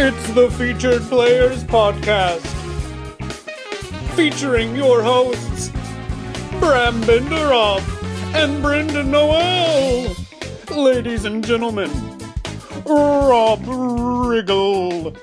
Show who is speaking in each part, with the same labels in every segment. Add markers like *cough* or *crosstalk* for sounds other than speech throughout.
Speaker 1: It's the Featured Players Podcast. Featuring your hosts, Bram Benderoff and Brendan Noel. Ladies and gentlemen, Rob Riggle.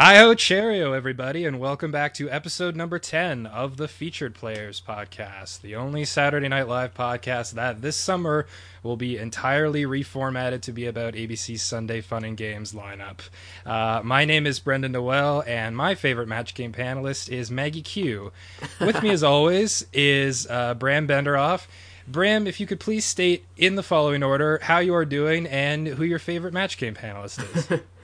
Speaker 2: Hi ho, Cherry-O, everybody, and welcome back to episode number 10 of the Featured Players podcast, the only Saturday Night Live podcast that this summer will be entirely reformatted to be about ABC's Sunday Fun and Games lineup. Uh, my name is Brendan Noel, and my favorite match game panelist is Maggie Q. *laughs* With me, as always, is uh, Bram Benderoff. Bram, if you could please state in the following order how you are doing and who your favorite match game panelist is. *laughs*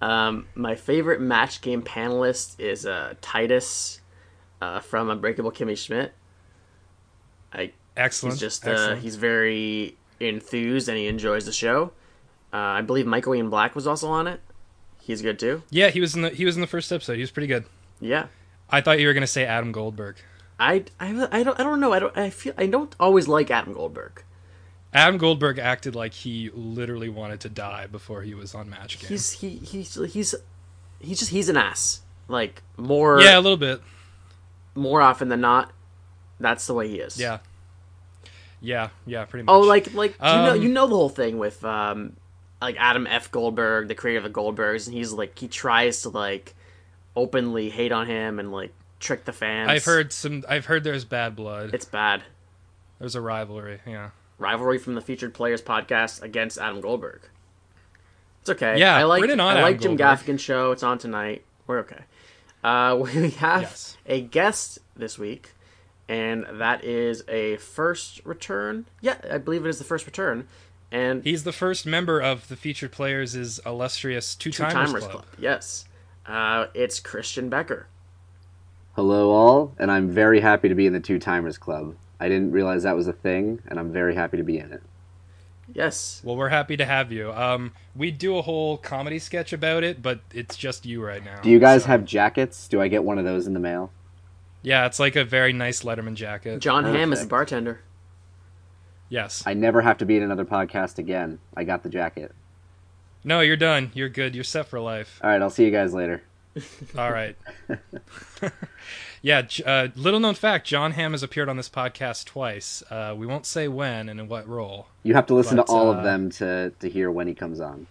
Speaker 3: Um, my favorite match game panelist is uh, Titus uh, from Unbreakable Kimmy Schmidt. I
Speaker 2: Excellent.
Speaker 3: he's just uh,
Speaker 2: Excellent.
Speaker 3: he's very enthused and he enjoys the show. Uh, I believe Michael Ian Black was also on it. He's good too.
Speaker 2: Yeah, he was in the he was in the first episode. He was pretty good.
Speaker 3: Yeah.
Speaker 2: I thought you were gonna say Adam Goldberg.
Speaker 3: I, I, I don't I don't know I don't I feel I don't always like Adam Goldberg.
Speaker 2: Adam Goldberg acted like he literally wanted to die before he was on Match Game.
Speaker 3: He's he he's he's he's just he's an ass. Like more
Speaker 2: yeah, a little bit.
Speaker 3: more often than not, that's the way he is.
Speaker 2: Yeah, yeah, yeah, pretty much.
Speaker 3: Oh, like like you know
Speaker 2: Um,
Speaker 3: you know the whole thing with um like Adam F. Goldberg, the creator of the Goldbergs, and he's like he tries to like openly hate on him and like trick the fans.
Speaker 2: I've heard some. I've heard there's bad blood.
Speaker 3: it's bad
Speaker 2: There's a rivalry. Yeah,
Speaker 3: rivalry from the Featured Players podcast against Adam Goldberg. It's okay.
Speaker 2: Yeah,
Speaker 3: I like
Speaker 2: bring it on,
Speaker 3: I like Jim
Speaker 2: Goldberg.
Speaker 3: Gaffigan's show. It's on tonight. We're okay. Uh, *laughs* we have
Speaker 2: Yes.
Speaker 3: a guest this week, and that is a first return. Yeah, I believe it is the first return. And
Speaker 2: he's the first member of the featured players' is illustrious two
Speaker 3: Two
Speaker 2: timers
Speaker 3: Timers
Speaker 2: club.
Speaker 3: Club. Yes. Uh, it's Christian Becker.
Speaker 4: Hello, all, and I'm very happy to be in the Two Timers Club. I didn't realize that was a thing, and I'm very happy to be in it.
Speaker 3: Yes.
Speaker 2: Well, we're happy to have you. Um, we do a whole comedy sketch about it, but it's just you right now.
Speaker 4: Do you guys
Speaker 2: so-
Speaker 4: have jackets? Do I get one of those in the mail?
Speaker 2: Yeah, it's like a very nice Letterman jacket.
Speaker 3: Jon Hamm is the bartender.
Speaker 2: Yes.
Speaker 4: I never have to be in another podcast again. I got the jacket.
Speaker 2: No, you're done. You're good. You're set for life.
Speaker 4: All right, I'll see you guys later.
Speaker 2: All right. *laughs* *laughs* yeah, uh, little known fact Jon Hamm has appeared on this podcast twice. Uh, we won't say when and in what role.
Speaker 4: You have to listen
Speaker 2: But,
Speaker 4: to all
Speaker 2: uh,
Speaker 4: of them to to hear when he comes on,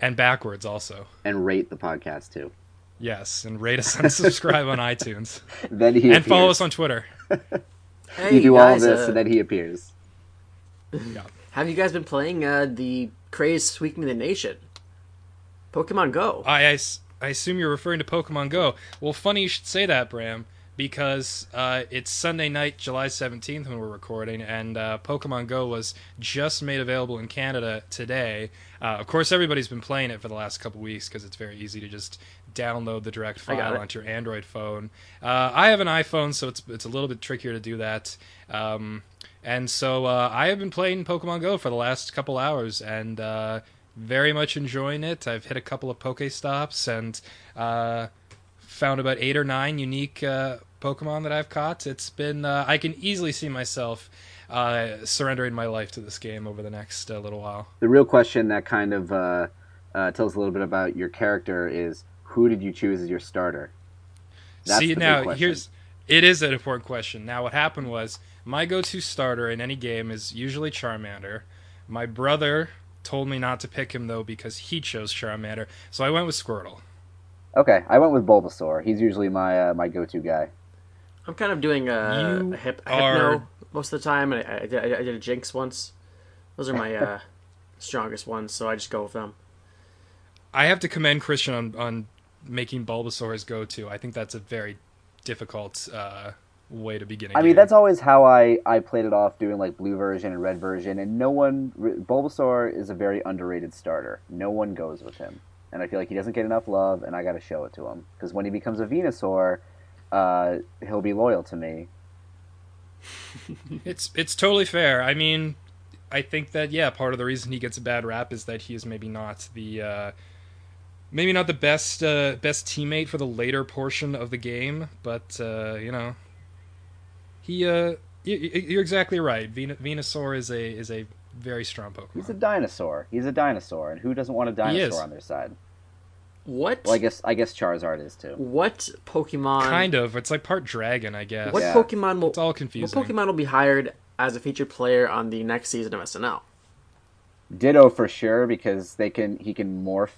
Speaker 2: And backwards also.
Speaker 4: and rate the podcast too.
Speaker 2: Yes, and rate us and subscribe on *laughs* iTunes.
Speaker 4: Then he
Speaker 2: And follow us on Twitter. *laughs*
Speaker 3: Hey,
Speaker 4: You do all this,
Speaker 3: uh,
Speaker 4: and then he appears.
Speaker 3: have you guys been playing uh, the craze sweeping the nation? Pokemon Go.
Speaker 2: I, I s- I assume you're referring to Pokemon Go. Well, funny you should say that, Bram, because uh, it's Sunday night, July 17th, when we're recording, and uh, Pokemon Go was just made available in Canada today. Uh, of course, everybody's been playing it for the last couple weeks because it's very easy to just download the direct file onto your Android phone. Uh, I have an iPhone, so it's it's a little bit trickier to do that. Um, and so uh, I have been playing Pokemon Go for the last couple hours, and uh, very much enjoying it. I've hit a couple of Pokestops and uh, found about eight or nine unique uh, Pokemon that I've caught. It's been uh, I can easily see myself uh, surrendering my life to this game over the next uh, little while.
Speaker 4: The real question that kind of uh, uh, tells a little bit about your character is who did you choose as your starter? That's
Speaker 2: See
Speaker 4: the
Speaker 2: now, here's it is an important question. Now, what happened was my go-to starter in any game is usually Charmander. My brother told me not to pick him though because he chose Charmander, so I went with Squirtle.
Speaker 4: Okay, I went with Bulbasaur. He's usually my uh, my go-to guy.
Speaker 3: I'm kind of doing a, a, hip, a
Speaker 2: are-
Speaker 3: hypno most of the time, and I, I, did, I did a Jynx once. Those are my uh, *laughs* strongest ones, so I just go with them.
Speaker 2: I have to commend Christian on, on making Bulbasaur his go-to. I think that's a very difficult uh, way to begin.
Speaker 4: I mean,
Speaker 2: game.
Speaker 4: that's always how I, I played it off, doing like blue version and red version, and no one. Bulbasaur is a very underrated starter. No one goes with him, and I feel like he doesn't get enough love, and I got to show it to him because when he becomes a Venusaur, uh, he'll be loyal to me. *laughs*
Speaker 2: It's it's totally fair. I mean, I think that yeah, part of the reason he gets a bad rap is that he is maybe not the uh, maybe not the best uh, best teammate for the later portion of the game, but uh, you know, he uh, y- y- you're exactly right. Ven- Venusaur is a is a very strong Pokemon.
Speaker 4: He's a dinosaur. He's a dinosaur, and who doesn't want a dinosaur on their side?
Speaker 3: What?
Speaker 4: Well, I guess I guess Charizard is too.
Speaker 3: what Pokemon?
Speaker 2: kind of. It's like part dragon, I guess.
Speaker 3: What
Speaker 4: Yeah.
Speaker 3: Pokemon will?
Speaker 2: It's all
Speaker 3: What
Speaker 2: confusing.
Speaker 3: Pokemon will be hired as a featured player on the next season of SNL?
Speaker 4: Ditto for sure because they can he can morph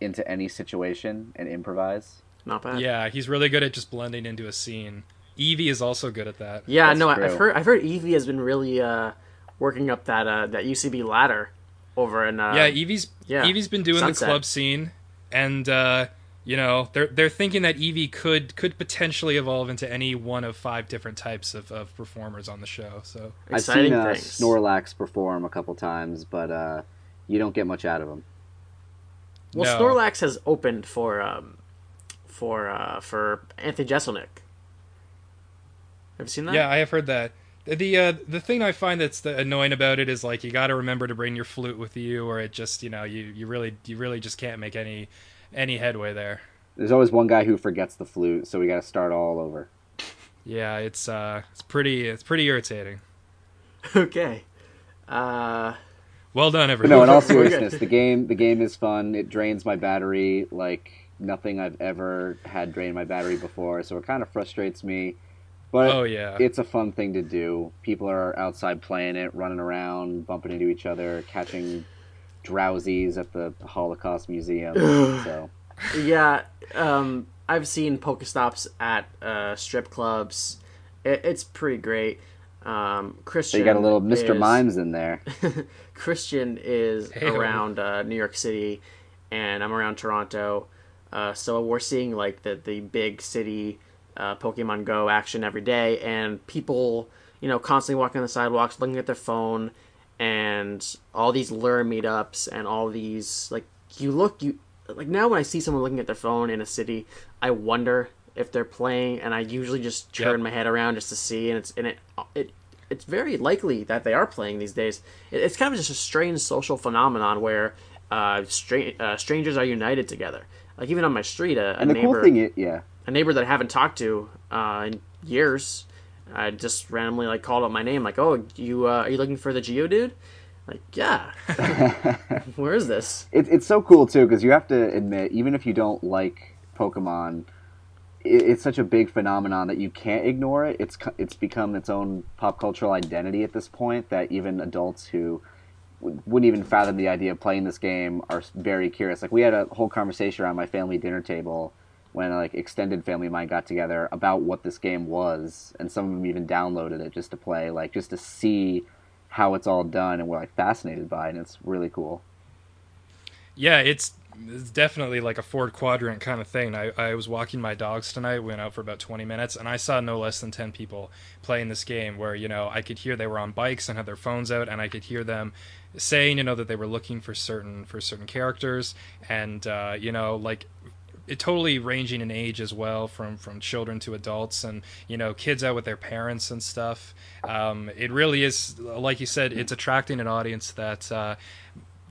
Speaker 4: into any situation and improvise.
Speaker 3: Not bad.
Speaker 2: Yeah, he's really good at just blending into a scene. Eevee is also good at that.
Speaker 3: Yeah,
Speaker 4: That's
Speaker 3: no, I-
Speaker 4: true.
Speaker 3: I've heard. I've heard Eevee has been really uh, working up that uh, that UCB ladder over in. Uh,
Speaker 2: yeah, Eevee's
Speaker 3: yeah,
Speaker 2: Eevee's been doing
Speaker 3: Sunset.
Speaker 2: the club scene, and uh, you know they're they're thinking that Eevee could could potentially evolve into any one of five different types of, of performers on the show. So
Speaker 3: exciting
Speaker 4: I've seen uh. Snorlax perform a couple times, but uh, you don't get much out of him.
Speaker 3: Well,
Speaker 2: No.
Speaker 3: Snorlax has opened for um, for uh, for Anthony Jeselnik. Have you seen that?
Speaker 2: yeah, I have heard that. The uh, the thing I find that's the annoying about it is like you got to remember to bring your flute with you, or it just you know you, you really you really just can't make any any headway there.
Speaker 4: There's always one guy who forgets the flute, so we got to start all over.
Speaker 2: Yeah, it's uh it's pretty it's pretty irritating. *laughs*
Speaker 3: okay. Uh,
Speaker 2: Well done,
Speaker 4: But
Speaker 2: everyone.
Speaker 4: no, in all *laughs* seriousness, the game the game is fun. It drains my battery like nothing I've ever had drain my battery before, so it kind of frustrates me. But
Speaker 2: oh yeah.
Speaker 4: it's a fun thing to do. People are outside playing it, running around, bumping into each other, catching Drowzees at the Holocaust Museum. *sighs* so
Speaker 3: yeah, um, I've seen Pokestops at uh, strip clubs. It, it's pretty great. Um,
Speaker 4: so
Speaker 3: Christian.
Speaker 4: you got a little Mr.
Speaker 3: is-
Speaker 4: Mimes in there. *laughs*
Speaker 3: Christian is
Speaker 2: Hey-o.
Speaker 3: around uh, New York City, and I'm around Toronto. Uh, so we're seeing like the the big city uh, Pokemon Go action every day, and people, you know, constantly walking on the sidewalks, looking at their phone, and all these lure meetups, and all these like you look you like now when I see someone looking at their phone in a city, I wonder if they're playing, and I usually just turn
Speaker 2: Yep.
Speaker 3: my head around just to see, and it's and it it it's very likely that they are playing these days. It- It's kind of just a strange social phenomenon where uh, stra- uh, strangers are united together. Like even on my street, a, a
Speaker 4: And the
Speaker 3: neighbor,
Speaker 4: cool thing is, yeah,
Speaker 3: a neighbor that I haven't talked to uh, in years, I just randomly like called out my name, like, "Oh, you uh, are you looking for the Geodude?" Like, yeah. *laughs* Where is this?
Speaker 4: it, it's so cool too because you have to admit, even if you don't like Pokemon, it, it's such a big phenomenon that you can't ignore it. It's it's become its own pop cultural identity at this point that even adults who wouldn't even fathom the idea of playing this game are very curious. Like we had a whole conversation around my family dinner table when like extended family of mine got together about what this game was, and some of them even downloaded it just to play, like just to see how it's all done, and we're like fascinated by it, and it's really cool.
Speaker 2: Yeah, it's it's definitely like a four quadrant kind of thing. I, I was walking my dogs tonight, went out for about 20 minutes, and I saw no less than 10 people playing this game where, you know, I could hear they were on bikes and had their phones out, and I could hear them saying, you know, that they were looking for certain for certain characters, and, uh, you know, like it totally ranging in age as well from from children to adults and you know kids out with their parents and stuff um, it really is like you said it's attracting an audience that uh,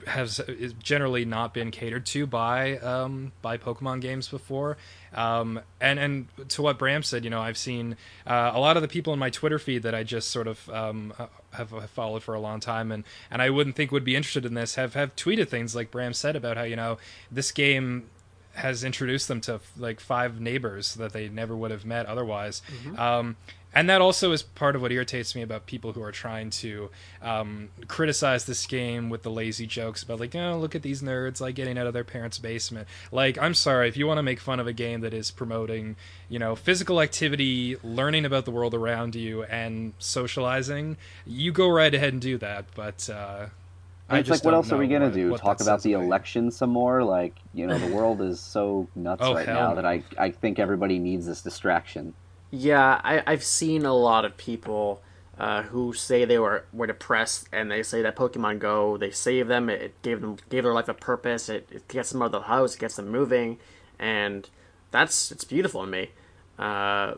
Speaker 2: has generally not been catered to by um, by Pokemon games before. Um, and and to what Bram said, you know, I've seen uh, a lot of the people in my Twitter feed that I just sort of um, have, have followed for a long time, and, and I wouldn't think would be interested in this have have tweeted things like Bram said about how you know this game has introduced them to like five neighbors that they never would have met otherwise. Um, and that also is part of what irritates me about people who are trying to um, criticize this game with the lazy jokes about like, oh, look at these nerds like getting out of their parents' basement. Like, I'm sorry if you want to make fun of a game that is promoting, you know, physical activity, learning about the world around you, and socializing, you go right ahead and do that. But uh, I
Speaker 4: it's
Speaker 2: just
Speaker 4: like, what else are we gonna
Speaker 2: what-
Speaker 4: do?
Speaker 2: what
Speaker 4: Talk about the
Speaker 2: about you.
Speaker 4: election some more? Like, you know, the *sighs* world is so nuts
Speaker 2: Oh,
Speaker 4: right now
Speaker 2: no.
Speaker 4: that I, I think everybody needs this distraction.
Speaker 3: Yeah, I, I've seen a lot of people uh, who say they were, were depressed, and they say that Pokemon Go they saved them. It, it gave them gave their life a purpose. It, it gets them out of the house. It gets them moving, and that's it's beautiful to me. Uh,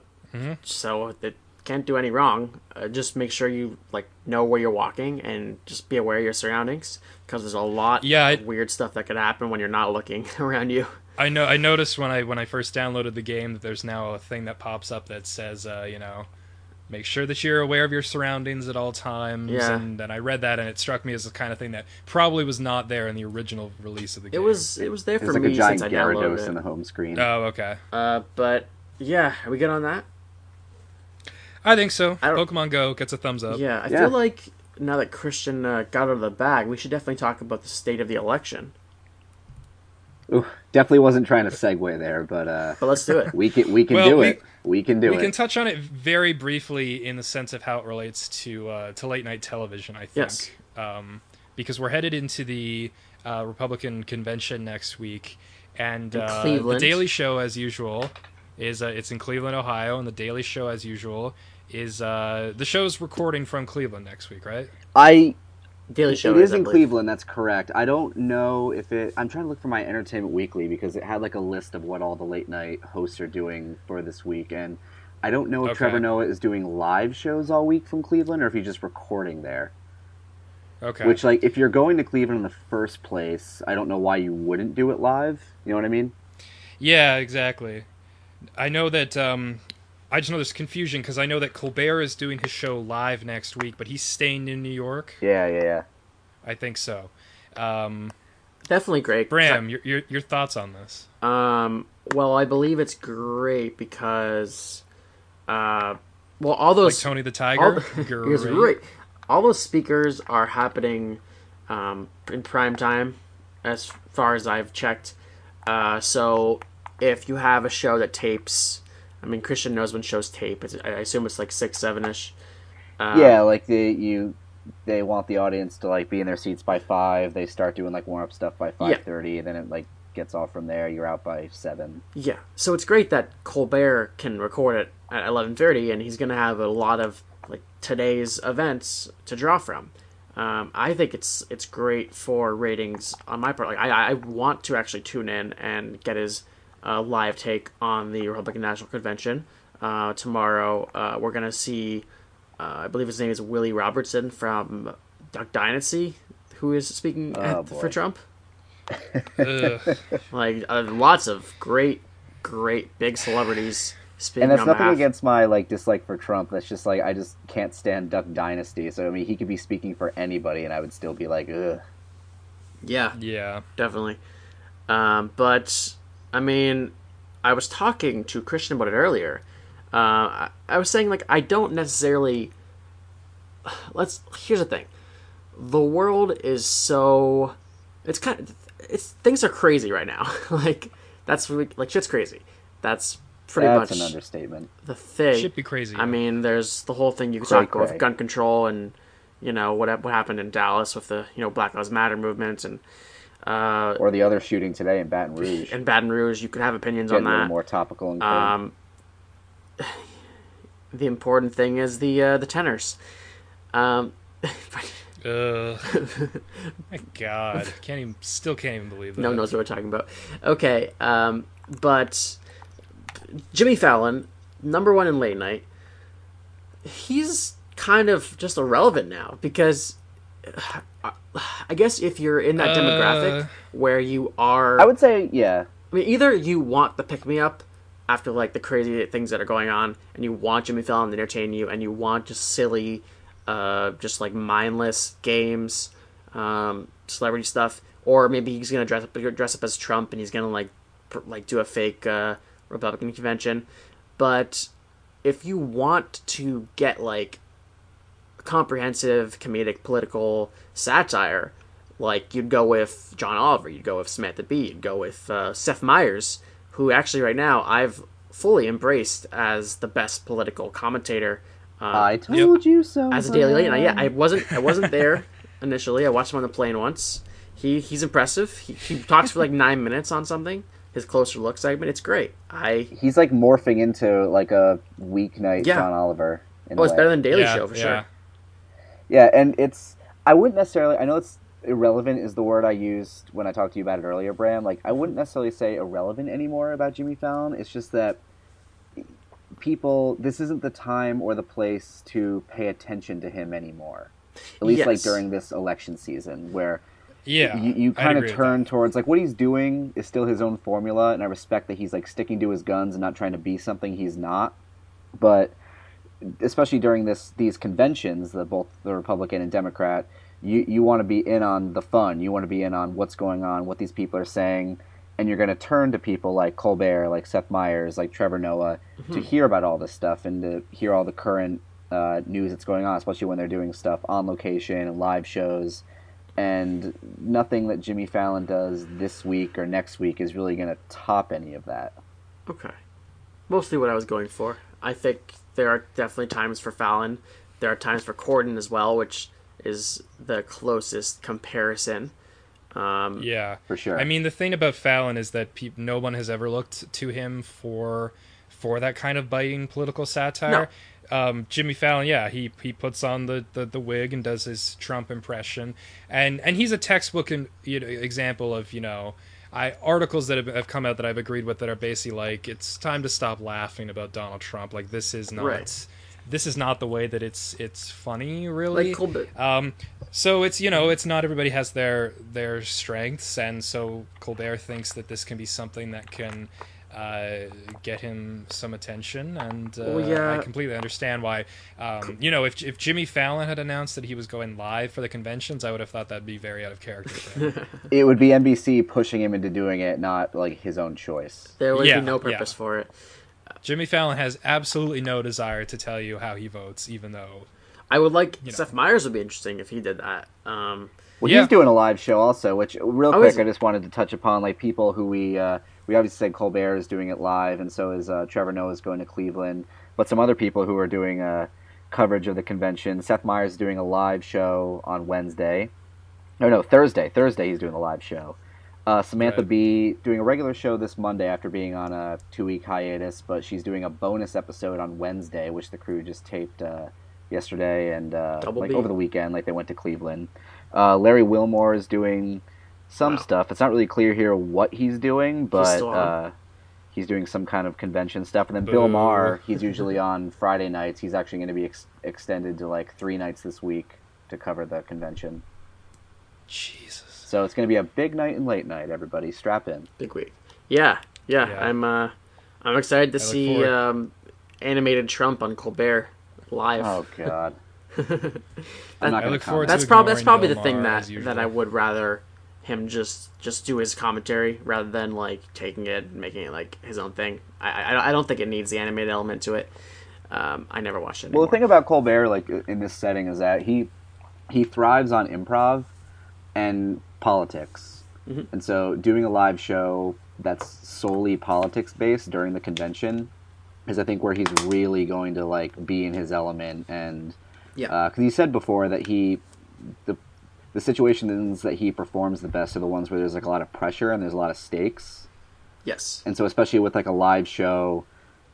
Speaker 3: So it can't do any wrong. Uh, just make sure you like know where you're walking and just be aware of your surroundings because there's a lot
Speaker 2: Yeah, I-
Speaker 3: of weird stuff that could happen when you're not looking *laughs* around you.
Speaker 2: I know. I noticed when I when I first downloaded the game that there's now a thing that pops up that says, uh, you know, make sure that you're aware of your surroundings at all times.
Speaker 3: Yeah.
Speaker 2: And then I read that, and it struck me as the kind of thing that probably was not there in the original release of the game.
Speaker 3: It was it was there
Speaker 4: There's
Speaker 3: for
Speaker 4: like
Speaker 3: me
Speaker 4: a giant
Speaker 3: since I downloaded
Speaker 4: Gyarados in the home screen.
Speaker 2: Oh, okay.
Speaker 3: Uh, but yeah, are we good on that?
Speaker 2: I think so.
Speaker 3: I
Speaker 2: Pokemon Go gets a thumbs up.
Speaker 3: Yeah, I
Speaker 4: Yeah.
Speaker 3: feel like now that Christian uh, got out of the bag, we should definitely talk about the state of the election.
Speaker 4: Ooh, definitely wasn't trying to segue there, but uh,
Speaker 3: But let's do it. *laughs*
Speaker 4: we can we can
Speaker 2: Well,
Speaker 4: do
Speaker 2: we-
Speaker 4: it. We can do
Speaker 2: we
Speaker 4: it.
Speaker 2: We can touch on it very briefly in the sense of how it relates to uh, to late night television. I think,
Speaker 3: Yes.
Speaker 2: um, because we're headed into the uh, Republican convention next week, and uh, the Daily Show, as usual, is uh, it's in Cleveland, Ohio, and the Daily Show, as usual, is uh, the show's recording from Cleveland next week, right?
Speaker 4: I
Speaker 3: Daily Show
Speaker 4: it is
Speaker 3: I
Speaker 4: in. Cleveland. That's correct. I don't know if it. I'm trying to look for my Entertainment Weekly because it had like a list of what all the late night hosts are doing for this week, and I don't know if
Speaker 2: Okay.
Speaker 4: Trevor Noah is doing live shows all week from Cleveland or if he's just recording there.
Speaker 2: Okay.
Speaker 4: Which, like, if you're going to Cleveland in the first place, I don't know why you wouldn't do it live. You know what I mean?
Speaker 2: Yeah, exactly. I know that. Um, I just know there's confusion because I know that Colbert is doing his show live next week, but he's staying in New York.
Speaker 4: Yeah, yeah, yeah.
Speaker 2: I think so. Um,
Speaker 3: Definitely great.
Speaker 2: Bram, your, your your thoughts on this?
Speaker 3: Um, well, I believe it's great because, uh, well, all those
Speaker 2: Like
Speaker 3: those
Speaker 2: Tony the
Speaker 3: all,
Speaker 2: Tiger?
Speaker 3: It's *laughs* great. All those speakers are happening um, in prime time, as far as I've checked. Uh, so if you have a show that tapes, I mean, Christian knows when shows tape. It's, I assume it's like six, seven ish. Uh,
Speaker 4: yeah, like they you they want the audience to like be in their seats by five. They start doing like warm up stuff by
Speaker 3: Yeah.
Speaker 4: five thirty, then it like gets off from there. You're out by seven.
Speaker 3: Yeah, so it's great that Colbert can record it at eleven thirty, and he's going to have a lot of like today's events to draw from. Um, I think it's it's great for ratings on my part. Like I, I want to actually tune in and get his uh, live take on the Republican National Convention uh, tomorrow. Uh, we're going to see, uh, I believe his name is Willie Robertson from Duck Dynasty, who is speaking
Speaker 4: Oh,
Speaker 3: at, for. Trump. *laughs* Like uh, lots of great, great big celebrities speaking
Speaker 4: And that's nothing
Speaker 3: behalf.
Speaker 4: against my like dislike for Trump. That's just like I just can't stand Duck Dynasty. So I mean, he could be speaking for anybody, and I would still be like, ugh.
Speaker 3: Yeah,
Speaker 2: yeah.
Speaker 3: definitely. Um, but I mean, I was talking to Christian about it earlier. Uh, I, I was saying like I don't necessarily. Let's. Here's the thing. The world is so. It's kind of. It's things are crazy right now. *laughs* like that's really, like shit's crazy. That's pretty
Speaker 4: That's
Speaker 3: much
Speaker 4: an understatement.
Speaker 3: the thing.
Speaker 2: Should be crazy.
Speaker 3: I mean, there's the whole thing you could talk about with gun control and you know what what happened in Dallas with the you know Black Lives Matter movement and uh,
Speaker 4: Or the other shooting today in Baton *laughs* Rouge.
Speaker 3: in Baton Rouge. You could have opinions
Speaker 4: Getting
Speaker 3: on
Speaker 4: a little
Speaker 3: that.
Speaker 4: more topical and cold.
Speaker 3: Um, *sighs* the important thing is the uh, the tenors. Um, *laughs*
Speaker 2: Ugh. *laughs* My God, can't even. Still can't even believe that.
Speaker 3: no one knows what we're talking about. Okay, um, but Jimmy Fallon, number one in late night, he's kind of just irrelevant now because uh, *sighs* I guess if you're in that
Speaker 2: Uh.
Speaker 3: demographic where you are,
Speaker 4: I would say, yeah.
Speaker 3: I mean, either you want the pick me up after like the crazy things that are going on, and you want Jimmy Fallon to entertain you, and you want just silly, uh, just like mindless games, um, celebrity stuff, or maybe he's gonna dress up dress up as Trump and he's gonna like pr- like do a fake uh, Republican convention. But if you want to get like comprehensive comedic political satire, like you'd go with John Oliver, you'd go with Samantha Bee, you'd go with uh, Seth Meyers, who actually right now I've fully embraced as the best political commentator. Uh,
Speaker 4: I told you so.
Speaker 3: as a daily late night. Yeah, I wasn't I wasn't *laughs* there initially. I watched him on the plane once. He he's impressive. He, he talks for like nine minutes on something. His closer look segment. It's great. I
Speaker 4: He's like morphing into like a weeknight
Speaker 3: Yeah.
Speaker 4: John Oliver.
Speaker 3: oh, it's
Speaker 4: way.
Speaker 3: better than Daily
Speaker 2: yeah,
Speaker 3: Show for
Speaker 2: yeah.
Speaker 3: sure.
Speaker 4: Yeah, and it's I wouldn't necessarily. I know it's irrelevant is the word I used when I talked to you about it earlier, Bram. Like I wouldn't necessarily say irrelevant anymore about Jimmy Fallon. It's just that people this isn't the time or the place to pay attention to him anymore. At least like during this election season where
Speaker 2: Yeah,
Speaker 4: you, you kind of turn towards like what he's doing is still his own formula and i respect that he's like sticking to his guns and not trying to be something he's not but especially during this these conventions, the both the Republican and Democrat, you you want to be in on the fun. You want to be in on what's going on, what these people are saying, and you're going to turn to people like Colbert, like Seth Meyers, like Trevor Noah to hear about all this stuff and to hear all the current uh, news that's going on, especially when they're doing stuff on location and live shows. And nothing that Jimmy Fallon does this week or next week is really going to top any of that.
Speaker 3: Okay. Mostly what I was going for. I think there are definitely times for Fallon. There are times for Corden as well, which is the closest comparison. Um,
Speaker 2: Yeah,
Speaker 4: For sure.
Speaker 2: I mean, the thing about Fallon is that peop no one has ever looked to him for for that kind of biting political satire. Um, Jimmy Fallon, yeah, he he puts on the, the, the wig and does his Trump impression, and and he's a textbook in, you know, example of you know. I articles that have, have come out that I've agreed with that are basically like it's time to stop laughing about Donald Trump. Like this is not
Speaker 3: Right.
Speaker 2: this is not the way that it's it's funny really.
Speaker 3: like Colbert.
Speaker 2: Um, so it's you know it's not everybody has their their strengths, and so Colbert thinks that this can be something that can uh, get him some attention, and uh,
Speaker 3: Well, yeah.
Speaker 2: I completely understand why. Um, you know, if if Jimmy Fallon had announced that he was going live for the conventions, I would have thought that'd be very out of character. *laughs*
Speaker 4: It would be NBC pushing him into doing it, not like his own choice.
Speaker 3: There would
Speaker 2: Yeah,
Speaker 3: be no
Speaker 2: yeah.
Speaker 3: purpose for it.
Speaker 2: Jimmy Fallon has absolutely no desire to tell you how he votes, even though
Speaker 3: I would like
Speaker 2: You know.
Speaker 3: Seth Meyers would be interesting if he did that. Um,
Speaker 4: Well,
Speaker 2: Yeah.
Speaker 4: he's doing a live show also, which real
Speaker 3: Oh,
Speaker 4: quick
Speaker 3: is he?
Speaker 4: I just wanted to touch upon like people who we uh, we obviously said Colbert is doing it live, and so is uh, Trevor Noah is going to Cleveland, but some other people who are doing uh, coverage of the convention. Seth Meyers is doing a live show on Wednesday. No, no, Thursday. Thursday he's doing a live show. Uh, Samantha
Speaker 2: Right.
Speaker 4: Bee doing a regular show this Monday after being on a two week hiatus, but she's doing a bonus episode on Wednesday, which the crew just taped uh, yesterday and uh, like
Speaker 3: B.
Speaker 4: over the weekend, like they went to Cleveland. Uh, Larry Wilmore is doing some
Speaker 3: Wow.
Speaker 4: stuff. It's not really clear here what he's doing, but
Speaker 3: still on?
Speaker 4: uh, he's doing some kind of convention stuff. And then Bill
Speaker 2: Boo.
Speaker 4: Maher, *laughs* he's usually on Friday nights. He's actually going to be ex- extended to like three nights this week to cover the convention.
Speaker 2: Jesus.
Speaker 4: So it's going to be a big night and late night. Everybody, strap in.
Speaker 3: big week. Yeah, yeah.
Speaker 2: Yeah.
Speaker 3: I'm uh, I'm excited to see um, animated Trump on Colbert live.
Speaker 4: Oh God. *laughs* I'm
Speaker 2: I look forward to
Speaker 3: that's probably that's probably
Speaker 2: Bill
Speaker 3: the thing that that I would rather him just just do his commentary rather than like taking it and making it like his own thing. I I, I don't think it needs the animated element to it. Um, I never watched it.
Speaker 4: Well, the thing about Colbert, like in this setting, is that he he thrives on improv and politics,
Speaker 3: Mhm.
Speaker 4: and so doing a live show that's solely politics based during the convention is, I think, where he's really going to like be in his element. And
Speaker 3: Yeah.
Speaker 4: because he said before that he the the situations that he performs the best are the ones where there's like a lot of pressure and there's a lot of stakes.
Speaker 3: yes,
Speaker 4: and so especially with like a live show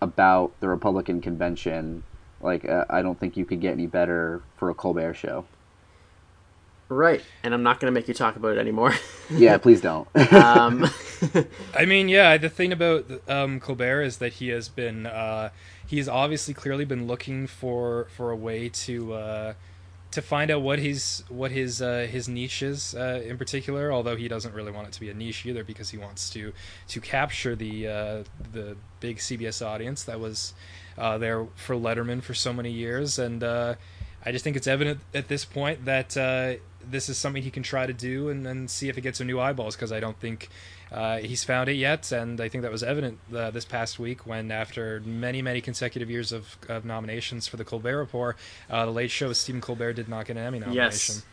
Speaker 4: about the Republican convention, like uh, I don't think you could get any better for a Colbert show.
Speaker 3: right. And I'm not gonna make you talk about it anymore. *laughs*
Speaker 4: Yeah, please don't.
Speaker 3: um, *laughs* *laughs*
Speaker 2: I mean, yeah, the thing about um, Colbert is that he has been uh, he's obviously clearly been looking for for a way to uh, to find out what his what his uh, his niche is uh, in particular. Although he doesn't really want it to be a niche either, because he wants to to capture the uh, the big CBS audience that was uh, there for Letterman for so many years, and uh, I just think it's evident at this point that uh, this is something he can try to do and, and see if it gets some new eyeballs. Because I don't think uh, he's found it yet, and I think that was evident uh, this past week when, after many, many consecutive years of, of nominations for the Colbert Report, uh, the Late Show with Stephen Colbert did not get an Emmy nomination.
Speaker 3: yes,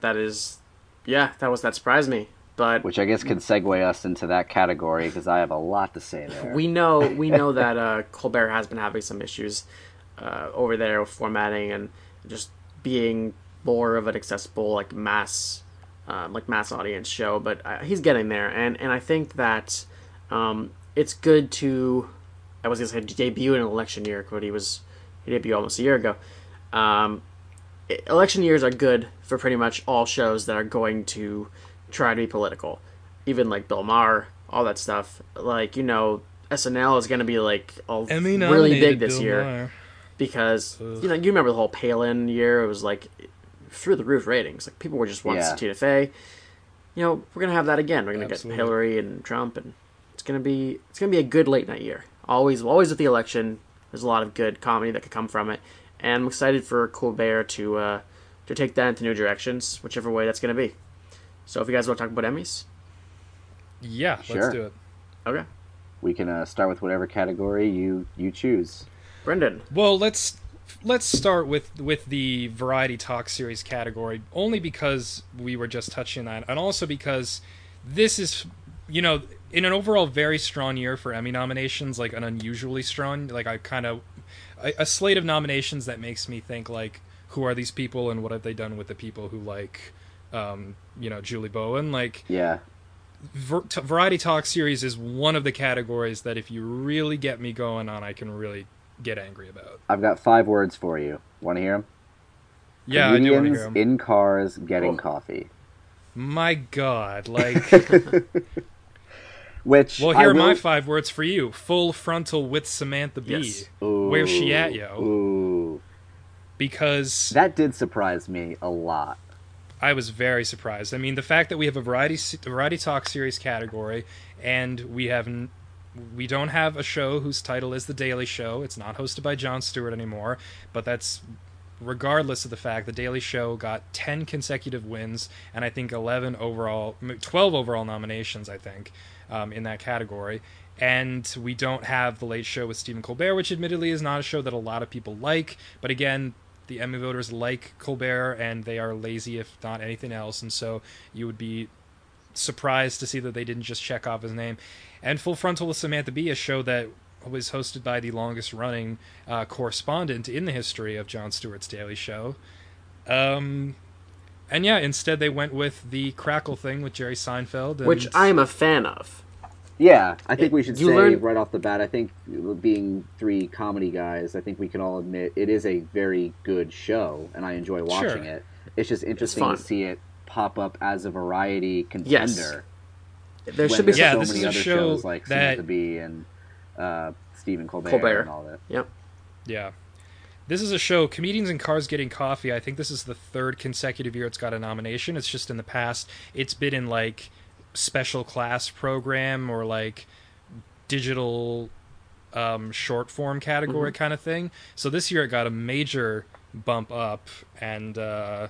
Speaker 3: that is, yeah, that was that surprised me. But
Speaker 4: Which I guess could segue us into that category because I have a lot to say there.
Speaker 3: we know we know *laughs* that uh, Colbert has been having some issues uh, over there with formatting and just being more of an accessible like mass um, like mass audience show. But uh, he's getting there, and and I think that um, it's good to I was gonna say debut in an election year, but he was he debuted almost a year ago. Um, election years are good for pretty much all shows that are going to try to be political. Even like Bill Maher, all that stuff. Like, you know, SNL is going to be like all really big this
Speaker 2: Bill
Speaker 3: year
Speaker 2: Maher.
Speaker 3: because, you know, you remember the whole Palin year. It was like through the roof ratings. Like, people were just wanting
Speaker 4: Yeah.
Speaker 3: to see Tina Fey. You know, we're going to have that again. We're going to get Hillary and Trump, and it's going to be it's going to be a good late night year. Always, always with the election, There's a lot of good comedy that could come from it, and I'm excited for Colbert to uh, to take that into new directions, whichever way that's going to be. So, if you guys want to talk about Emmys,
Speaker 2: Yeah,
Speaker 4: Sure.
Speaker 2: let's do it.
Speaker 3: okay,
Speaker 4: We can uh, start with whatever category you you choose.
Speaker 3: Brendan.
Speaker 2: Well, let's let's start with with the variety talk series category only because we were just touching on that and also because this is you know in an overall very strong year for Emmy nominations like an unusually strong like I kind of a, a slate of nominations that makes me think like who are these people and what have they done with the people who like um you know Julie Bowen? Like
Speaker 4: Yeah,
Speaker 2: Ver- t- variety talk series is one of the categories that if you really get me going on I can really get angry about.
Speaker 4: I've got five words for you. Want to hear them?
Speaker 2: Yeah, I do want to hear 'em.
Speaker 4: in cars getting
Speaker 3: Cool.
Speaker 4: coffee.
Speaker 2: My God, like, *laughs*
Speaker 4: Which
Speaker 2: well,
Speaker 4: I
Speaker 2: here are my five words for you: full frontal with Samantha Bee.
Speaker 3: Yes.
Speaker 2: Where's she at, yo?
Speaker 4: Ooh,
Speaker 2: Because
Speaker 4: that did surprise me a lot.
Speaker 2: I was very surprised. I mean, the fact that we have a variety variety talk series category, and we have n- we don't have a show whose title is The Daily Show. It's not hosted by Jon Stewart anymore, but that's regardless of the fact the Daily Show got 10 consecutive wins and I think 11 overall 12 overall nominations I think um, in that category. And we don't have The Late Show with Stephen Colbert, which admittedly is not a show that a lot of people like, but again, the Emmy voters like Colbert and they are lazy if not anything else and so you would be surprised to see that they didn't just check off his name. And Full Frontal with Samantha Bee, a show that was hosted by the longest running uh, correspondent in the history of Jon Stewart's Daily Show. Um, and yeah, instead they went with the Crackle thing with Jerry Seinfeld, and
Speaker 3: Which I am a fan of.
Speaker 4: Yeah, I think we should say
Speaker 3: learn-
Speaker 4: right off the bat. I think being three comedy guys, I think we can all admit it is a very good show, and I enjoy watching
Speaker 2: Sure.
Speaker 4: it. It's just interesting
Speaker 3: fun.
Speaker 4: to see it pop up as a variety contender.
Speaker 3: Yes. There should be
Speaker 2: Yeah,
Speaker 4: so
Speaker 2: this
Speaker 4: many
Speaker 2: is a
Speaker 4: other
Speaker 2: show
Speaker 4: shows like
Speaker 2: that-
Speaker 4: Samantha Bee and uh, Stephen Colbert,
Speaker 3: Colbert.
Speaker 4: and all that.
Speaker 3: Yep.
Speaker 2: Yeah. This is a show, Comedians in Cars Getting Coffee. I think this is the third consecutive year it's got a nomination. It's just in the past, it's been in like special class program or like digital um, short form category kind of thing. So this year it got a major bump up and uh,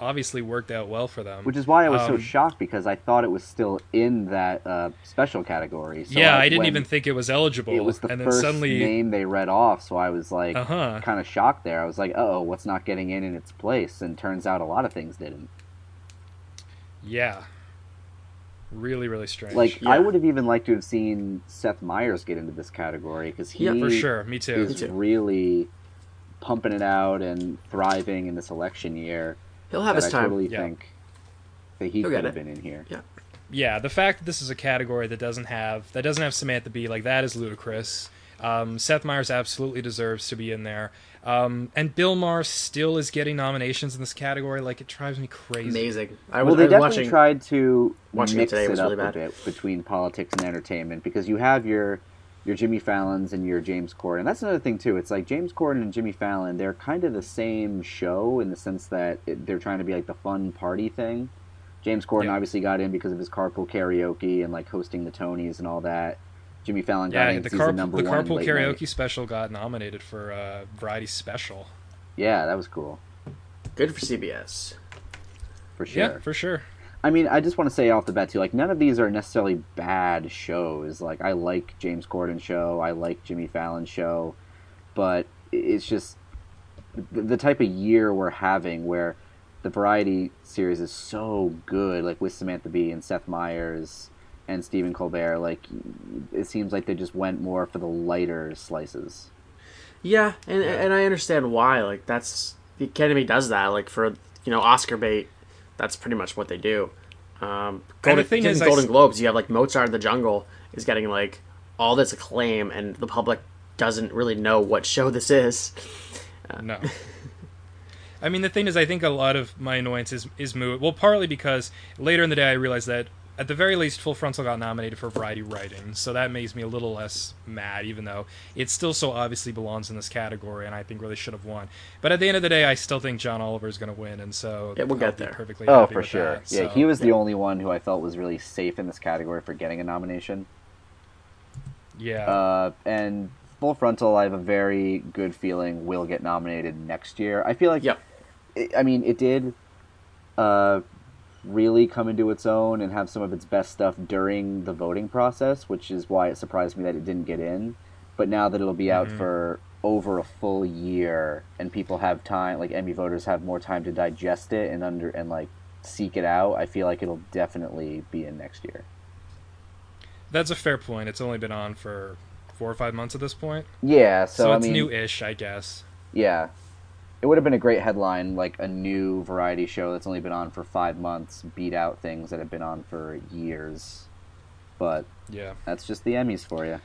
Speaker 2: obviously worked out well for them.
Speaker 4: Which is why I was so
Speaker 2: Um,
Speaker 4: shocked because I thought it was still in that uh, special category. So
Speaker 2: yeah, I didn't even think it was eligible.
Speaker 4: It was the
Speaker 2: and then
Speaker 4: first
Speaker 2: suddenly,
Speaker 4: name they read off, so I was like,
Speaker 2: uh huh.
Speaker 4: kind of shocked there. I was like, oh, what's not getting in in its place? And turns out a lot of things didn't.
Speaker 2: Yeah. Really, really strange.
Speaker 4: Like,
Speaker 3: Yeah.
Speaker 4: I would have even liked to have seen Seth Meyers get into this category because he
Speaker 3: Yeah,
Speaker 2: for sure. Me too.
Speaker 4: is really pumping it out and thriving in this election year.
Speaker 3: He'll have
Speaker 4: that
Speaker 3: his
Speaker 4: I
Speaker 3: time.
Speaker 4: totally
Speaker 2: Yeah.
Speaker 4: think that he
Speaker 3: He'll
Speaker 4: could have been in here.
Speaker 2: yeah, Yeah, the fact that this is a category that doesn't have that doesn't have Samantha Bee like that is ludicrous. Um, Seth Meyers absolutely deserves to be in there, um, and Bill Maher still is getting nominations in this category. Like it drives me crazy.
Speaker 3: Amazing. I
Speaker 4: well, they
Speaker 3: I was
Speaker 4: definitely
Speaker 3: watching.
Speaker 4: tried to
Speaker 3: watching it
Speaker 4: mix
Speaker 3: today
Speaker 4: it,
Speaker 3: was
Speaker 4: up
Speaker 3: really
Speaker 4: a bit between politics and entertainment because you have your your Jimmy Fallons and your James Corden. That's another thing too. It's like James Corden and Jimmy Fallon. They're kind of the same show in the sense that it, they're trying to be like the fun party thing. James Corden
Speaker 2: Yeah.
Speaker 4: obviously got in because of his carpool karaoke and like hosting the Tonys and all that. Jimmy Fallon got
Speaker 2: Yeah,
Speaker 4: in
Speaker 2: the,
Speaker 4: 'cause he's
Speaker 2: car-
Speaker 4: a number
Speaker 2: the
Speaker 4: one
Speaker 2: carpool
Speaker 4: late
Speaker 2: karaoke
Speaker 4: night.
Speaker 2: special got nominated for a variety special.
Speaker 4: Yeah, that was cool
Speaker 3: Good for CBS.
Speaker 4: for sure.
Speaker 2: Yeah, for sure.
Speaker 4: I mean, I just want to say off the bat too, like none of these are necessarily bad shows. Like I like James Corden show, I like Jimmy Fallon show, but it's just the, the type of year we're having where the variety series is so good, like with Samantha Bee and Seth Meyers and Stephen Colbert. Like it seems like they just went more for the lighter slices.
Speaker 3: Yeah, and and I understand why. Like that's the Academy does that. Like for you know Oscar bait, that's pretty much what they do. Um, Golden,
Speaker 2: the thing is,
Speaker 3: Golden
Speaker 2: s-
Speaker 3: Globes, you have like Mozart in the Jungle is getting like all this acclaim, and the public doesn't really know what show this is.
Speaker 2: No. *laughs* I mean, the thing is, I think a lot of my annoyance is, is moot. Well, partly because later in the day I realized that at the very least, Full Frontal got nominated for variety writing, so that makes me a little less mad, even though it still so obviously belongs in this category, and I think really should have won. But at the end of the day, I still think John Oliver is going to win, and so
Speaker 3: Yeah, we'll
Speaker 2: I'll
Speaker 3: get there.
Speaker 2: Perfectly
Speaker 4: Oh,
Speaker 2: happy
Speaker 4: for
Speaker 2: with
Speaker 4: sure.
Speaker 2: that,
Speaker 4: yeah,
Speaker 2: so-
Speaker 4: he was the only one who I felt was really safe in this category for getting a nomination.
Speaker 2: Yeah,
Speaker 4: Uh, and Full Frontal, I have a very good feeling will get nominated next year. I feel like,
Speaker 3: Yep.
Speaker 4: it, I mean, it did uh, really come into its own and have some of its best stuff during the voting process, which is why it surprised me that it didn't get in. But now that it'll be out mm-hmm. for over a full year and people have time, like Emmy voters have more time to digest it and under and like seek it out, I feel like it'll definitely be in next year.
Speaker 2: That's a fair point. It's only been on for four or five months at this point,
Speaker 4: Yeah, so,
Speaker 2: so,
Speaker 4: I
Speaker 2: it's
Speaker 4: mean,
Speaker 2: new-ish, I guess.
Speaker 4: Yeah. It would have been a great headline, like a new variety show that's only been on for five months beat out things that have been on for years. But
Speaker 2: Yeah.
Speaker 4: that's just the Emmys for you.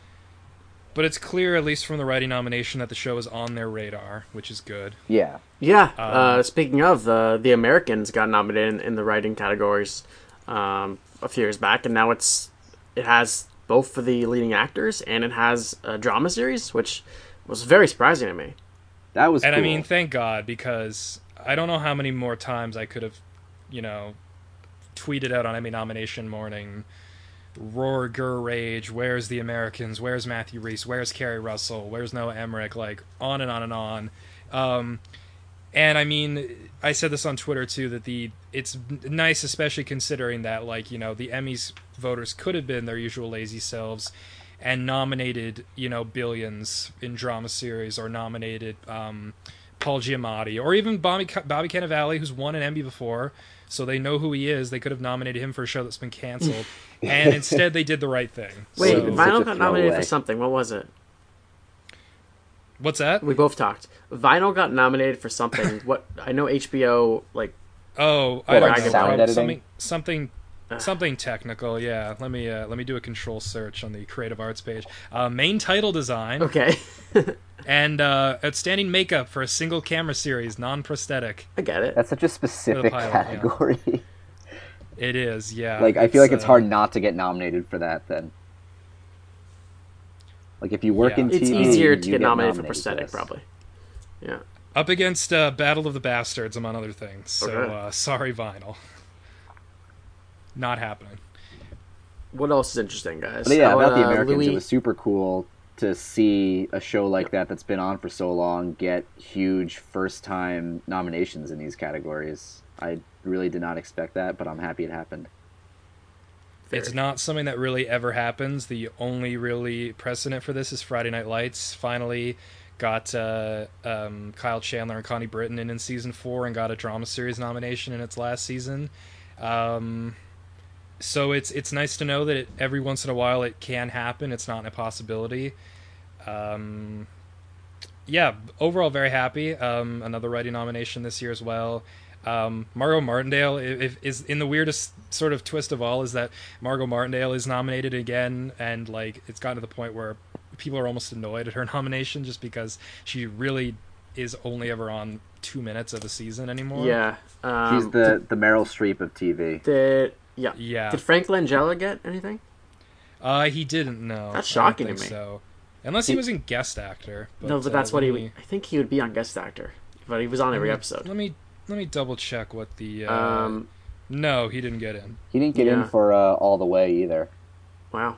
Speaker 2: But it's clear, at least from the writing nomination, that the show is on their radar, which is good.
Speaker 4: Yeah.
Speaker 3: Yeah.
Speaker 2: Um,
Speaker 3: uh, speaking of the the Americans got nominated in, in the writing categories um, a few years back, and now it's it has both for the leading actors and it has a drama series, which was very surprising to me.
Speaker 4: That was
Speaker 2: And I mean, thank God, because I don't know how many more times I could have, you know, tweeted out on Emmy nomination morning, roar, gur, rage, where's the Americans, where's Matthew Rhys, where's Keri Russell, where's Noah Emmerich, like, on and on and on. Um, and I mean, I said this on Twitter too that the it's nice, especially considering that like you know the Emmys voters could have been their usual lazy selves and nominated you know billions in drama series or nominated um, Paul Giamatti or even Bobby Bobby Cannavale who's won an Emmy before, so they know who he is. They could have nominated him for a show that's been canceled, *laughs* and instead they did the right thing.
Speaker 3: Wait,
Speaker 2: So-
Speaker 3: Vinyl got nominated
Speaker 4: throwaway.
Speaker 3: for something. What was it?
Speaker 2: what's that?
Speaker 3: We both talked. Vinyl got nominated for something. *laughs* what I know HBO like
Speaker 2: Oh, I
Speaker 4: What,
Speaker 2: don't
Speaker 3: like
Speaker 2: know.
Speaker 3: sound
Speaker 2: probably
Speaker 4: editing?
Speaker 2: Something, something, *laughs* something technical. Yeah. Let me uh, let me do a control search on the creative arts page. Uh, main title design
Speaker 3: okay. *laughs*
Speaker 2: and uh, outstanding makeup for a single camera series, non-prosthetic.
Speaker 3: I get it.
Speaker 4: That's such a specific
Speaker 2: pilot, yeah.
Speaker 4: category. *laughs*
Speaker 2: It is. Yeah.
Speaker 4: like, I feel like it's
Speaker 2: uh,
Speaker 4: hard not to get nominated for that then. Like, if you work
Speaker 2: Yeah.
Speaker 4: in
Speaker 3: It's easier to
Speaker 4: you
Speaker 3: get nominated for
Speaker 4: for
Speaker 3: prosthetic,
Speaker 4: this.
Speaker 3: probably. Yeah.
Speaker 2: up against uh, Battle of the Bastards, among other things. So
Speaker 3: Okay.
Speaker 2: uh, sorry, vinyl. Not happening.
Speaker 3: What else is interesting, guys?
Speaker 4: But yeah,
Speaker 3: Oh,
Speaker 4: about the
Speaker 3: uh,
Speaker 4: Americans,
Speaker 3: Louis-
Speaker 4: it was super cool to see a show like that that's been on for so long get huge first time nominations in these categories. I really did not expect that, but I'm happy it happened.
Speaker 2: It's not something that really ever happens. The only really precedent for this is Friday Night Lights. Finally, got uh, um, Kyle Chandler and Connie Britton in in season four and got a drama series nomination in its last season. Um, so it's it's nice to know that it, every once in a while it can happen. It's not an impossibility. Um, yeah, overall very happy. Um, another writing nomination this year as well. Um, Margot Martindale i- if, is in the weirdest sort of twist of all is that Margot Martindale is nominated again, and like it's gotten to the point where people are almost annoyed at her *laughs* nomination just because she really is only ever on two minutes of the season anymore.
Speaker 3: Yeah. Um,
Speaker 4: She's the, the Meryl Streep of TV.
Speaker 3: Did yeah.
Speaker 2: yeah.
Speaker 3: Did Frank Langella get anything?
Speaker 2: Uh, he didn't know.
Speaker 3: That's
Speaker 2: I don't
Speaker 3: shocking to me.
Speaker 2: So, unless he was in guest actor. But,
Speaker 3: no, but
Speaker 2: uh,
Speaker 3: that's what he.
Speaker 2: me-
Speaker 3: I think he would be on guest actor, but he was on every
Speaker 2: me-
Speaker 3: episode.
Speaker 2: Let me let me double check what the. Uh,
Speaker 3: Um.
Speaker 2: no, he didn't get in.
Speaker 4: He didn't get
Speaker 3: Yeah.
Speaker 4: in for uh, All the Way either.
Speaker 3: Wow.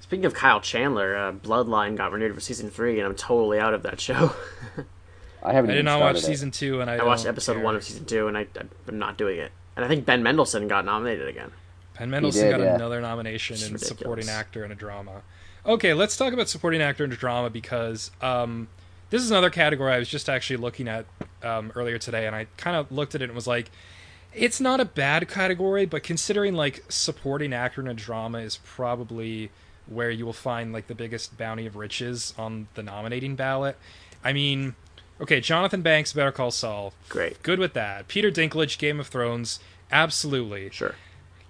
Speaker 3: Speaking of Kyle Chandler, uh, Bloodline got renewed for season three, and I'm totally out of that show. *laughs*
Speaker 4: I haven't
Speaker 2: I did
Speaker 4: even
Speaker 2: not watch
Speaker 4: it.
Speaker 2: season two, and I,
Speaker 3: I watched
Speaker 2: don't
Speaker 3: episode
Speaker 2: care.
Speaker 3: one of season two, and I, I'm not doing it. And I think Ben Mendelsohn got nominated again.
Speaker 2: Ben Mendelsohn
Speaker 4: did,
Speaker 2: got
Speaker 4: yeah.
Speaker 2: another nomination
Speaker 3: It's
Speaker 2: in
Speaker 3: ridiculous.
Speaker 2: supporting actor in a drama. Okay, let's talk about supporting actor in a drama because um, this is another category I was just actually looking at um, earlier today, and I kind of looked at it and was like, it's not a bad category, but considering like supporting actor in a drama is probably where you will find like the biggest bounty of riches on the nominating ballot. I mean, okay, Jonathan Banks, Better Call Saul,
Speaker 3: Great.
Speaker 2: good with that. Peter Dinklage, Game of Thrones, absolutely.
Speaker 3: Sure.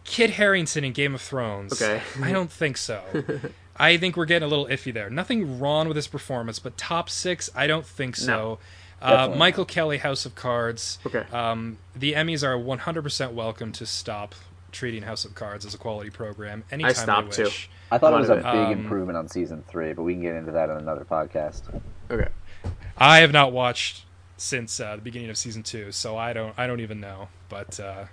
Speaker 2: Kit Harington in Game of Thrones.
Speaker 3: Okay.
Speaker 2: I don't think so. *laughs* I think we're getting a little iffy there. Nothing wrong with his performance, but top six, I don't think so. Uh,
Speaker 4: Definitely
Speaker 2: Michael Kelly, House of Cards.
Speaker 3: Okay.
Speaker 2: Um, the Emmys are 100% welcome to stop treating House of Cards as a quality program anytime I
Speaker 3: stopped
Speaker 2: they
Speaker 3: too.
Speaker 2: wish.
Speaker 4: I thought it was a
Speaker 3: of
Speaker 4: big.
Speaker 2: Um,
Speaker 4: improvement on season three, but we can get into that on another podcast.
Speaker 3: Okay.
Speaker 2: I have not watched since uh, the beginning of season two, so I don't I don't even know. But uh,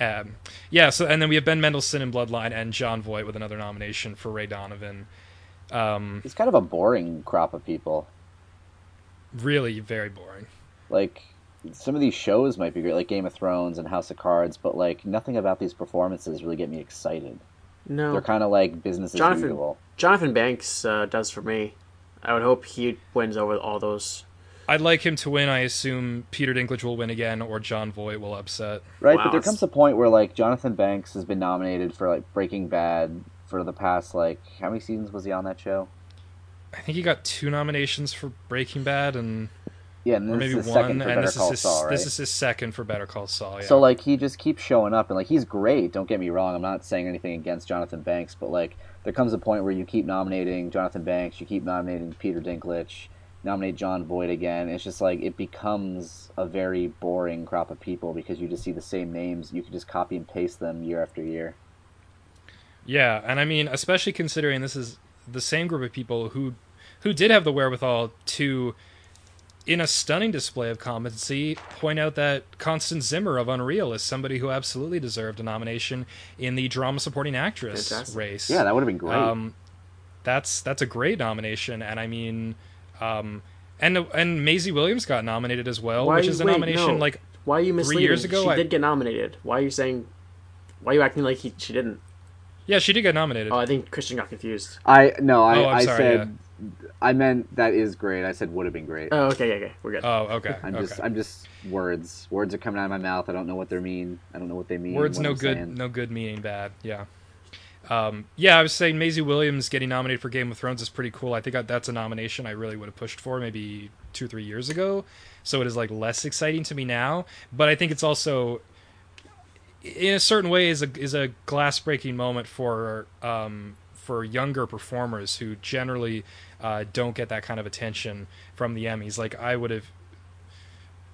Speaker 2: um, yeah, so and then we have Ben Mendelsohn in Bloodline and Jon Voight with another nomination for Ray Donovan. Um,
Speaker 4: He's kind of a boring crop of people.
Speaker 2: really very boring.
Speaker 4: Like some of these shows might be great, like Game of Thrones and House of Cards, but like nothing about these performances really get me excited.
Speaker 3: No,
Speaker 4: They're kind of like business as usual.
Speaker 3: Jonathan Banks uh, does for me. I would hope he wins over all those.
Speaker 2: I'd like him to win. I assume Peter Dinklage will win again, or Jon Voight will upset.
Speaker 4: Right,
Speaker 3: Wow,
Speaker 4: but there comes a point where like Jonathan Banks has been nominated for like Breaking Bad for the past like how many seasons was he on that show?
Speaker 2: I think he got two nominations for Breaking Bad, and
Speaker 4: Yeah, and
Speaker 2: or
Speaker 4: this
Speaker 2: maybe
Speaker 4: is the second
Speaker 2: one,
Speaker 4: for
Speaker 2: and
Speaker 4: Better
Speaker 2: this is
Speaker 4: Call
Speaker 2: his
Speaker 4: Saul, right?
Speaker 2: this is his second for Better Call Saul. Yeah.
Speaker 4: So like he just keeps showing up and like he's great. Don't get me wrong. I'm not saying anything against Jonathan Banks, but like there comes a point where you keep nominating Jonathan Banks, you keep nominating Peter Dinklage, nominate Jon Voight again. It's just like it becomes a very boring crop of people because you just see the same names. You can just copy and paste them year after year.
Speaker 2: Yeah, and I mean, especially considering this is the same group of people who who did have the wherewithal to, in a stunning display of competency, point out that Constance Zimmer of Unreal is somebody who absolutely deserved a nomination in the drama supporting actress
Speaker 3: Fantastic.
Speaker 2: race.
Speaker 4: Yeah, that would have been great.
Speaker 2: Um, that's that's a great nomination, and I mean, um, and and Maisie Williams got nominated as well,
Speaker 3: Why
Speaker 2: which
Speaker 3: you-
Speaker 2: is a
Speaker 3: wait,
Speaker 2: nomination
Speaker 3: no.
Speaker 2: like
Speaker 3: Why are you misleading?
Speaker 2: Three years ago,
Speaker 3: she
Speaker 2: I-
Speaker 3: did get nominated. Why are you saying? Why are you acting like he, she didn't?
Speaker 2: yeah, she did get nominated.
Speaker 3: Oh, I think Christian got confused.
Speaker 4: I no, I,
Speaker 2: Oh, I'm sorry,
Speaker 4: said I meant that is great. I said would have been great.
Speaker 3: Oh, okay, okay, okay. We're good.
Speaker 2: oh, okay.
Speaker 4: I'm
Speaker 2: okay.
Speaker 4: just I'm just words. Words are coming out of my mouth. I don't know what they mean. I don't know what they mean.
Speaker 2: Words
Speaker 4: what
Speaker 2: no
Speaker 4: I'm
Speaker 2: good,
Speaker 4: saying.
Speaker 2: no good meaning bad. Yeah. Um, yeah, I was saying Maisie Williams getting nominated for Game of Thrones is pretty cool. I think that's a nomination I really would have pushed for maybe two, three years ago. So it is like less exciting to me now. But I think it's also, in a certain way, is a is a glass breaking moment for um, for younger performers who generally uh, don't get that kind of attention from the Emmys. Like I would have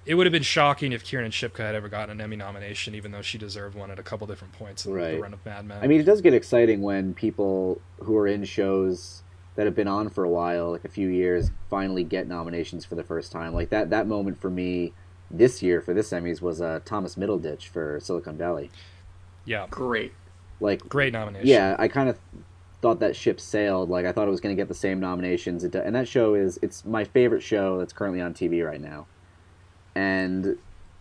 Speaker 2: it would have been shocking if Kiernan Shipka had ever gotten an Emmy nomination, even though she deserved one at a couple different points in the run of Mad Men.
Speaker 4: I mean, it does get exciting when people who are in shows that have been on for a while, like a few years, finally get nominations for the first time. Like that that moment for me this year for this Emmys was uh, Thomas Middleditch for Silicon Valley.
Speaker 2: yeah,
Speaker 3: Great.
Speaker 4: Like,
Speaker 2: great nomination.
Speaker 4: yeah, I kind of thought that ship sailed. Like, I thought it was going to get the same nominations. It, and that show is it's my favorite show that's currently on TV right now. And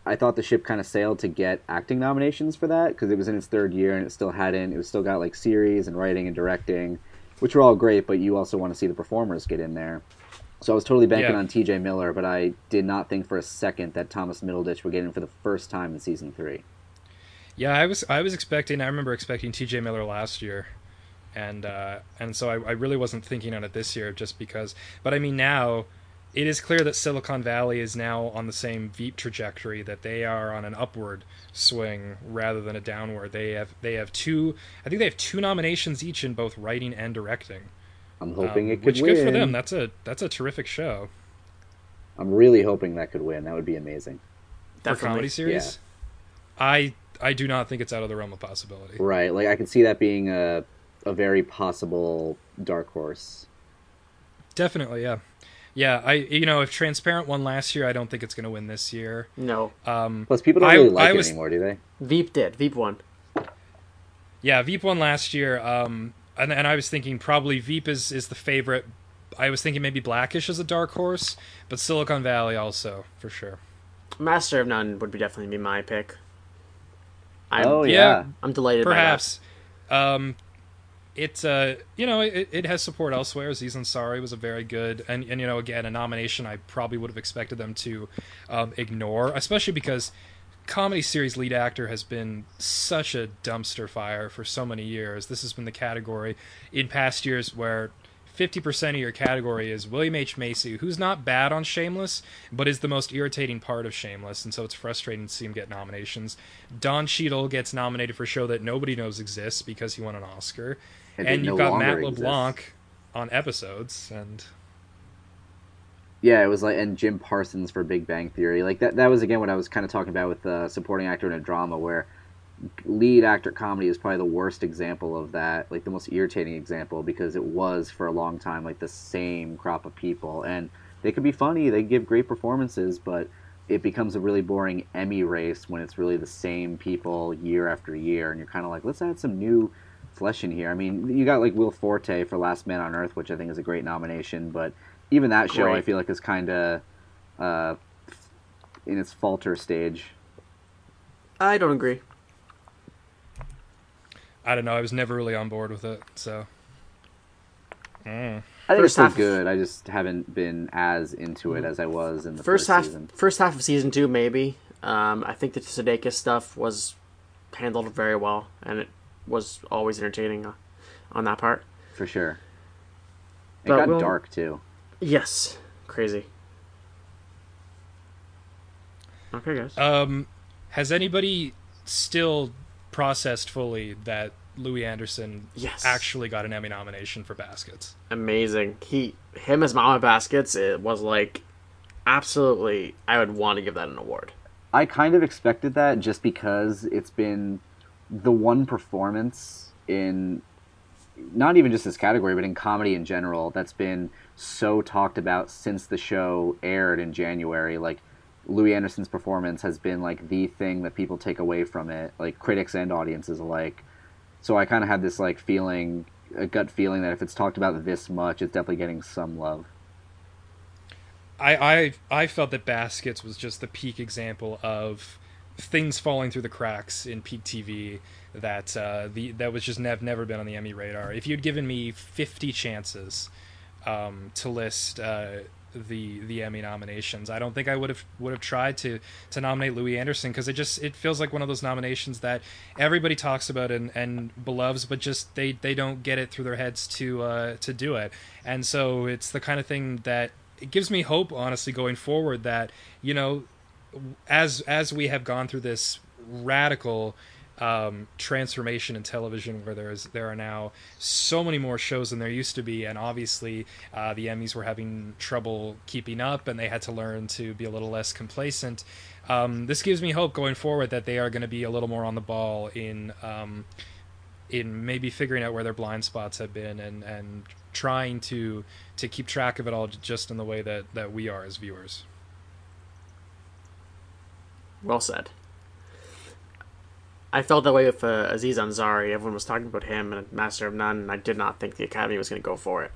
Speaker 4: I thought the ship kind of sailed to get acting nominations for that because it was in its third year and it still hadn't. It was still got like series and writing and directing, which were all great, but you also want to see the performers get in there. So I was totally banking
Speaker 2: Yeah.
Speaker 4: on T.J. Miller, but I did not think for a second that Thomas Middleditch would get in for the first time in season three.
Speaker 2: Yeah, I was I was expecting. I remember expecting T.J. Miller last year, and uh, and so I, I really wasn't thinking on it this year just because. But I mean now, it is clear that Silicon Valley is now on the same Veep trajectory that they are on an upward swing rather than a downward. They have they have two. I think they have two nominations each in both writing and directing.
Speaker 4: I'm hoping
Speaker 2: Um,
Speaker 4: it could
Speaker 2: which
Speaker 4: win.
Speaker 2: good for them. That's a that's a terrific show
Speaker 4: I'm really hoping that could win. That would be amazing.
Speaker 2: for a comedy series. I I do not think it's out of the realm of possibility.
Speaker 4: Right. Like I could see that being a a very possible dark horse.
Speaker 2: Definitely, yeah, yeah. I you know if Transparent won last year, I don't think it's going to win this year.
Speaker 3: No.
Speaker 2: Um,
Speaker 4: Plus, people don't
Speaker 2: I-
Speaker 4: really like
Speaker 2: I
Speaker 4: it
Speaker 2: was-
Speaker 4: anymore, do they?
Speaker 3: Veep did. Veep won.
Speaker 2: yeah, Veep won last year, um, and and I was thinking probably Veep is is the favorite. I was thinking maybe Blackish is a dark horse, but Silicon Valley also for sure.
Speaker 3: Master of None would be definitely be my pick. I'm,
Speaker 4: oh
Speaker 2: yeah.
Speaker 4: yeah.
Speaker 3: I'm delighted
Speaker 2: Perhaps. Um, it's uh, you know, it, it has support elsewhere. Aziz Ansari was a very good, and and you know, again, a nomination I probably would have expected them to um, ignore, especially because comedy series lead actor has been such a dumpster fire for so many years. This has been the category in past years where. 50% of your category is William H. Macy, who's not bad on Shameless, but is the most irritating part of Shameless, and so it's frustrating to see him get nominations. Don Cheadle gets nominated for a show that nobody knows exists because he won an Oscar.
Speaker 4: And
Speaker 2: you've
Speaker 4: no
Speaker 2: got Matt
Speaker 4: exists.
Speaker 2: LeBlanc on episodes, and
Speaker 4: Yeah, it was like and Jim Parsons for Big Bang Theory. Like that that was again what I was kind of talking about with uh, supporting actor in a drama where lead actor comedy is probably the worst example of that, like the most irritating example because it was for a long time like the same crop of people and they could be funny, they give great performances, but it becomes a really boring Emmy race when it's really the same people year after year and you're kind of like let's add some new flesh in here. I mean, you got like Will Forte for Last Man on Earth, which I think is a great nomination, but even that show I feel like is kind of uh, in its falter stage.
Speaker 3: I don't agree.
Speaker 2: I don't know. I was never really on board with it. So Mm.
Speaker 4: I think
Speaker 3: First
Speaker 4: it's still
Speaker 3: half-
Speaker 4: good. I just haven't been as into it as I was in the
Speaker 3: First
Speaker 4: first,
Speaker 3: half,
Speaker 4: season.
Speaker 3: first half of season two, maybe. Um, I think the Sudeikis stuff was handled very well, and it was always entertaining uh, on that part.
Speaker 4: For sure. It
Speaker 3: But
Speaker 4: got
Speaker 3: we'll-
Speaker 4: dark too.
Speaker 3: Yes, crazy. Okay, guys.
Speaker 2: Um, has anybody still processed fully that Louie Anderson
Speaker 3: Yes.
Speaker 2: actually got an Emmy nomination for Baskets?
Speaker 3: Amazing. He, him as Mama Baskets, it was like absolutely. I would want to give that an award.
Speaker 4: I kind of expected that just because it's been the one performance in not even just this category, but in comedy in general that's been so talked about since the show aired in January. Like Louie Anderson's performance has been like the thing that people take away from it, like critics and audiences alike. So I kind of had this like feeling, a gut feeling that if it's talked about this much, it's definitely getting some love.
Speaker 2: I, I I felt that Baskets was just the peak example of things falling through the cracks in peak TV that uh, the that was just nev- never been on the Emmy radar. If you'd given me 50 chances um, to list uh, the the Emmy nominations, I don't think I would have would have tried to to nominate Louie Anderson because it just it feels like one of those nominations that everybody talks about and and beloves, but just they they don't get it through their heads to uh, to do it, and so it's the kind of thing that it gives me hope honestly going forward that you know as as we have gone through this radical um, transformation in television where there's there are now so many more shows than there used to be and obviously uh, the emmys were having trouble keeping up and they had to learn to be a little less complacent. Um, this gives me hope going forward that they are going to be a little more on the ball in um, in maybe figuring out where their blind spots have been and and trying to to keep track of it all just in the way that that we are as viewers
Speaker 3: Well said. I felt that way with uh, Aziz Ansari. Everyone was talking about him and Master of None, and I did not think the Academy was going to go for it.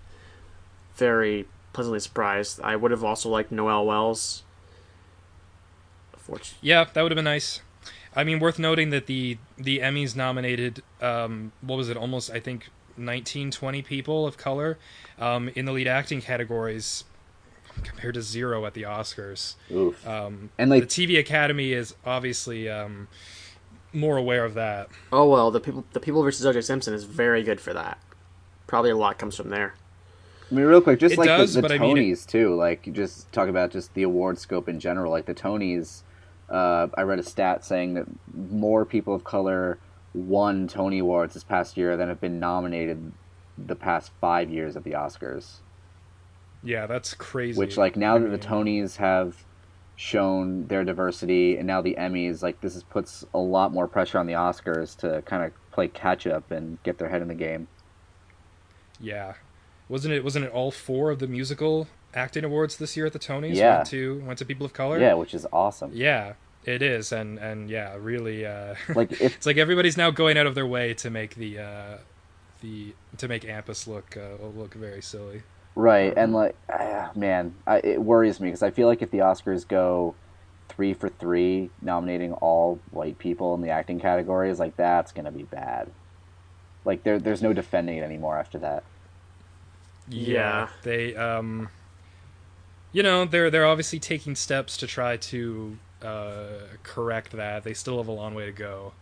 Speaker 3: Very pleasantly surprised. I would have also liked Noel Wells.
Speaker 2: Yeah, that would have been nice. I mean, worth noting that the the Emmys nominated um, what was it? Almost I think 19, 20 people of color um, in the lead acting categories, compared to zero at the Oscars.
Speaker 4: Oof.
Speaker 2: Um,
Speaker 4: and like
Speaker 2: the TV Academy is obviously um, more aware of that.
Speaker 3: oh well, the people, the people versus O.J. Simpson is very good for that. Probably a lot comes from there.
Speaker 4: I mean, real quick, just
Speaker 2: It
Speaker 4: like
Speaker 2: does,
Speaker 4: the, the
Speaker 2: but I
Speaker 4: Tonys
Speaker 2: mean it-
Speaker 4: too. Like, you just talk about just the award scope in general. Like the Tonys, uh, I read a stat saying that more people of color won Tony awards this past year than have been nominated the past five years at the Oscars.
Speaker 2: Yeah, that's crazy.
Speaker 4: Which, like, now
Speaker 2: I
Speaker 4: that the Tonys have shown their diversity, and now the Emmys, like, this is, puts a lot more pressure on the Oscars to kind of play catch up and get their head in the game.
Speaker 2: Yeah, wasn't it? Wasn't it all four of the musical acting awards this year at the Tonys?
Speaker 4: Yeah.
Speaker 2: went to went to people of color.
Speaker 4: Yeah, which is awesome.
Speaker 2: Yeah, it is, and and yeah, really. Uh, *laughs*
Speaker 4: Like, if
Speaker 2: it's like everybody's now going out of their way to make the uh, the to make AMPAS look uh, look very silly.
Speaker 4: Right, and like, ah, man, I, it worries me because I feel like if the Oscars go three for three, nominating all white people in the acting categories, like that's gonna be bad. Like there, there's no defending it anymore after that.
Speaker 3: Yeah.
Speaker 2: they um, you know, they're they're obviously taking steps to try to uh, correct that. They still have a long way to go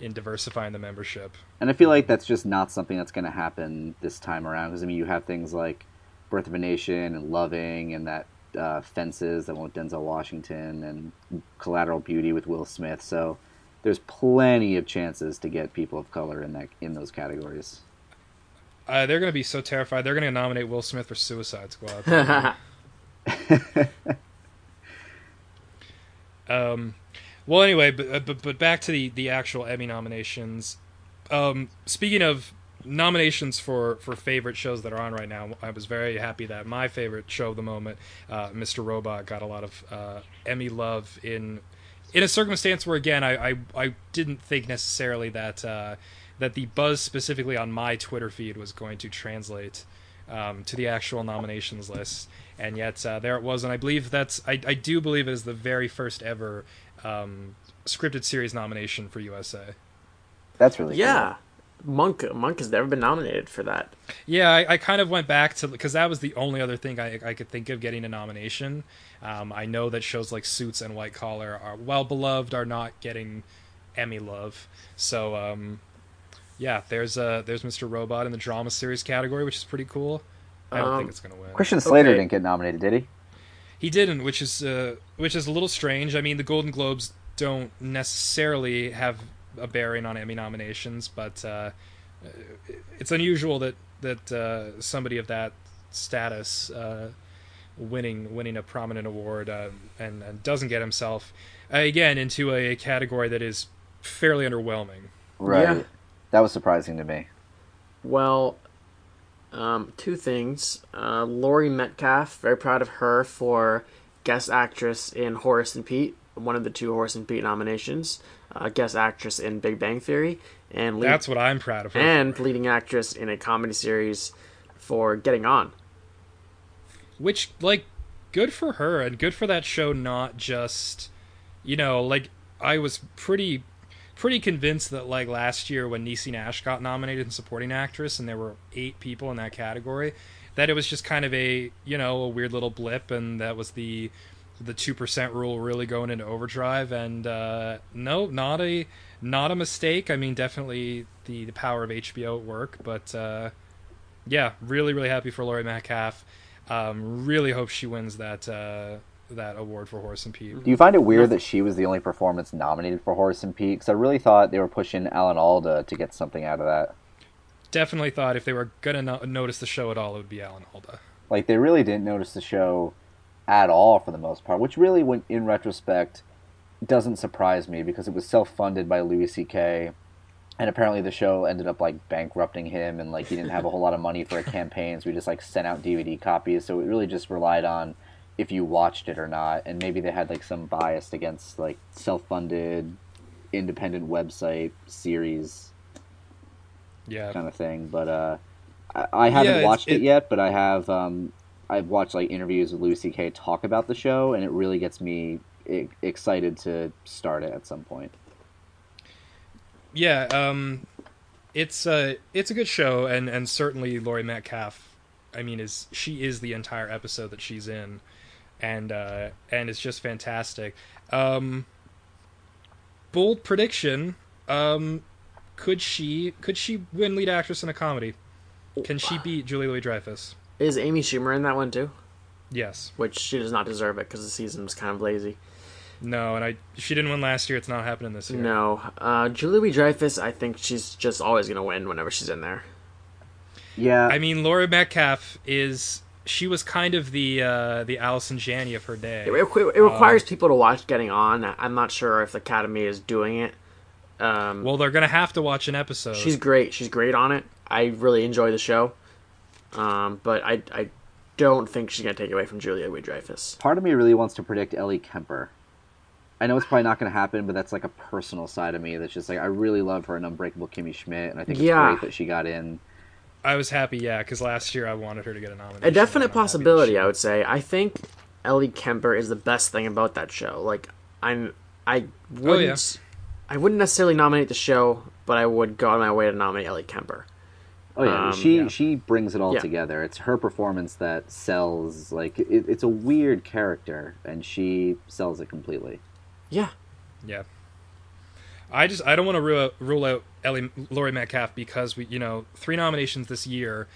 Speaker 2: in diversifying the membership.
Speaker 4: And I feel like that's just not something that's gonna happen this time around because I mean, you have things like Birth of a Nation and Loving and that uh, Fences that went with Denzel Washington and Collateral Beauty with Will Smith. So there's plenty of chances to get people of color in that in those categories.
Speaker 2: Uh, they're going to be so terrified. They're going to nominate Will Smith for Suicide Squad. *laughs* *laughs* um, well, anyway, but, uh, but but back to the the actual Emmy nominations. Um, speaking of nominations for for favorite shows that are on right now, I was very happy that my favorite show of the moment, uh, Mr. Robot, got a lot of uh, Emmy love in in a circumstance where again I I, I didn't think necessarily that. Uh, that the buzz specifically on my Twitter feed was going to translate um, to the actual nominations list, and yet uh, there it was. And I believe that's I, I do believe it is the very first ever um, scripted series nomination for USA.
Speaker 4: That's really
Speaker 3: Yeah, Monk Monk has never been nominated for that.
Speaker 2: Yeah, I, I kind of went back to because that was the only other thing I, I could think of getting a nomination. Um, I know that shows like Suits and White Collar are well beloved are not getting Emmy love. So um, yeah, there's uh there's Mr. Robot in the drama series category, which is pretty cool. I don't
Speaker 3: Um,
Speaker 2: think it's gonna win.
Speaker 4: Christian Slater
Speaker 3: Okay.
Speaker 4: didn't get nominated, did he?
Speaker 2: He didn't, which is uh, which is a little strange. I mean, the Golden Globes don't necessarily have a bearing on Emmy nominations, but uh, it's unusual that that uh, somebody of that status uh, winning winning a prominent award uh, and, and doesn't get himself uh, again into a category that is fairly underwhelming.
Speaker 4: Right.
Speaker 3: Yeah.
Speaker 4: That was surprising to me.
Speaker 3: Well, um, two things. Uh, Laurie Metcalf, very proud of her for guest actress in Horace and Pete, one of the two Horace and Pete nominations. Uh, guest actress in Big Bang Theory, and lead,
Speaker 2: That's what I'm proud of. Her
Speaker 3: and
Speaker 2: for.
Speaker 3: leading actress in a comedy series for Getting On.
Speaker 2: which like good for her and good for that show not just you know like i was pretty pretty convinced that like last year when Niecy Nash got nominated in supporting actress and there were eight people in that category that it was just kind of a you know a weird little blip and that was the the 2% rule really going into overdrive and uh no not a not a mistake i mean definitely the the power of hbo at work but uh yeah really really happy for laurie metcalf um, really hope she wins that uh, that award for Horace and Pete.
Speaker 4: Do you find it weird that she was the only performance nominated for Horace and Pete? Because I really thought they were pushing Alan Alda to get something out of that.
Speaker 2: Definitely thought if they were gonna no- notice the show at all, it would be Alan Alda.
Speaker 4: Like they really didn't notice the show at all for the most part, which really, when in retrospect, doesn't surprise me because it was self-funded by Louis C.K. And apparently the show ended up like bankrupting him, and like he didn't have a whole lot of money for a campaign, so we just like sent out DVD copies. So it really just relied on if you watched it or not, and maybe they had like some bias against like self-funded, independent website series
Speaker 2: Yeah,
Speaker 4: kind of thing. But uh, I, I haven't
Speaker 2: Yeah,
Speaker 4: watched it,
Speaker 2: it-
Speaker 4: yet, but I have. Um, I've watched like interviews with Louis C.K. talk about the show, and it really gets me excited to start it at some point.
Speaker 2: yeah. Um, it's uh, it's a good show, and and certainly Laurie Metcalf. I mean, is she is the entire episode that she's in, and uh, and it's just fantastic. Um, bold prediction. Um, could she could she win lead actress in a comedy? Can she beat Julie Louis Dreyfus?
Speaker 3: Is Amy Schumer in that one too?
Speaker 2: Yes.
Speaker 3: Which she does not deserve it because the season was kind of lazy.
Speaker 2: No, and I she didn't win last year. It's not happening this year.
Speaker 3: No, uh, Julie Dreyfus. I think she's just always gonna win whenever she's in there.
Speaker 4: Yeah,
Speaker 2: I mean, Laura Metcalf is she was kind of the uh, the Allison Janney of her day.
Speaker 3: It, it, it requires people to watch Getting On. I'm not sure if the Academy is doing it. Um,
Speaker 2: Well, they're gonna have to watch an episode.
Speaker 3: she's great. She's great on it. I really enjoy the show. Um, but I, I don't think she's gonna take it away from Julia Louis Dreyfus.
Speaker 4: part of me really wants to predict Ellie Kemper. I know it's probably not going to happen, but that's like a personal side of me that's just like I really love her in Unbreakable Kimmy Schmidt, and I think it's
Speaker 3: Yeah.
Speaker 4: great that she got in.
Speaker 2: I was happy, yeah, because last year I wanted her to get a nomination.
Speaker 3: A definite
Speaker 2: and I'm happy that
Speaker 3: possibility, I would say. I think Ellie Kemper is the best thing about that show. Like, I'm, I wouldn't, I wouldn't necessarily nominate the show, but I would go out of my way to nominate Ellie Kemper.
Speaker 4: Oh yeah,
Speaker 3: Um,
Speaker 4: she
Speaker 2: yeah.
Speaker 4: she brings it all
Speaker 3: Yeah.
Speaker 4: together. It's her performance that sells. Like it, it's a weird character, and she sells it completely.
Speaker 3: Yeah,
Speaker 2: Yeah. I just I don't want to rule, rule out Ellie Laurie Metcalf because we you know three nominations this year.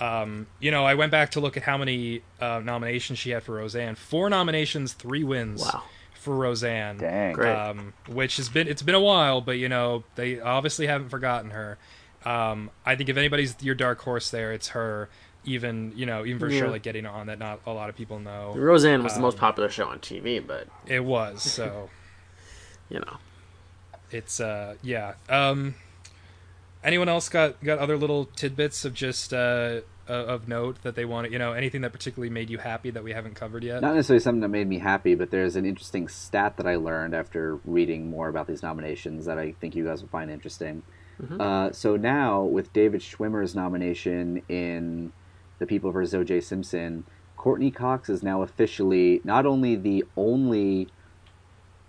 Speaker 2: Um, you know I went back to look at how many uh, nominations she had for Roseanne. Four nominations, three wins
Speaker 3: Wow.
Speaker 2: for Roseanne.
Speaker 4: Dang.
Speaker 3: Great.
Speaker 2: Um, which has been it's been a while, but you know they obviously haven't forgotten her. Um, I think if anybody's your dark horse there, it's her. Even you know even for a
Speaker 3: Yeah.
Speaker 2: show like Getting On that not a lot of people know
Speaker 3: Roseanne was the most
Speaker 2: Um,
Speaker 3: popular show on TV, but
Speaker 2: it was so. *laughs*
Speaker 3: you know,
Speaker 2: it's uh yeah um anyone else got got other little tidbits of just uh uh, of note that they want? You know, anything that particularly made you happy that we haven't covered yet?
Speaker 4: Not necessarily something that made me happy, but there's an interesting stat that I learned after reading more about these nominations that I think you guys will find interesting. Uh, so now, with David Schwimmer's nomination in The People vs. O.J. Simpson, Courteney Cox is now officially not only the only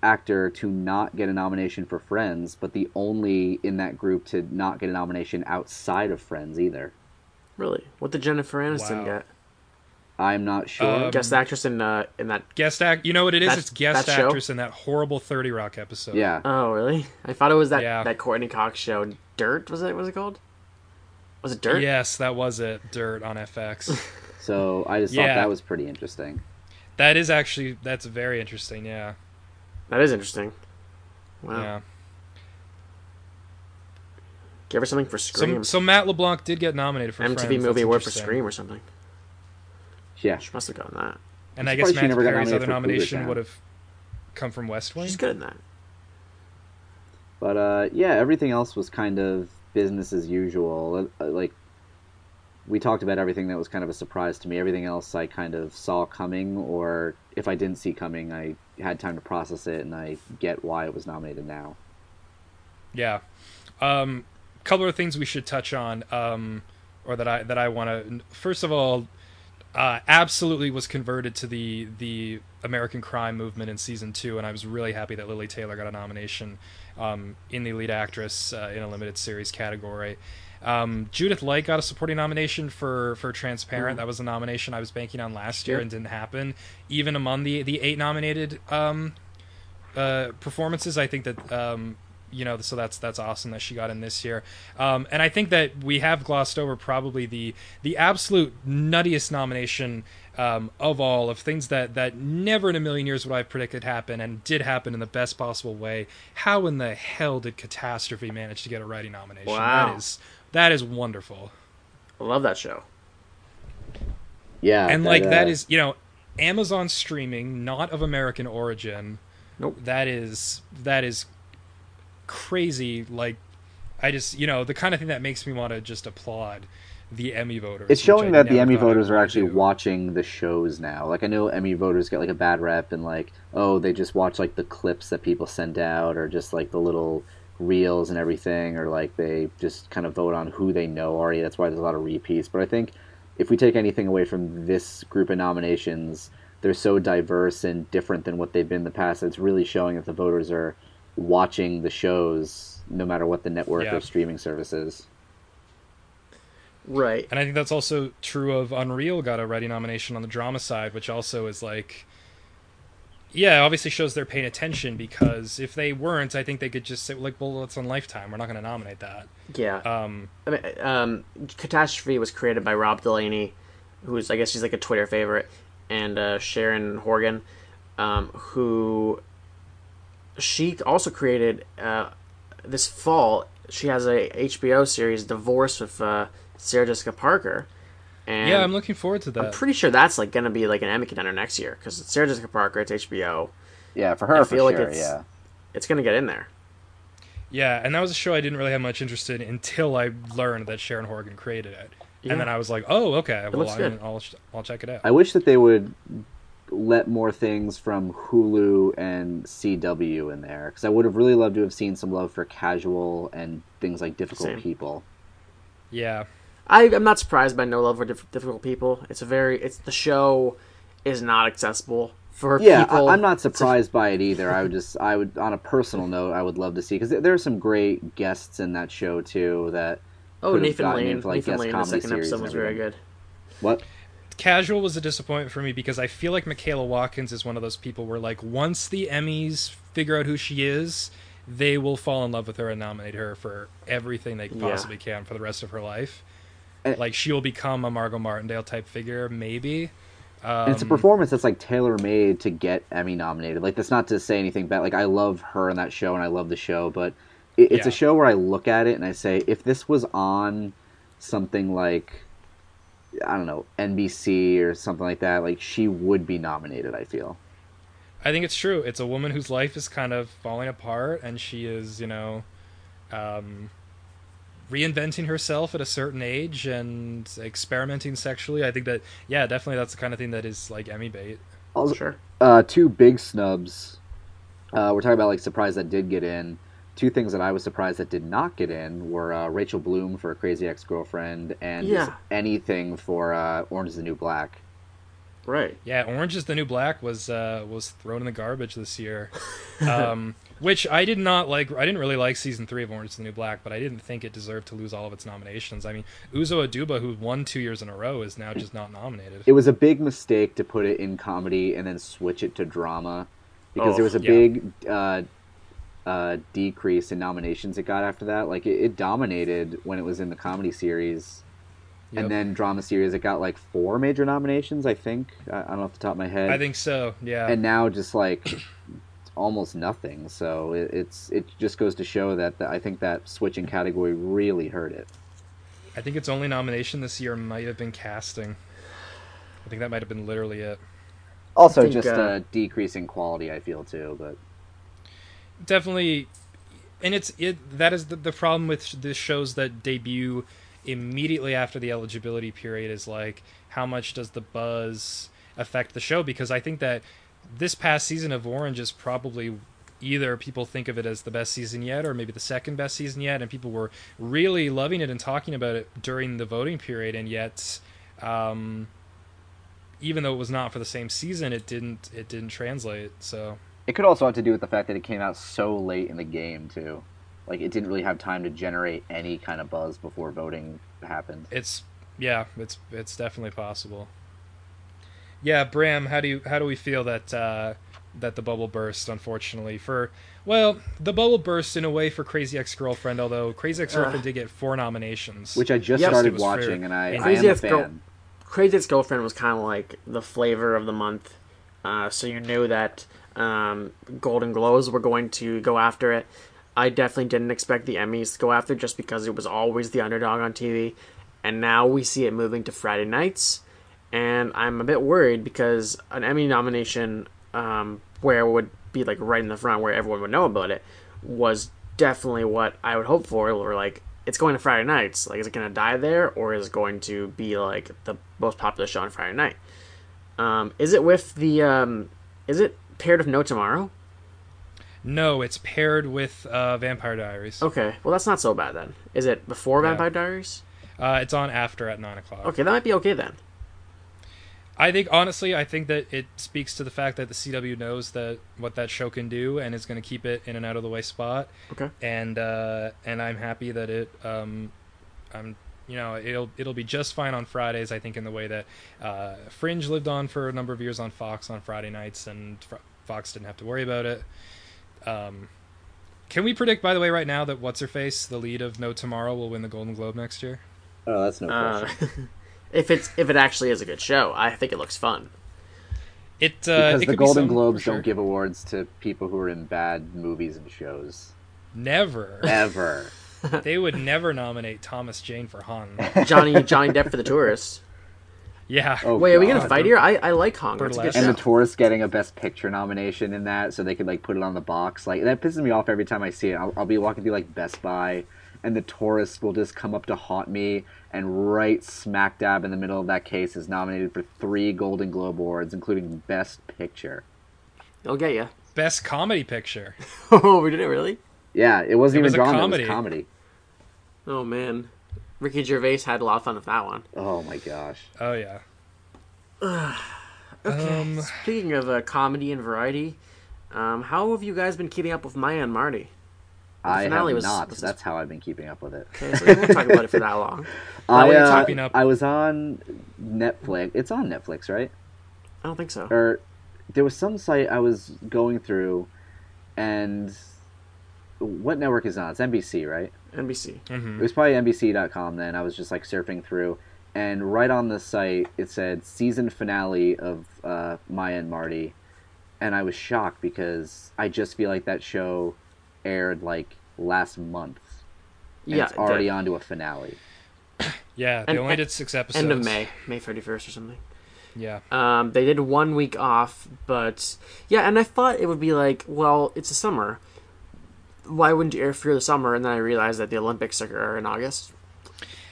Speaker 4: actor to not get a nomination for Friends, but the only in that group to not get a nomination outside of Friends either.
Speaker 3: Really? What did Jennifer Aniston
Speaker 2: Wow.
Speaker 3: get?
Speaker 4: I'm not sure.
Speaker 2: Um,
Speaker 3: Guest actress in uh, in that.
Speaker 2: Guest act. You know what it is?
Speaker 3: That-
Speaker 2: it's guest
Speaker 3: that show?
Speaker 2: actress in that horrible Thirty Rock episode.
Speaker 4: yeah.
Speaker 3: Oh, really? I thought it was that
Speaker 2: Yeah.
Speaker 3: that Courteney Cox show. Dirt was it? Was it called? Was it Dirt?
Speaker 2: Yes, that was it. Dirt on FX. *laughs*
Speaker 4: So I just thought
Speaker 2: Yeah.
Speaker 4: that was pretty interesting.
Speaker 2: that is actually that's very interesting. Yeah.
Speaker 3: That is interesting. Wow.
Speaker 2: Yeah.
Speaker 3: Give her something for Scream.
Speaker 2: So, so Matt LeBlanc did get nominated for
Speaker 3: MTV
Speaker 2: Friends.
Speaker 3: Movie
Speaker 2: That's
Speaker 3: Award for. Scream or something.
Speaker 4: Yeah.
Speaker 3: She must have gotten that.
Speaker 2: And
Speaker 4: I'm
Speaker 2: I guess
Speaker 4: surprised she
Speaker 2: Matthew
Speaker 4: never
Speaker 2: Perry's other nomination would have come from West Wing.
Speaker 3: She's good in that.
Speaker 4: But uh, yeah, everything else was kind of business as usual. Uh, Like we talked about everything that was kind of a surprise to me. Everything else I kind of saw coming, or if I didn't see coming, I had time to process it and I get why it was nominated now.
Speaker 2: Yeah. Um, couple of things we should touch on, um, or that I that I want to. First of all, uh, absolutely was converted to the the American crime movement in season two, and I was really happy that Lili Taylor got a nomination um, in the lead actress uh, in a limited series category. Um, Judith Light got a supporting nomination for for Transparent. That was a nomination I was banking on last year
Speaker 3: Yeah.
Speaker 2: and didn't happen. Even among the the eight nominated um, uh, performances, I think that um, you know, so that's that's awesome that she got in this year. Um, and I think that we have glossed over probably the the absolute nuttiest nomination um, of all of things that that never in a million years would I have predicted happen and did happen in the best possible way. How in the hell did Catastrophe manage to get a writing nomination?
Speaker 3: Wow.
Speaker 2: That is that is wonderful.
Speaker 3: I love that show.
Speaker 4: Yeah,
Speaker 2: and like that
Speaker 4: uh,
Speaker 2: is you know amazon streaming not of american origin
Speaker 3: Nope.
Speaker 2: that is that is crazy like i just you know the kind of thing that makes me want to just applaud the emmy voters
Speaker 4: It's showing that the Emmy voters are actually
Speaker 2: do.
Speaker 4: watching the shows now. Like I know Emmy voters get like a bad rep and like, oh, they just watch like the clips that people send out or just like the little reels and everything or like they just kind of vote on who they know already. That's why there's a lot of repeats. But I think if we take anything away from this group of nominations, they're so diverse and different than what they've been in the past. It's really showing that the voters are watching the shows no matter what the network
Speaker 2: Yeah.
Speaker 4: or streaming service is.
Speaker 3: Right.
Speaker 2: and i think that's also true of unreal got a writing nomination on the drama side which also is like yeah, obviously shows they're paying attention because if they weren't, I think they could just say like, "Well, it's on Lifetime. We're not going to nominate that."
Speaker 3: Yeah.
Speaker 2: Um,
Speaker 3: I mean, um, Catastrophe was created by Rob Delaney, who's I guess she's like a Twitter favorite, and uh, Sharon Horgan, um, who she also created uh, this fall. She has a HBO series, Divorce, with uh, Sarah Jessica Parker. And
Speaker 2: yeah, I'm looking forward to that.
Speaker 3: I'm pretty sure that's like gonna be like an Emmy contender next year because Sarah Jessica Parker. It's HBO.
Speaker 4: Yeah, for her,
Speaker 3: I
Speaker 4: for
Speaker 3: feel like
Speaker 4: sure.
Speaker 3: it's-
Speaker 4: yeah.
Speaker 3: It's gonna get in there.
Speaker 2: Yeah, and that was a show I didn't really have much interest in until I learned that Sharon Horgan created it,
Speaker 3: Yeah.
Speaker 2: and then I was like, "Oh, okay. Well,
Speaker 3: looks
Speaker 2: I'm,
Speaker 3: good.
Speaker 2: I'll I'll check it out."
Speaker 4: I wish that they would let more things from Hulu and CW in there because I would have really loved to have seen some love for casual and things like difficult
Speaker 3: Same.
Speaker 4: people.
Speaker 2: yeah,
Speaker 3: I, I'm not surprised by No Love for Diff- Difficult People. It's a very it's the show is not accessible for
Speaker 4: Yeah,
Speaker 3: people.
Speaker 4: I, I'm not surprised by it either. I would just, I would, on a personal note, I would love to see because there, there are some great guests in that show too. That
Speaker 3: Oh, Nathan Lane.
Speaker 4: into, like,
Speaker 3: Nathan
Speaker 4: guest
Speaker 3: Lane. The second episode was very good.
Speaker 4: what?
Speaker 2: Casual was a disappointment for me because I feel like Michaela Watkins is one of those people where like once the Emmys figure out who she is, they will fall in love with her and nominate her for everything they
Speaker 3: Yeah.
Speaker 2: possibly can for the rest of her life.
Speaker 4: And-
Speaker 2: like she will become a Margot Martindale type figure, maybe. Um,
Speaker 4: it's a performance that's like tailor made to get Emmy nominated. Like that's not to say anything bad. Like I love her in that show and I love the show, but it, it's
Speaker 2: Yeah.
Speaker 4: a show where I look at it and I say, if this was on something like I don't know NBC or something like that, like she would be nominated. I feel.
Speaker 2: I think it's true. It's a woman whose life is kind of falling apart, and she is, you know, um, reinventing herself at a certain age and experimenting sexually. I think that yeah, definitely that's the kind of thing that is like Emmy bait.
Speaker 4: Also,
Speaker 3: Sure.
Speaker 4: uh, two big snubs. Uh, we're talking about like surprise that did get in. Two things that I was surprised that did not get in were uh, Rachel Bloom for Crazy Ex Girlfriend and
Speaker 3: Yeah.
Speaker 4: anything for uh, Orange is the New Black.
Speaker 3: Right.
Speaker 2: Yeah, Orange is the New Black was uh, was thrown in the garbage this year, *laughs* um, which I did not like. I didn't really like season three of Orange is the New Black, but I didn't think it deserved to lose all of its nominations. I mean, Uzo Aduba, who won two years in a row, is now just not nominated.
Speaker 4: It was a big mistake to put it in comedy and then switch it to drama because
Speaker 3: Oh,
Speaker 4: there was a
Speaker 2: yeah.
Speaker 4: big uh, uh, decrease in nominations it got after that. Like it, it dominated when it was in the comedy series.
Speaker 2: Yep.
Speaker 4: And then drama series, it got like four major nominations, I think. I, I don't know off the top of my head.
Speaker 2: I think so. Yeah.
Speaker 4: and now just like almost nothing. So it, it's it just goes to show that the, I think that switching category really hurt it.
Speaker 2: I think its only nomination this year might have been casting. I think that might have been literally it.
Speaker 4: Also,
Speaker 3: think,
Speaker 4: just
Speaker 3: uh,
Speaker 4: a decrease in quality, I feel too. But
Speaker 2: Definitely, and it's it. That is the, the problem with the shows that debut immediately after the eligibility period is like how much does the buzz affect the show? Because I think that this past season of Orange is probably either people think of it as the best season yet or maybe the second best season yet and people were really loving it and talking about it during the voting period and yet um, even though it was not for the same season it didn't it didn't translate so
Speaker 4: it could also have to do with the fact that it came out so late in the game too. Like it didn't really have time to generate any kind of buzz before voting happened.
Speaker 2: it's yeah it's it's definitely possible yeah bram how do you how do we feel that uh that the bubble burst unfortunately for well the bubble burst in a way for crazy ex-girlfriend although crazy ex-girlfriend
Speaker 3: Ugh.
Speaker 2: did get four nominations
Speaker 4: Which I just
Speaker 3: Yes,
Speaker 4: started
Speaker 2: was fair.
Speaker 4: watching, and I,
Speaker 2: And
Speaker 4: I am
Speaker 3: Crazy
Speaker 4: a
Speaker 3: Ex-Girl-
Speaker 4: fan.
Speaker 3: Crazy Ex Girlfriend was kind of like the flavor of the month, uh, so you knew that um, Golden Globes were going to go after it. I definitely didn't expect the Emmys to go after just because it was always the underdog on TV, and now we see it moving to Friday nights, and I'm a bit worried because an Emmy nomination um, where it would be like right in the front where everyone would know about it was definitely what I would hope for. Or like it's going to Friday nights. Like, is it going to die there, or is it going to be like the most popular show on Friday night? Um, is it with the? Um, is it paired with No Tomorrow?
Speaker 2: no it's paired with uh vampire diaries
Speaker 3: Okay, well that's not so bad then. Is it before
Speaker 2: Yeah.
Speaker 3: Vampire Diaries?
Speaker 2: uh it's on after at nine o'clock
Speaker 3: Okay, that might be okay then.
Speaker 2: I think honestly, I think that it speaks to the fact that the CW knows that what that show can do and is going to keep it in an out of the way spot.
Speaker 3: Okay.
Speaker 2: And uh, and I'm happy that it um, I'm you know it'll it'll be just fine on Fridays. I think in the way that uh, Fringe lived on for a number of years on Fox on Friday nights, and Fro- Fox didn't have to worry about it. Um, can we predict, by the way, right now that what's her face, the lead of No Tomorrow, will win the Golden Globe next year?
Speaker 4: Oh, that's no
Speaker 3: Uh,
Speaker 4: question. *laughs*
Speaker 3: if it's if it actually is a good show, I think it looks fun.
Speaker 2: It
Speaker 4: because
Speaker 2: uh, it
Speaker 4: the
Speaker 2: could be
Speaker 4: Golden
Speaker 2: some,
Speaker 4: Globes
Speaker 2: sure.
Speaker 4: don't give awards to people who are in bad movies and shows
Speaker 2: never.
Speaker 4: ever. *laughs*
Speaker 2: they would never nominate Thomas Jane for Hung. *laughs*
Speaker 3: Johnny Johnny Depp for the tourist.
Speaker 2: Yeah.
Speaker 4: Oh,
Speaker 3: Wait, are we gonna fight here? I, I like Hung. It's a good
Speaker 2: Burlesque.
Speaker 3: show.
Speaker 4: and the tourist getting a best picture nomination in that so they could like put it on the box like that pisses me off every time i see it i'll, I'll be walking through like best buy and the tourist will just come up to haunt me and right smack dab in the middle of that case is nominated for three golden globe awards including best picture
Speaker 3: It'll get you.
Speaker 2: Best comedy picture. *laughs*
Speaker 3: Oh, we did it really?
Speaker 4: yeah it wasn't
Speaker 2: It
Speaker 4: even
Speaker 2: was a
Speaker 4: drama
Speaker 2: comedy.
Speaker 4: it was comedy
Speaker 3: Oh man, Ricky Gervais had a lot of fun with that one.
Speaker 4: oh my gosh
Speaker 2: Oh yeah.
Speaker 3: Okay.
Speaker 2: Um,
Speaker 3: Speaking of uh, comedy and variety, um, how have you guys been keeping up with Maya and Marty?
Speaker 4: i have
Speaker 3: was-
Speaker 4: not
Speaker 3: was-
Speaker 4: that's how i've been keeping up with it
Speaker 3: Okay, so we won't talk about it for that *laughs* long.
Speaker 4: I,
Speaker 3: what are you
Speaker 4: uh,
Speaker 2: talking up?
Speaker 4: I was on netflix it's on netflix right
Speaker 3: I don't think so.
Speaker 4: or there was some site I was going through, and what network is it on? It's NBC, right?
Speaker 3: NBC.
Speaker 2: mhm.
Speaker 4: It was probably NBC.com. Then I was just like surfing through, and right on the site it said season finale of uh, Maya and Marty, and I was shocked because I just feel like that show aired like last month. And
Speaker 3: Yeah,
Speaker 4: it's already
Speaker 3: the
Speaker 4: on to a finale.
Speaker 2: Yeah, they
Speaker 3: And-
Speaker 2: only did six episodes.
Speaker 3: end of May, May thirty first or something.
Speaker 2: Yeah.
Speaker 3: Um, they did one week off, but yeah, and I thought it would be like, well, it's a summer. Why wouldn't you air for the summer? And then I realized that the Olympics are in August.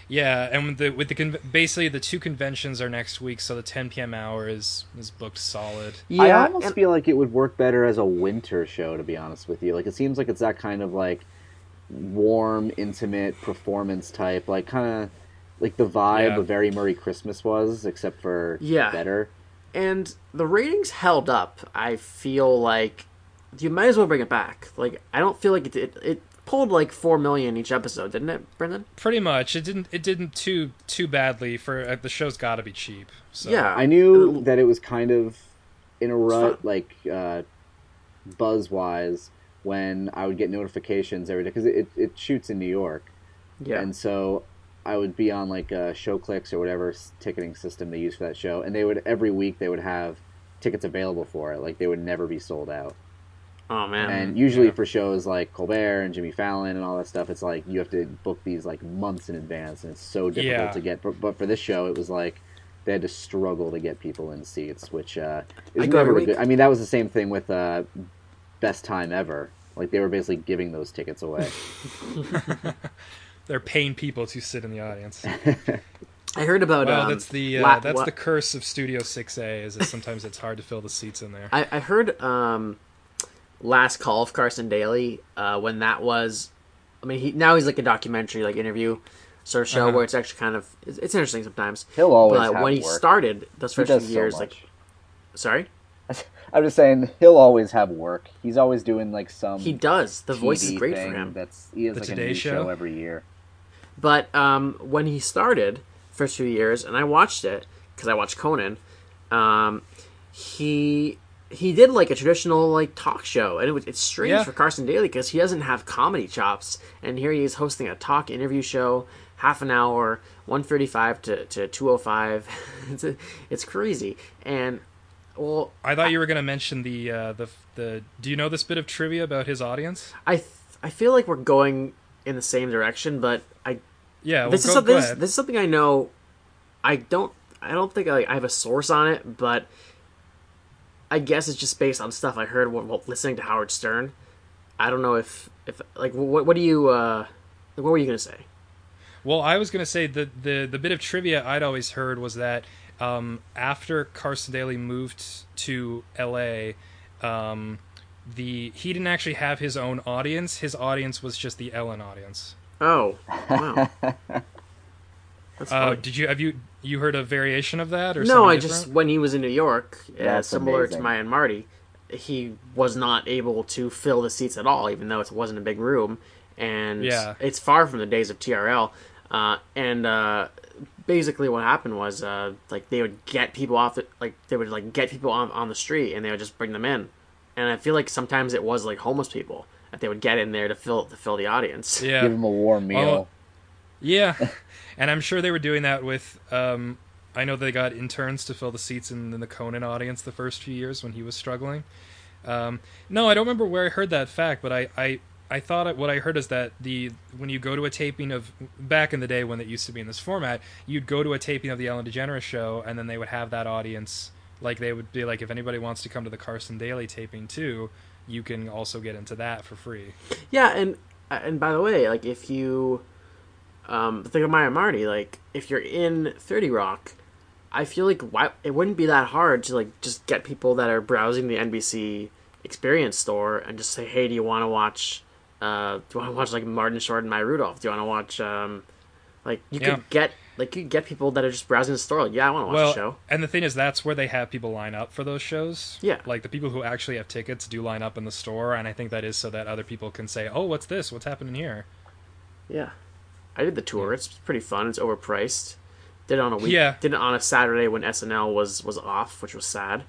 Speaker 2: Yeah, and with the with the con- basically the two conventions are next week, so the 10 p.m. hour is is booked solid.
Speaker 3: Yeah,
Speaker 4: I almost
Speaker 3: and-
Speaker 4: feel like it would work better as a winter show, to be honest with you. Like it seems like it's that kind of like warm, intimate performance type, like kind of like the vibe
Speaker 2: Yeah.
Speaker 4: of Very Murray Christmas was, except for
Speaker 3: Yeah.
Speaker 4: better.
Speaker 3: and the ratings held up. I feel like you might as well bring it back. Like I don't feel like it it, it pulled like four million each episode, didn't it, Brendan?
Speaker 2: Pretty much, it didn't it didn't too too badly for uh, the show's got to be cheap. So.
Speaker 3: Yeah,
Speaker 4: I knew that it was kind of in a rut, like uh, buzz wise, when I would get notifications every day because it, it shoots in New York,
Speaker 3: Yeah,
Speaker 4: and so I would be on like uh, ShowClix or whatever ticketing system they use for that show, and they would every week they would have tickets available for it. Like they would never be sold out.
Speaker 3: Oh man,
Speaker 4: And usually
Speaker 2: yeah.
Speaker 4: for shows like Colbert and Jimmy Fallon and all that stuff, it's like you have to book these like months in advance, and it's so difficult
Speaker 2: Yeah.
Speaker 4: to get. But, but for this show, it was like they had to struggle to get people in seats, which uh, is
Speaker 3: I
Speaker 4: never
Speaker 3: every
Speaker 4: a good. I mean, that was the same thing with uh, Best Time Ever. Like they were basically giving those tickets away. *laughs* *laughs*
Speaker 2: They're paying people to sit in the audience. *laughs*
Speaker 3: I heard about.
Speaker 2: Well,
Speaker 3: um,
Speaker 2: that's the uh,
Speaker 3: la-
Speaker 2: that's
Speaker 3: wa-
Speaker 2: the curse of Studio 6A is that sometimes it's hard to fill the seats in there.
Speaker 3: I, I heard um, last call of Carson Daly uh, when that was. I mean, he now he's like a documentary, like interview sort of show
Speaker 2: Uh-huh.
Speaker 3: where it's actually kind of it's, it's interesting sometimes.
Speaker 4: He'll always
Speaker 3: but
Speaker 4: have
Speaker 3: when he
Speaker 4: work.
Speaker 3: started those first few years,
Speaker 4: much.
Speaker 3: like, sorry, *laughs*
Speaker 4: I'm just saying he'll always have work. He's always doing like some.
Speaker 3: he does. The voice is great for him.
Speaker 4: That's he has
Speaker 2: The
Speaker 4: like a
Speaker 2: Today
Speaker 4: new
Speaker 2: Show?
Speaker 4: show every year.
Speaker 3: But um, when he started, first few years, and I watched it because I watched Conan. Um, he he did like a traditional like talk show, and it was it's strange
Speaker 2: Yeah.
Speaker 3: for Carson Daly because he doesn't have comedy chops, and here he is hosting a talk interview show, half an hour, one thirty five to to two oh five. *laughs* It's it's crazy, and well,
Speaker 2: I thought you were going to mention the uh, the the. Do you know this bit of trivia about his audience?
Speaker 3: I th- I feel like we're going in the same direction, but I
Speaker 2: Yeah, well,
Speaker 3: this
Speaker 2: go,
Speaker 3: is something. This, this is something I know. I don't. I don't think I, I have a source on it, but I guess it's just based on stuff I heard while, while listening to Howard Stern. I don't know if if like what what do you uh what were you gonna say?
Speaker 2: Well, I was going to say the, the the bit of trivia I'd always heard was that um, after Carson Daly moved to L.A., um, the he didn't actually have his own audience. His audience was just the Ellen audience.
Speaker 3: Oh wow, *laughs* that's
Speaker 2: Uh, did you have you you heard a variation of that or something?
Speaker 3: no,
Speaker 2: something
Speaker 3: I
Speaker 2: different?
Speaker 3: just when he was in New York, uh, similar
Speaker 4: amazing.
Speaker 3: to my and Marty, he was not able to fill the seats at all, even though it wasn't a big room, and
Speaker 2: Yeah.
Speaker 3: it's far from the days of TRL. Uh, and uh, basically, what happened was uh, like they would get people off, the, like they would like get people on on the street, and they would just bring them in. And I feel like sometimes it was like homeless people that they would get in there to fill to fill the audience.
Speaker 2: yeah
Speaker 4: Give them a warm meal.
Speaker 2: Well, Yeah, *laughs* and I'm sure they were doing that with. Um, I know they got interns to fill the seats in, in the Conan audience the first few years when he was struggling. Um, no, I don't remember where I heard that fact, but I, I, I thought it, what I heard is that the when you go to a taping of back in the day when it used to be in this format, you'd go to a taping of the Ellen DeGeneres show, and then they would have that audience. Like they would be like, if anybody wants to come to the Carson Daly taping too, you can also get into that for free.
Speaker 3: Yeah, and and by the way, like if you um think of Maya Marty, like if you're in Thirty Rock, I feel like why it wouldn't be that hard to like just get people that are browsing the NBC Experience store and just say, hey, do you want to watch? Uh, do you want to watch like Martin Short and Maya Rudolph? Do you want to watch? Um, like you
Speaker 2: Yeah.
Speaker 3: could get like you could get people that are just browsing the store. Like, yeah, I want to watch
Speaker 2: well,
Speaker 3: the show.
Speaker 2: and the thing is, that's where they have people line up for those shows.
Speaker 3: Yeah.
Speaker 2: like the people who actually have tickets do line up in the store, and I think that is so that other people can say, "Oh, what's this? What's happening here?"
Speaker 3: Yeah, I did the tour. It's pretty fun. It's overpriced. Did it on a week.
Speaker 2: Yeah.
Speaker 3: Did it on a Saturday when SNL was was off, which was sad.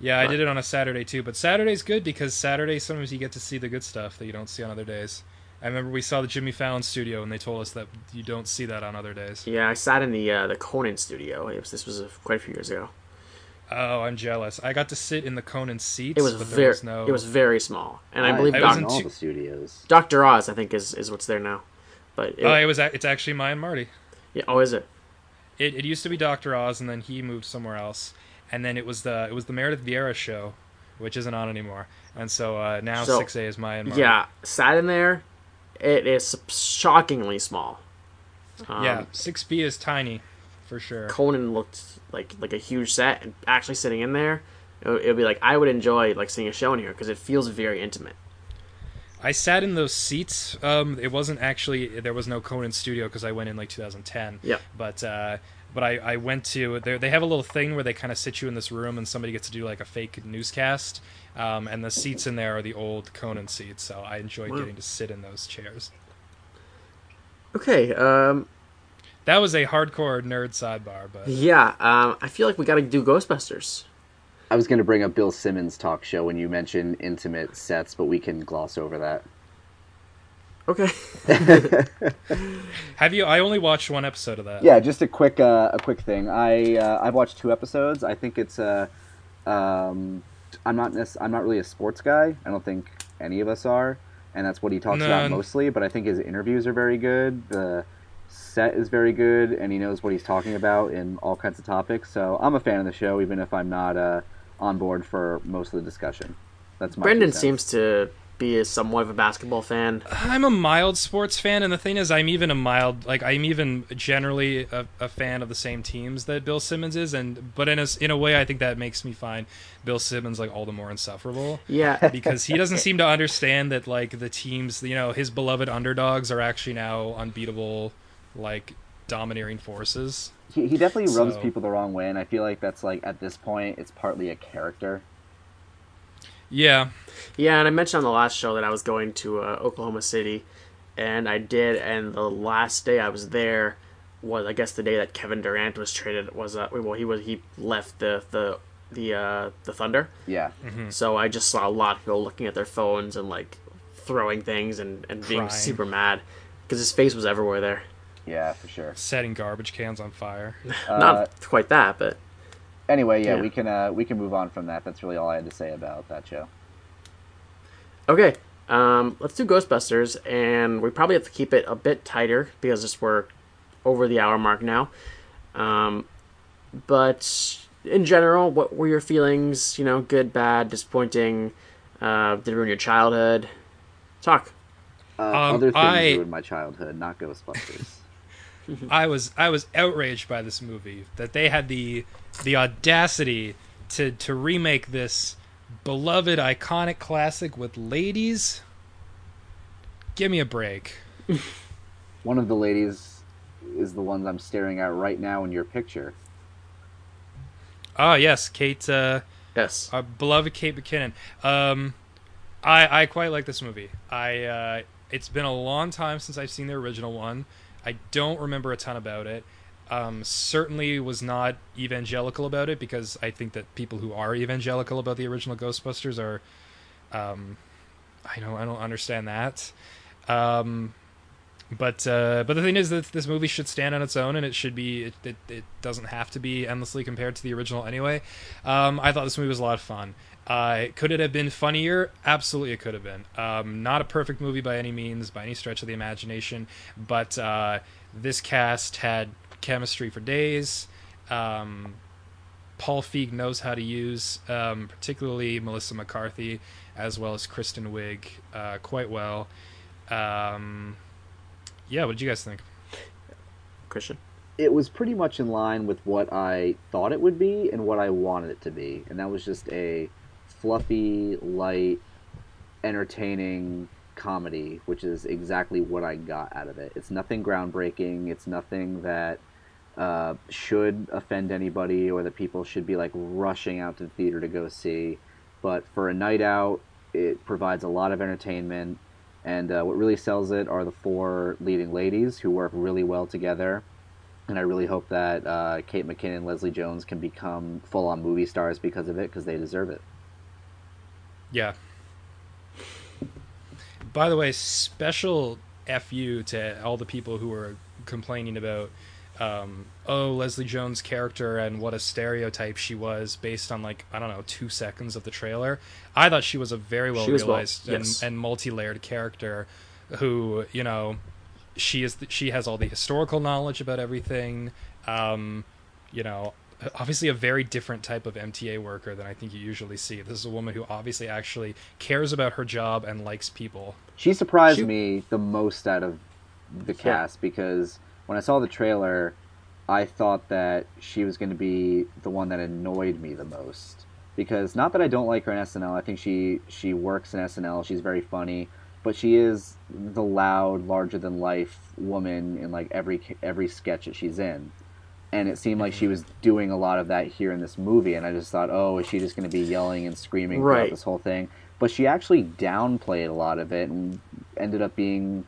Speaker 2: Yeah, I did it on a Saturday too, but Saturday's good because Saturday sometimes you get to see the good stuff that you don't see on other days. I remember we saw the Jimmy Fallon studio, and they told us that you don't see that on other days.
Speaker 3: Yeah, I sat in the uh, the Conan studio. It was, this was a, quite a few years ago.
Speaker 2: Oh, I'm jealous. I got to sit in the Conan seats.
Speaker 3: It was
Speaker 2: but there
Speaker 3: very
Speaker 2: was no.
Speaker 3: it was very small, and I, believe
Speaker 2: I
Speaker 3: Doc,
Speaker 2: was in
Speaker 4: all the studios.
Speaker 3: Doctor Oz I think is, is what's there now. But it,
Speaker 2: Oh, it was. a- It's actually Maya and Marty.
Speaker 3: yeah, oh, is it?
Speaker 2: It, it used to be Doctor Oz, and then he moved somewhere else, and then it was the it was the Meredith Vieira show, which isn't on anymore. And so uh, now
Speaker 3: So,
Speaker 2: 6A is Myanmar.
Speaker 3: Yeah, sat in there. It is shockingly small. Um,
Speaker 2: yeah, 6B is tiny, for sure.
Speaker 3: Conan looked like like a huge set, and actually sitting in there, it would, it would be like I would enjoy like seeing a show in here because it feels very intimate.
Speaker 2: I sat in those seats. Um, it wasn't actually there was no Conan Studio because I went in like 2010.
Speaker 3: Yep.
Speaker 2: But uh, but I, I went to they they have a little thing where they kind of sit you in this room and somebody gets to do like a fake newscast. Um, and the seats in there are the old Conan seats, so I enjoyed
Speaker 3: Wow.
Speaker 2: getting to sit in those chairs.
Speaker 3: Okay, um,
Speaker 2: That was a hardcore nerd sidebar, but
Speaker 3: yeah, um, I feel like we got to do Ghostbusters.
Speaker 4: I was going to bring up Bill Simmons' talk show when you mentioned intimate sets, but we can gloss over that.
Speaker 3: Okay. *laughs*
Speaker 2: have you? I only watched one episode of that.
Speaker 4: Yeah, just a quick uh, a quick thing. I uh, I've watched two episodes. I think it's uh, um, I'm not nec- I'm not really a sports guy. I don't think any of us are, and that's what he talks
Speaker 2: No,
Speaker 4: about mostly. But I think his interviews are very good. The set is very good, and he knows what he's talking about in all kinds of topics. So I'm a fan of the show, even if I'm not uh, on board for most of the discussion. That's my
Speaker 3: Brendan seems to be a somewhat of a basketball fan.
Speaker 2: I'm a mild sports fan, and the thing is, I'm even a mild, like I'm even generally a, a fan of the same teams that Bill Simmons is, and but in a s- in a way, I think that makes me find Bill Simmons like all the more insufferable
Speaker 3: Yeah, *laughs*
Speaker 2: because he doesn't seem to understand that like the teams, you know, his beloved underdogs are actually now unbeatable, like domineering forces.
Speaker 4: He, he definitely rubs
Speaker 2: So-
Speaker 4: people the wrong way, and I feel like that's like at this point, it's partly a character.
Speaker 2: Yeah,
Speaker 3: yeah, and I mentioned on the last show that I was going to uh, Oklahoma City, and I did. And the last day I was there was, I guess, the day that Kevin Durant was traded. Was uh, well, he was he left the the the uh, the Thunder.
Speaker 4: Yeah,
Speaker 3: So I just saw a lot of people looking at their phones and like throwing things and and being
Speaker 2: Crying.
Speaker 3: super mad because his face was everywhere there.
Speaker 4: Yeah, for sure.
Speaker 2: setting garbage cans on fire. *laughs*
Speaker 4: Uh,
Speaker 3: Not quite that, but
Speaker 4: Anyway, yeah,
Speaker 3: Yeah.
Speaker 4: we can uh, we can move on from that. That's really all I had to say about that show.
Speaker 3: Okay, um, let's do Ghostbusters, and we probably have to keep it a bit tighter because just we're over the hour mark now. Um, but in general, what were your feelings? You know, good, bad, disappointing? Uh, did it ruin your childhood? Talk.
Speaker 4: Uh,
Speaker 2: Um,
Speaker 4: other things
Speaker 2: I-
Speaker 4: ruined my childhood, not Ghostbusters.
Speaker 2: I was I was outraged by this movie that they had the the audacity to to remake this beloved iconic classic with ladies. Give me a break. *laughs*
Speaker 4: One of the ladies is the ones I'm staring at right now in your picture.
Speaker 2: Ah, yes, Kate, uh,
Speaker 3: Yes.
Speaker 2: our beloved Kate McKinnon. Um, I I quite like this movie. I uh, it's been a long time since I've seen the original one. I don't remember a ton about it. Um, certainly was not evangelical about it because I think that people who are evangelical about the original Ghostbusters are, um, I don't I don't understand that. Um, but uh, but the thing is that this movie should stand on its own, and it should be it, it, it doesn't have to be endlessly compared to the original anyway. Um, I thought this movie was a lot of fun. Uh, could it have been funnier? Absolutely, it could have been. Um, not a perfect movie by any means, by any stretch of the imagination, but uh, this cast had chemistry for days. Um, Paul Feig knows how to use, um, particularly Melissa McCarthy, as well as Kristen Wiig, uh, quite well. Um, yeah, what did you guys think?
Speaker 3: Christian.
Speaker 4: It was pretty much in line with what I thought it would be and what I wanted it to be, and that was just a fluffy, light, entertaining comedy, which is exactly what I got out of it. It's nothing groundbreaking. It's nothing that uh, should offend anybody or that people should be like rushing out to the theater to go see. But for a night out, it provides a lot of entertainment. And uh, what really sells it are the four leading ladies who work really well together. And I really hope that uh, Kate McKinnon and Leslie Jones can become full on movie stars because of it, because they deserve it.
Speaker 2: Yeah. By the way, special fu to all the people who were complaining about, um, oh Leslie Jones' character and what a stereotype she was based on like I don't know two seconds of the trailer. I thought she was a very well
Speaker 3: was well-
Speaker 2: realized
Speaker 3: yes.
Speaker 2: and, and multi-layered character, who you know, she is she has all the historical knowledge about everything. Um, you know, obviously a very different type of MTA worker than I think you usually see. This is a woman who obviously actually cares about her job and likes people.
Speaker 4: She surprised
Speaker 3: She-
Speaker 4: me the most out of the cast because when I saw the trailer, I thought that she was going to be the one that annoyed me the most. Because not that I don't like her in SNL, I think she she works in SNL. She's very funny, but she is the loud, larger than life woman in like every every sketch that she's in. And it seemed like she was doing a lot of that here in this movie, and I just thought, oh, is she just going to be yelling and screaming throughout this whole thing? But she actually downplayed a lot of it and ended up being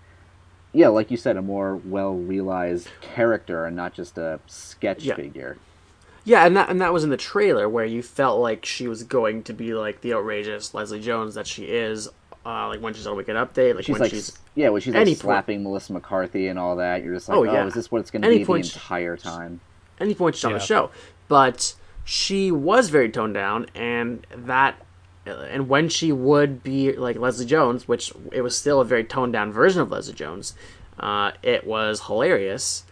Speaker 4: yeah, like you said, a more well realized character and not just a sketch
Speaker 3: Yeah.
Speaker 4: figure.
Speaker 3: Yeah, and that and that was in the trailer where you felt like she was going to be like the outrageous Leslie Jones that she is, uh, like when she's on Weekend Update, like
Speaker 4: She's
Speaker 3: when
Speaker 4: like,
Speaker 3: she's
Speaker 4: yeah, when she's like
Speaker 3: point-
Speaker 4: slapping Melissa McCarthy and all that, you're just like,
Speaker 3: Oh,
Speaker 4: oh,
Speaker 3: yeah.
Speaker 4: is this what it's going to be the
Speaker 3: point she-
Speaker 4: entire time?
Speaker 3: Any point she's on
Speaker 2: Yeah.
Speaker 3: the show. But she was very toned down, and that, and when she would be like Leslie Jones, which it was still a very toned down version of Leslie Jones, uh, it was hilarious.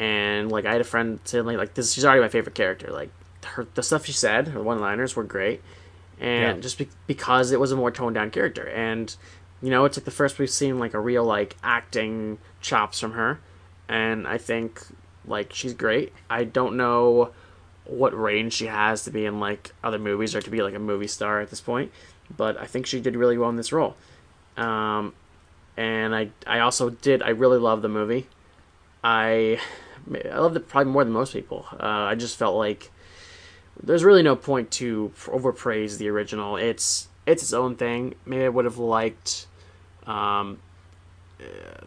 Speaker 3: And like I had a friend say like, like this, she's already my favorite character. Like her, the stuff she said, her one liners were great, and
Speaker 2: Yeah.
Speaker 3: just be- because it was a more toned down character, and you know, it's like the first we've seen like a real like acting chops from her, and I think like she's great. I don't know what range she has to be in like other movies or to be like a movie star at this point, but I think she did really well in this role. Um, and I I also did I really love the movie. I I loved it probably more than most people. Uh, I just felt like there's really no point to overpraise the original. It's it's its own thing. Maybe I would have liked um,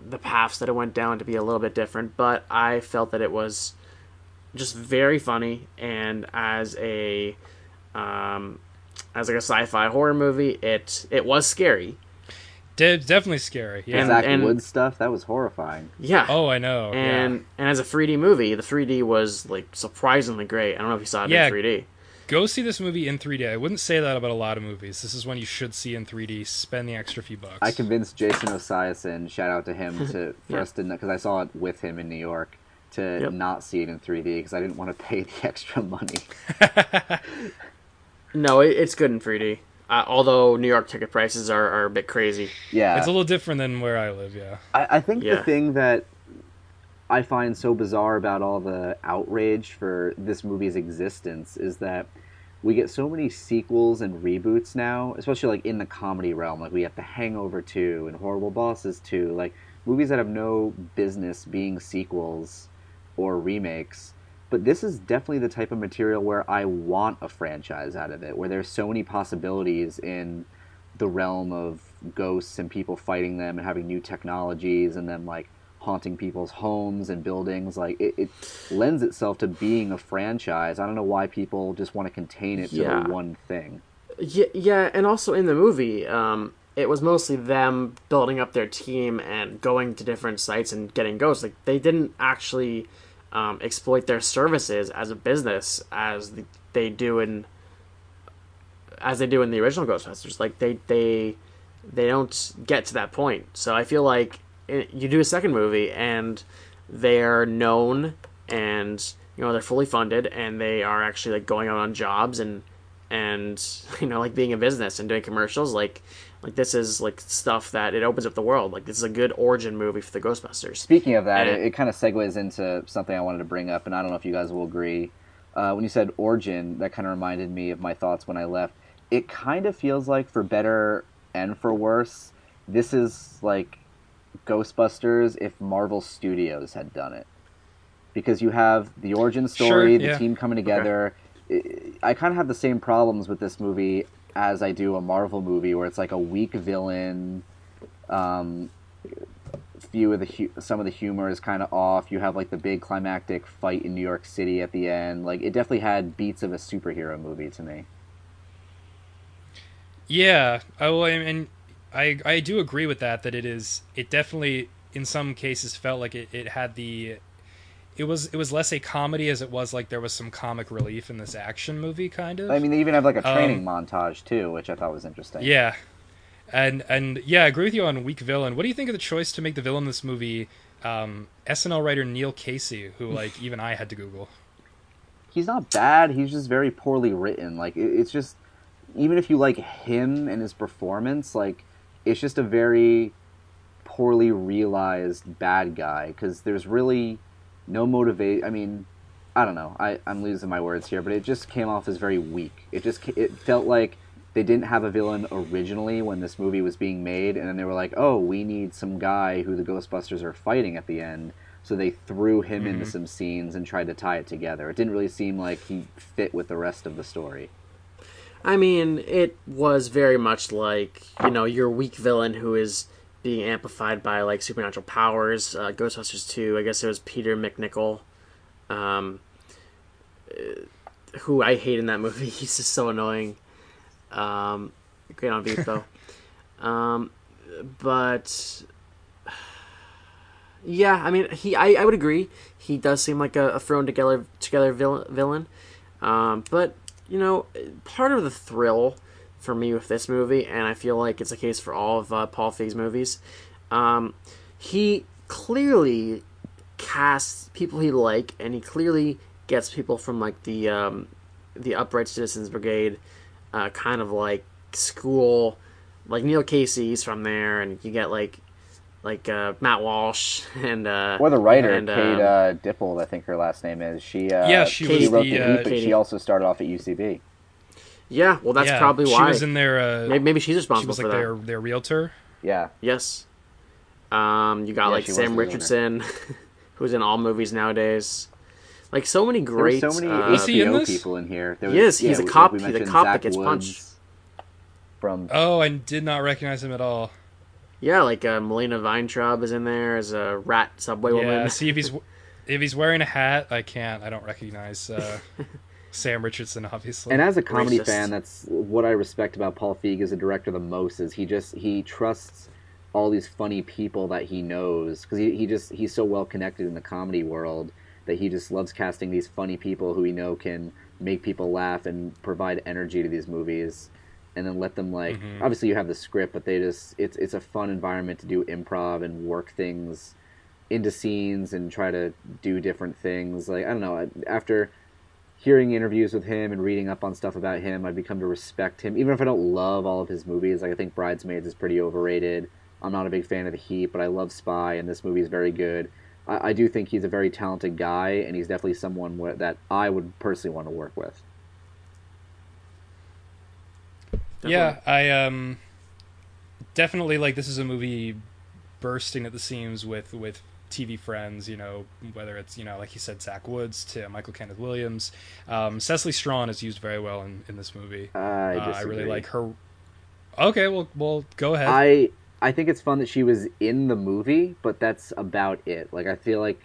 Speaker 3: the paths that it went down to be a little bit different, but I felt that it was just very funny and as a um, as like a sci-fi horror movie, it it was scary.
Speaker 2: De- definitely scary. Yeah.
Speaker 3: And-
Speaker 4: Zach
Speaker 3: and-
Speaker 4: Wood stuff that was horrifying.
Speaker 3: Yeah.
Speaker 2: oh, I know.
Speaker 3: and
Speaker 2: yeah.
Speaker 3: and as a 3D movie, the 3D was like surprisingly great. I don't know if you saw it
Speaker 2: Yeah.
Speaker 3: in 3D.
Speaker 2: Go see this movie in 3D. I wouldn't say that about a lot of movies. This is one you should see in 3D. Spend the extra few bucks.
Speaker 4: I convinced Jason Osiason, shout out to him, *laughs* to for
Speaker 3: Yeah.
Speaker 4: us to because I saw it with him in New York to
Speaker 3: Yep.
Speaker 4: not see it in 3D because I didn't want to pay the *laughs* extra money. *laughs*
Speaker 3: No, it, it's good in 3D. Uh, although New York ticket prices are, are a bit crazy.
Speaker 4: Yeah,
Speaker 2: It's a little different than where I live. Yeah.
Speaker 4: I, I think
Speaker 3: Yeah.
Speaker 4: the thing that I find so bizarre about all the outrage for this movie's existence is that we get so many sequels and reboots now, especially like in the comedy realm. Like we have The Hangover 2 and Horrible Bosses 2, like movies that have no business being sequels or remakes. But this is definitely the type of material where I want a franchise out of it, where there's so many possibilities in the realm of ghosts and people fighting them and having new technologies and then like haunting people's homes and buildings like it, it lends itself to being a franchise i don't know why people just want to contain it to
Speaker 3: Yeah.
Speaker 4: the one thing
Speaker 3: Yeah, yeah, and also in the movie, um, it was mostly them building up their team and going to different sites and getting ghosts. Like they didn't actually um, exploit their services as a business as they do in as they do in the original Ghostbusters. Like they they they don't get to that point. So I feel like it, you do a second movie and they're known and you know they're fully funded and they are actually like going out on jobs and and *laughs* you know like being a business and doing commercials. Like like this is like stuff that it opens up the world. Like this is a good origin movie for the ghostbusters.
Speaker 4: Speaking of that
Speaker 3: And-
Speaker 4: it, it kind of segues into something i wanted to bring up and i don't know if you guys will agree. Uh, when you said origin that kind of reminded me of my thoughts when i left. It kind of feels like for better and for worse this is like ghostbusters if marvel studios had done it because you have the origin story,
Speaker 2: Sure,
Speaker 4: the
Speaker 2: yeah.
Speaker 4: team coming together. I I kind of have the same problems with this movie as I do a Marvel movie, where it's like a weak villain. Um, few of the hu- some of the humor is kind of off. You have like the big climactic fight in New York City at the end. Like it definitely had beats of a superhero movie to me.
Speaker 2: Yeah, I well, I mean, I I do agree with that. That it is. It definitely, in some cases, felt like it, it had the. It was it was less a comedy as it was like there was some comic relief in this action movie kind of.
Speaker 4: I mean, they even have like a training
Speaker 2: Um,
Speaker 4: montage too, which I thought was interesting.
Speaker 2: Yeah, and and yeah, I agree with you on weak villain. What do you think of the choice to make the villain in this movie um, SNL writer Neil Casey, who like *laughs* even I had to Google?
Speaker 4: he's not bad. He's just very poorly written. Like it, it's just even if you like him and his performance, like it's just a very poorly realized bad guy because there's really no motivation. I mean, I don't know. I I'm losing my words here, but it just came off as very weak. It just it felt like they didn't have a villain originally when this movie was being made, and then they were like, "Oh, we need some guy who the Ghostbusters are fighting at the end." So they threw him into mm-hmm. some scenes and tried to tie it together. It didn't really seem like he fit with the rest of the story.
Speaker 3: I mean, it was very much like you know your weak villain who is being amplified by like supernatural powers. Uh, Ghostbusters two, I guess it was Peter MacNicol, um, uh, who I hate in that movie. *laughs* He's just so annoying. Um, great on beat though. *laughs* um, but yeah, I mean, he I, I would agree. He does seem like a, a thrown together together villain. villain. Um, but you know, part of the thrill for me with this movie, and I feel like it's a case for all of uh, Paul Feig's movies, um, he clearly casts people he like, and he clearly gets people from like the um, the Upright Citizens Brigade, uh, kind of like school, like Neil Casey's from there, and you get like like uh, Matt Walsh *laughs* and uh,
Speaker 4: Or the writer,
Speaker 3: and,
Speaker 4: Kate
Speaker 3: um,
Speaker 4: uh, Dippold, I think her last name is. She uh,
Speaker 2: Yeah, she
Speaker 3: was
Speaker 4: wrote
Speaker 2: the,
Speaker 4: the
Speaker 2: uh,
Speaker 4: Heat, but
Speaker 3: Katie.
Speaker 4: she also started off at UCB.
Speaker 3: yeah, well, that's
Speaker 2: yeah,
Speaker 3: probably
Speaker 2: she
Speaker 3: why.
Speaker 2: was in there. Uh,
Speaker 3: maybe, maybe she's
Speaker 2: she
Speaker 3: responsible
Speaker 2: was
Speaker 3: for
Speaker 2: like
Speaker 3: that.
Speaker 2: their their realtor.
Speaker 4: Yeah,
Speaker 3: Yes. Um, you got
Speaker 4: Yeah,
Speaker 3: like Sam. Richardson, *laughs* who's in all movies nowadays. Like so many great.
Speaker 4: were so many
Speaker 3: uh,
Speaker 2: Is in
Speaker 4: people in here. There
Speaker 3: He is, he's a cop-
Speaker 4: we
Speaker 3: he's a
Speaker 4: mentioned
Speaker 3: cop that gets
Speaker 4: Woods
Speaker 3: punched.
Speaker 4: From
Speaker 2: Oh, I did not recognize him at all.
Speaker 3: Yeah, like uh, Milana Vayntrub is in there as a rat subway woman.
Speaker 2: Yeah,
Speaker 3: woman.
Speaker 2: see if he's *laughs* if he's wearing a hat, I can't. I don't recognize uh, *laughs* Sam Richardson, obviously.
Speaker 4: And as a comedy
Speaker 3: Racist.
Speaker 4: fan, that's what I respect about Paul Feig as a director the most is he just he trusts all these funny people that he knows because he, he just he's so well connected in the comedy world that he just loves casting these funny people who he know can make people laugh and provide energy to these movies and then let them like mm-hmm. obviously you have the script but they just it's it's a fun environment to do improv and work things into scenes and try to do different things like i don't know after hearing interviews with him and reading up on stuff about him, I've become to respect him. Even if I don't love all of his movies, like I think Bridesmaids is pretty overrated. I'm not a big fan of The Heat, but I love Spy, and this movie is very good. I, I do think he's a very talented guy, and he's definitely someone where, that I would personally want to work with.
Speaker 2: Yeah, I um definitely like this is a movie bursting at the seams with with TV friends. You know, whether it's you know like you said Zach Woods to Michael Kenneth Williams, um, Cecily Strong is used very well in in this movie.
Speaker 4: I
Speaker 2: Uh, I really like her. Okay, well, well, go ahead.
Speaker 4: I I think it's fun that she was in the movie, but that's about it. Like I feel like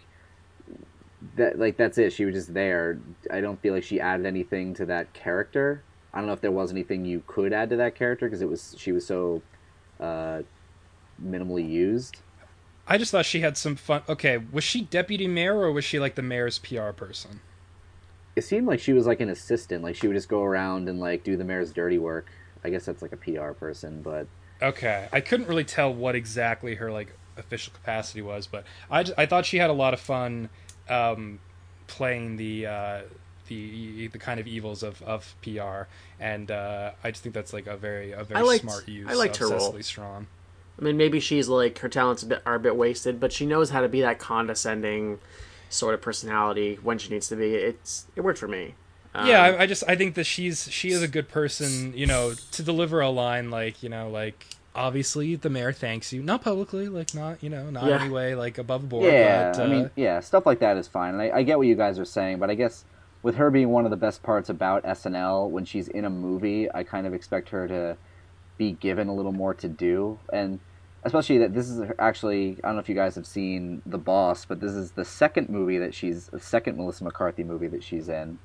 Speaker 4: that like that's it. She was just there. I don't feel like she added anything to that character. I don't know if there was anything you could add to that character because it was she was so uh, minimally used.
Speaker 2: I just thought she had some fun. Okay, was she deputy mayor or was she like the mayor's PR person?
Speaker 4: It seemed like she was like an assistant. Like she would just go around and like do the mayor's dirty work. I guess that's like a PR person, but
Speaker 2: Okay, I couldn't really tell what exactly her like official capacity was, but I, just, I thought she had a lot of fun um, playing the uh, the the kind of evils of, of PR, and uh, I just think that's like a very a very
Speaker 3: liked-
Speaker 2: smart use
Speaker 3: I liked
Speaker 2: of
Speaker 3: her role.
Speaker 2: Strong.
Speaker 3: I mean, maybe she's like her talents a bit, are a bit wasted, but she knows how to be that condescending sort of personality when she needs to be. It's it worked for me. Um,
Speaker 2: yeah, I, I just I think that she's she is a good person, you know, to deliver a line like you know like obviously the mayor thanks you, not publicly, like not you know not
Speaker 3: Yeah.
Speaker 2: anyway like above board.
Speaker 4: yeah,
Speaker 2: but, uh,
Speaker 4: I mean, yeah, stuff like that is fine. And I, I get what you guys are saying, but I guess with her being one of the best parts about SNL, when she's in a movie, I kind of expect her to be given a little more to do, and especially that this is actually I don't know if you guys have seen The Boss, but this is the second movie that she's the second Melissa McCarthy movie that she's in.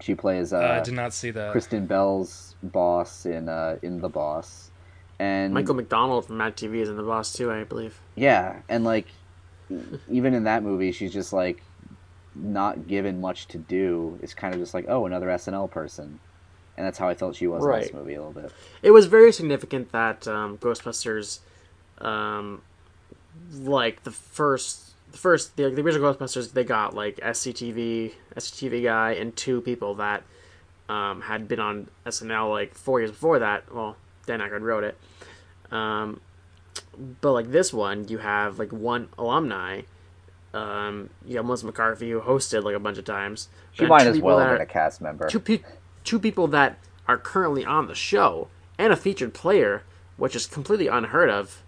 Speaker 4: She plays uh,
Speaker 2: uh, I did not see that.
Speaker 4: Kristen Bell's boss in uh, in The Boss, and
Speaker 3: Michael McDonald from Mad TV is in the boss too, I believe.
Speaker 4: yeah, and like even in that movie, she's just like not given much to do. It's kind of just like oh, another SNL person, and that's how I felt she was in this movie a little bit.
Speaker 3: It was very significant that um, Ghostbusters, um, like the first the first the, the original Ghostbusters they got like SCTV SCTV guy and two people that um, had been on SNL like four years before that. Well, Dan Aykroyd wrote it. Um, but like this one, you have like one alumni. Um, you have Melissa McCarthy who hosted like a bunch of times.
Speaker 4: She
Speaker 3: Then
Speaker 4: might as well have
Speaker 3: are-
Speaker 4: been a cast member.
Speaker 3: two pe- two people that are currently on the show and a featured player, which is completely unheard of.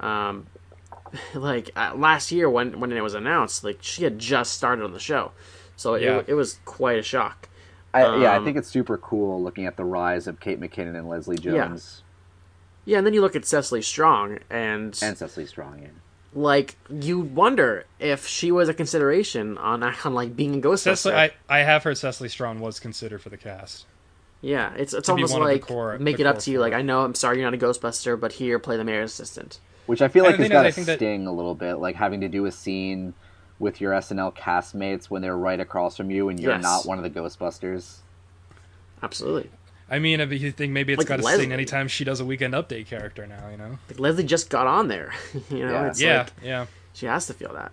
Speaker 3: Um, *laughs* like uh, last year when when it was announced, like she had just started on the show, so
Speaker 2: Yeah.
Speaker 3: it, it was quite a shock.
Speaker 4: I, yeah, I
Speaker 3: um,
Speaker 4: think it's super cool looking at the rise of Kate McKinnon and Leslie Jones
Speaker 3: Yeah, and then you look at Cecily Strong, and,
Speaker 4: and Cecily Strong. Yeah.
Speaker 3: Like you wonder if she was a consideration on *laughs* on like being a Ghostbuster.
Speaker 2: Cecily, I, I have heard Cecily Strong was considered for the cast.
Speaker 3: yeah, it's it's
Speaker 2: to
Speaker 3: almost
Speaker 2: one of the
Speaker 3: like
Speaker 2: core-
Speaker 3: make it up to you.
Speaker 2: four.
Speaker 3: Like I know, I'm sorry, you're not a Ghostbuster, but here, play the mayor's assistant.
Speaker 4: Which I feel like
Speaker 2: the
Speaker 4: has
Speaker 2: thing is,
Speaker 4: got
Speaker 2: I
Speaker 4: a
Speaker 2: think that-
Speaker 4: sting a little bit, like having to do a scene with your SNL castmates when they're right across from you and you're
Speaker 3: Yes.
Speaker 4: not one of the Ghostbusters.
Speaker 3: Absolutely.
Speaker 2: I mean, if you think maybe it's
Speaker 3: Like
Speaker 2: got to
Speaker 3: Leslie.
Speaker 2: sting anytime she does a weekend update character now, you know?
Speaker 3: Like Leslie just got on there. *laughs* you know,
Speaker 4: Yeah.
Speaker 3: it's
Speaker 2: yeah,
Speaker 3: like
Speaker 2: yeah.
Speaker 3: she has to feel that.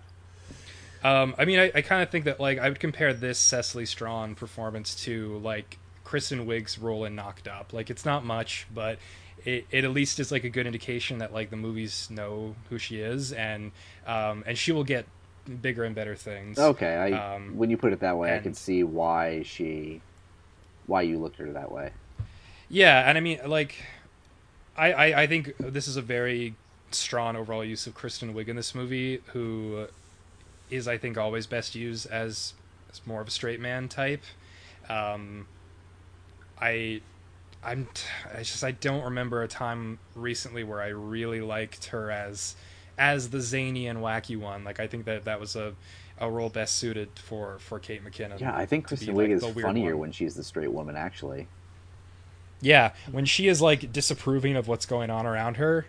Speaker 2: Um, I mean, I, I kind of think that like I would compare this Cecily Strong performance to like Kristen Wiig's role in Knocked Up. Like it's not much, but it, it at least is like a good indication that like the movies know who she is, and um, and she will get bigger and better things.
Speaker 4: Okay, I,
Speaker 2: Um,
Speaker 4: when you put it that way, I can see why she, why you looked at her that way.
Speaker 2: Yeah, and I mean, like, I, I, I think this is a very strong overall use of Kristen Wiig in this movie, who is, I think, always best used as, as more of a straight man type. Um, I, I'm, I just I don't remember a time recently where I really liked her as, as the zany and wacky one. Like, I think that that was a, a role best suited for for Kate McKinnon.
Speaker 4: Yeah, I think Kristen
Speaker 2: like,
Speaker 4: Wiig is funnier
Speaker 2: one.
Speaker 4: when she's the straight woman. Actually,
Speaker 2: Yeah, when she is like disapproving of what's going on around her,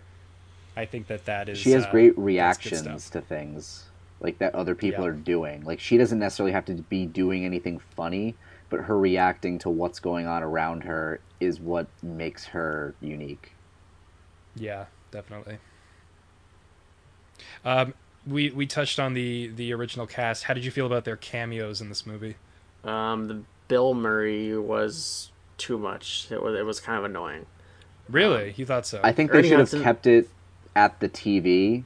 Speaker 2: I think that that is.
Speaker 4: she has
Speaker 2: uh,
Speaker 4: great reactions to things like that other people
Speaker 2: Yeah.
Speaker 4: are doing. Like she doesn't necessarily have to be doing anything funny, but her reacting to what's going on around her is what makes her unique.
Speaker 2: Yeah, definitely. Um, we we touched on the the original cast. How did you feel about their cameos in this movie?
Speaker 3: Um, the Bill Murray was too much. It was it was kind of annoying.
Speaker 2: Really, you thought so?
Speaker 4: I think they
Speaker 3: Ernie
Speaker 4: should have kept it at the TV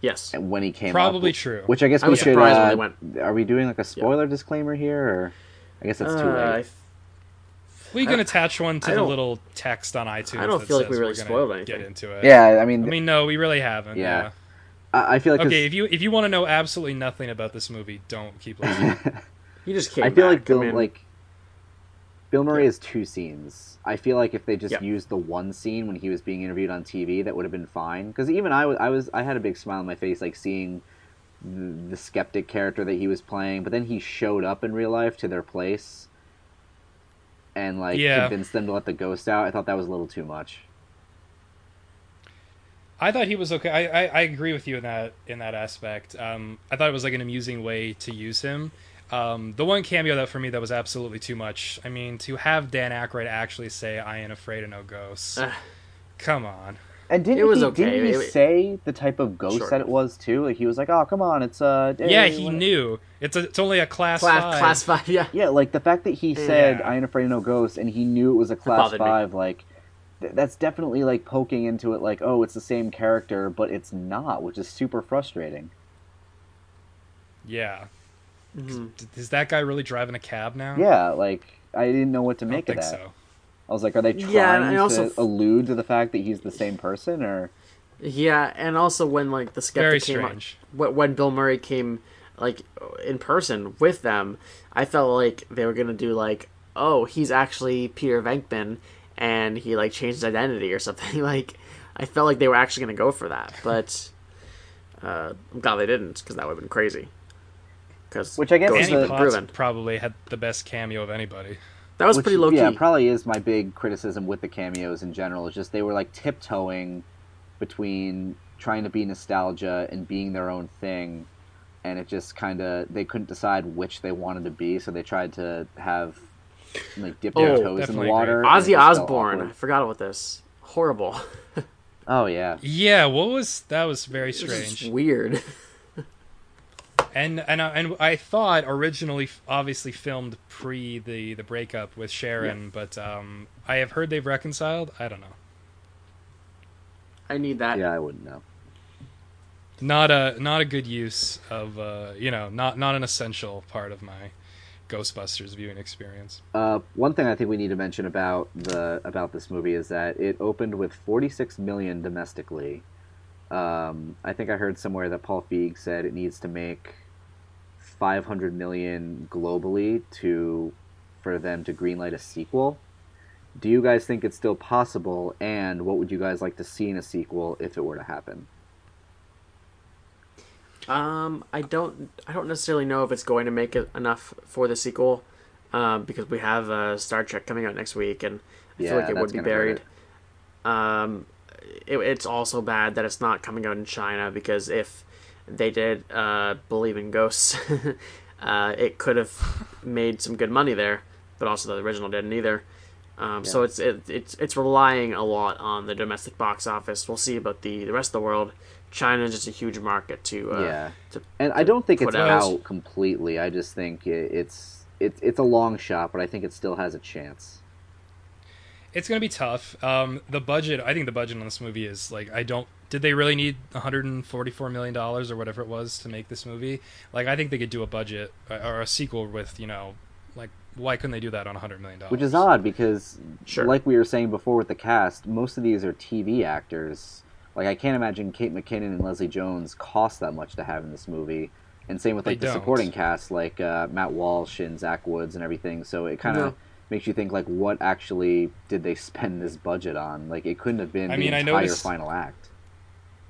Speaker 3: Yes.
Speaker 4: when he came.
Speaker 2: Probably
Speaker 4: up,
Speaker 2: true.
Speaker 4: Which I guess
Speaker 3: I
Speaker 4: we
Speaker 3: was
Speaker 4: should.
Speaker 3: surprised when
Speaker 4: uh,
Speaker 3: they went-
Speaker 4: Are we doing like a spoiler disclaimer here, or I guess that's too
Speaker 3: Uh, I
Speaker 4: late.
Speaker 2: we can attach one to
Speaker 3: I
Speaker 2: the little text on iTunes.
Speaker 3: I don't
Speaker 2: that
Speaker 3: feel like we really
Speaker 2: we're gonna
Speaker 3: spoiled
Speaker 2: Get
Speaker 3: anything.
Speaker 2: into it.
Speaker 4: Yeah, I mean,
Speaker 2: I mean, no, we really haven't.
Speaker 4: Yeah.
Speaker 2: Yeah.
Speaker 4: I, I feel like
Speaker 2: Okay, if you if you want to know absolutely nothing about this movie, don't keep *laughs* listening.
Speaker 3: He just came.
Speaker 4: I feel like
Speaker 3: back.
Speaker 4: Bill,
Speaker 3: I mean,
Speaker 4: like Bill Murray has two scenes. I feel like if they just
Speaker 3: Yeah.
Speaker 4: used the one scene when he was being interviewed on TV, that would have been fine. Because even I was, I was, I had a big smile on my face, like seeing the, the skeptic character that he was playing. But then he showed up in real life to their place and like
Speaker 2: Yeah.
Speaker 4: convinced them to let the ghost out. I thought that was a little too much.
Speaker 2: I thought he was okay. I, I, I agree with you in that in that aspect. Um, I thought it was like an amusing way to use him. Um, the one cameo that for me that was absolutely too much. I mean, to have Dan Aykroyd actually say "I ain't afraid of no ghosts." Come on.
Speaker 4: And didn't
Speaker 3: It was
Speaker 4: he,
Speaker 3: okay.
Speaker 4: Didn't he
Speaker 3: It-
Speaker 4: say the type of ghost
Speaker 3: Sure.
Speaker 4: that it was too? Like he was like, "Oh, come on, it's uh."
Speaker 2: yeah, he
Speaker 4: what-
Speaker 2: knew. It's a, it's only a class,
Speaker 3: class
Speaker 2: five.
Speaker 3: class five. Yeah.
Speaker 4: Yeah, like the fact that he said
Speaker 2: Yeah.
Speaker 4: "I ain't afraid of no ghosts" and he knew it was a class
Speaker 3: bothered me.
Speaker 4: five, like th- that's definitely like poking into it, like oh, it's the same character, but it's not, which is super frustrating.
Speaker 2: Yeah.
Speaker 3: Mhm.
Speaker 2: D- Is that guy really driving a cab now?
Speaker 4: Yeah, like I didn't know what to
Speaker 2: I don't
Speaker 4: make of that.
Speaker 2: so.
Speaker 4: I was like, are they trying
Speaker 3: Yeah, and also
Speaker 4: to
Speaker 3: f-
Speaker 4: allude to the fact that he's the same person, or
Speaker 3: Yeah, and also when like the
Speaker 2: Very
Speaker 3: skeptic came,
Speaker 2: strange.
Speaker 3: when, when Bill Murray came like in person with them, I felt like they were gonna do like, oh, he's actually Peter Venkman, and he like changed his identity or something. *laughs* like, I felt like they were actually gonna go for that, but uh, I'm glad they didn't because that would have been crazy. Because
Speaker 4: Which I guess
Speaker 2: Annie
Speaker 4: is
Speaker 2: Potts
Speaker 3: proven.
Speaker 2: probably had the best cameo of anybody.
Speaker 3: That was
Speaker 4: which,
Speaker 3: pretty low key.
Speaker 4: Yeah, probably is my big criticism with the cameos in general. Is just they were like tiptoeing between trying to be nostalgia and being their own thing, and it just kind of they couldn't decide which they wanted to be, so they tried to have like dip their
Speaker 3: Oh,
Speaker 4: toes in the water.
Speaker 2: agree.
Speaker 3: Ozzy Osbourne. I forgot about this. Horrible. *laughs*
Speaker 4: Oh yeah,
Speaker 2: Yeah, what was that was very
Speaker 3: This is
Speaker 2: strange.
Speaker 3: weird. *laughs*
Speaker 2: And and I- and I thought originally, obviously filmed pre the the breakup with Sharon, but um, I have heard they've reconciled. I don't know.
Speaker 3: I need that.
Speaker 4: Yeah, I wouldn't know.
Speaker 2: Not a not a good use of uh, you know not not an essential part of my Ghostbusters viewing experience.
Speaker 4: Uh, one thing I think we need to mention about the about this movie is that it opened with 46 million domestically. Um, I think I heard somewhere that Paul Feig said it needs to make 500 million globally to for them to greenlight a sequel. Do you guys think it's still possible? And what would you guys like to see in a sequel if it were to happen?
Speaker 3: Um, I don't, I don't necessarily know if it's going to make it enough for the sequel, um, because we have uh, Star Trek coming out next week, and I
Speaker 4: Yeah,
Speaker 3: feel like it would be
Speaker 4: hurt
Speaker 3: buried. Um, it, it's also bad that it's not coming out in China because if they did uh, believe in ghosts, *laughs* uh, it could have made some good money there, but also the original didn't either. Um, So it's it, it's it's relying a lot on the domestic box office. We'll see about the the rest of the world. China is just a huge market to uh,
Speaker 4: yeah,
Speaker 3: to
Speaker 4: and I don't think it's
Speaker 3: out.
Speaker 4: out completely. I just think it, it's it's it's a long shot, but I think it still has a chance.
Speaker 2: It's gonna be tough. Um, the budget, I think the budget on this movie is like I don't. Did they really need 144 million dollars or whatever it was to make this movie? Like I think they could do a budget uh, or a sequel with you know, like why couldn't they do that on 100 million dollars?
Speaker 4: Which is odd because,
Speaker 3: Sure.
Speaker 4: like we were saying before with the cast, most of these are TV actors. Like I can't imagine Kate McKinnon and Leslie Jones cost that much to have in this movie. And same with
Speaker 2: They
Speaker 4: like the
Speaker 2: don't.
Speaker 4: supporting cast, like uh, Matt Walsh and Zach Woods and everything. So it kind of
Speaker 3: No.
Speaker 4: Makes you think like, what actually did they *laughs* spend this budget on? Like it couldn't have been
Speaker 2: I
Speaker 4: the
Speaker 2: mean, I
Speaker 4: entire
Speaker 2: noticed-
Speaker 4: final act.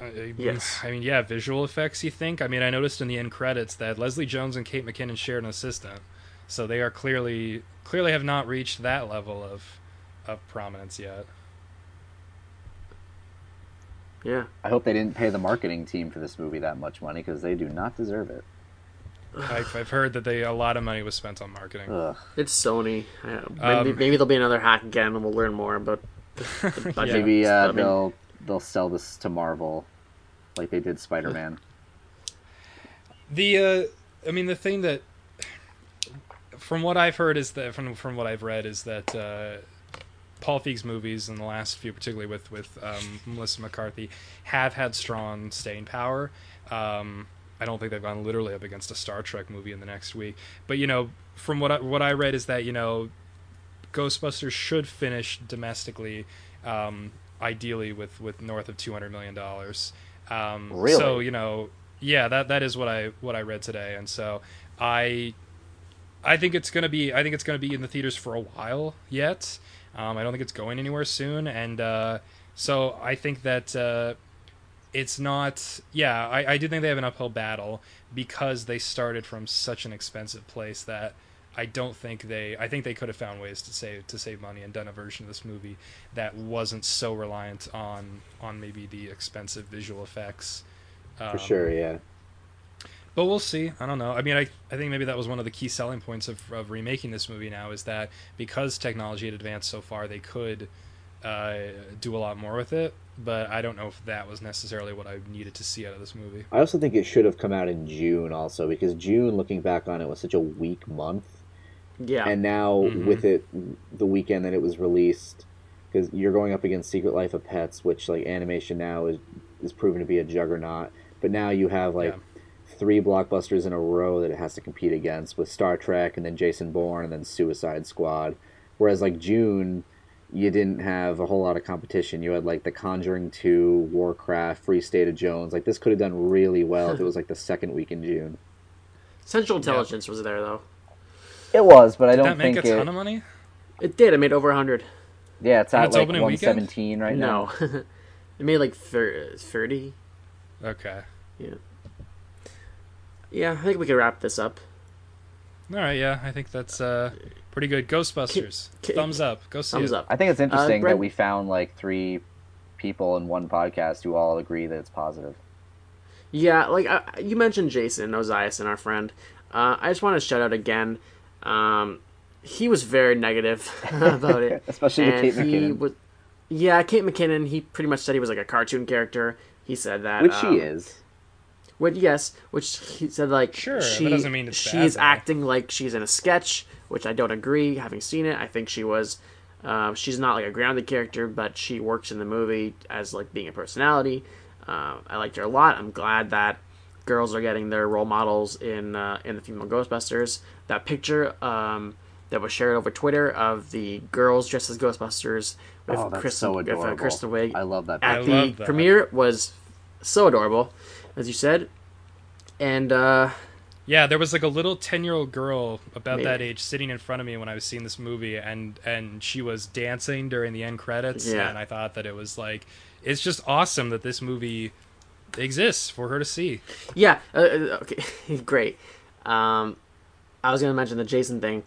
Speaker 2: Uh,
Speaker 3: Yes.
Speaker 2: I mean, yeah, visual effects. You think? I mean, I noticed in the end credits that Leslie Jones and Kate McKinnon shared an assistant, so they are clearly clearly have not reached that level of of prominence yet.
Speaker 3: yeah.
Speaker 4: I hope they didn't pay the marketing team for this movie that much money because they do not deserve it.
Speaker 2: I've, I've heard that they a lot of money was spent on marketing.
Speaker 4: Ugh.
Speaker 3: It's Sony. Maybe,
Speaker 2: Um,
Speaker 3: maybe there'll be another hack again, and we'll learn more But *laughs* the, the budget.
Speaker 4: Maybe
Speaker 3: I
Speaker 4: uh,
Speaker 3: mean,
Speaker 4: they'll they'll sell this to Marvel, like they did Spider Man.
Speaker 2: The uh, I mean, the thing that from what I've heard is that from from what I've read is that uh, Paul Feig's movies in the last few, particularly with with um, Melissa McCarthy, have had strong staying power. Um, I don't think they've gone literally up against a Star Trek movie in the next week, but you know, from what I, what I read is that you know, Ghostbusters should finish domestically, um, ideally with with north of two hundred million dollars. Um,
Speaker 4: Really?
Speaker 2: So you know, yeah, that that is what I what I read today, and so I I think it's gonna be I think it's gonna be in the theaters for a while yet. Um, I don't think it's going anywhere soon, and uh, so I think that uh, it's not. Yeah, I, I do think they have an uphill battle because they started from such an expensive place that I don't think they. I think they could have found ways to save to save money and done a version of this movie that wasn't so reliant on on maybe the expensive visual effects.
Speaker 4: For
Speaker 2: Um,
Speaker 4: sure, yeah.
Speaker 2: but we'll see. I don't know. I mean, I, I think maybe that was one of the key selling points of, of remaking this movie now is that because technology had advanced so far, they could uh, do a lot more with it. But I don't know if that was necessarily what I needed to see out of this movie.
Speaker 4: I also think it should have come out in June, also because June, looking back on it, was such a weak month.
Speaker 3: yeah.
Speaker 4: And now
Speaker 2: Mhm.
Speaker 4: with it, the weekend that it was released, because you're going up against Secret Life of Pets, which like animation now is is proven to be a juggernaut. But now you have like
Speaker 2: Yeah.
Speaker 4: three blockbusters in a row that it has to compete against with Star Trek and then Jason Bourne and then Suicide Squad. Whereas like June, you didn't have a whole lot of competition. You had like The Conjuring 2, Warcraft, Free State of Jones. Like this could have done really well if it was like the second week in June. *laughs*
Speaker 3: Central Intelligence was there though.
Speaker 4: It was, but I don't think it
Speaker 2: did.
Speaker 4: Did
Speaker 2: that make
Speaker 4: think
Speaker 2: a
Speaker 4: it.
Speaker 2: ton of money?
Speaker 3: It did. It made over hundred.
Speaker 4: Yeah, it's at
Speaker 2: its
Speaker 4: like
Speaker 2: opening
Speaker 4: one
Speaker 2: weekend?
Speaker 4: seventeen right now.
Speaker 3: No, *laughs* it made like thirty.
Speaker 2: Okay.
Speaker 3: Yeah. Yeah, I think we can wrap this up.
Speaker 2: All right. Yeah, I think that's uh, pretty good. Ghostbusters.
Speaker 3: Ki-
Speaker 2: Thumbs up. Go see
Speaker 3: Thumbs
Speaker 2: it.
Speaker 3: up.
Speaker 4: I think it's interesting
Speaker 3: Brent-
Speaker 4: that we found like three people in one podcast who all agree that it's positive.
Speaker 3: Yeah, like uh, you mentioned Jason Oziason, our friend. Uh, I just want to shout out again. Um, he was very negative *laughs* about it, *laughs*
Speaker 4: Especially to
Speaker 3: and
Speaker 4: Kate
Speaker 3: he
Speaker 4: McKinnon.
Speaker 3: was. Yeah, Kate McKinnon. He pretty much said he was like a cartoon character. He said that,
Speaker 4: Which
Speaker 3: um,
Speaker 4: she is.
Speaker 3: Which yes, which he said like
Speaker 2: Sure,
Speaker 3: she
Speaker 2: doesn't mean it's
Speaker 3: she's
Speaker 2: bad, though.
Speaker 3: acting like she's in a sketch, which I don't agree. Having seen it, I think she was. Um, she's not like a grounded character, but she works in the movie as like being a personality. Uh, I liked her a lot. I'm glad that girls are getting their role models in uh, in the female Ghostbusters. That picture um, that was shared over Twitter of the girls dressed as Ghostbusters with
Speaker 4: Oh, that's
Speaker 3: Kristen,
Speaker 4: so
Speaker 3: with, uh,
Speaker 4: adorable.
Speaker 3: Kristen Wiig
Speaker 4: I love that.
Speaker 3: at
Speaker 2: I
Speaker 3: the
Speaker 2: love that.
Speaker 3: premiere was so adorable, as you said. And uh,
Speaker 2: Yeah, there was like a little ten year old girl about
Speaker 3: Maybe.
Speaker 2: that age sitting in front of me when I was seeing this movie, and and she was dancing during the end credits,
Speaker 3: Yeah.
Speaker 2: and I thought that it was like, it's just awesome that this movie exists for her to see.
Speaker 3: yeah, uh, uh, okay, *laughs* great. Um, I was gonna mention the Jason thing.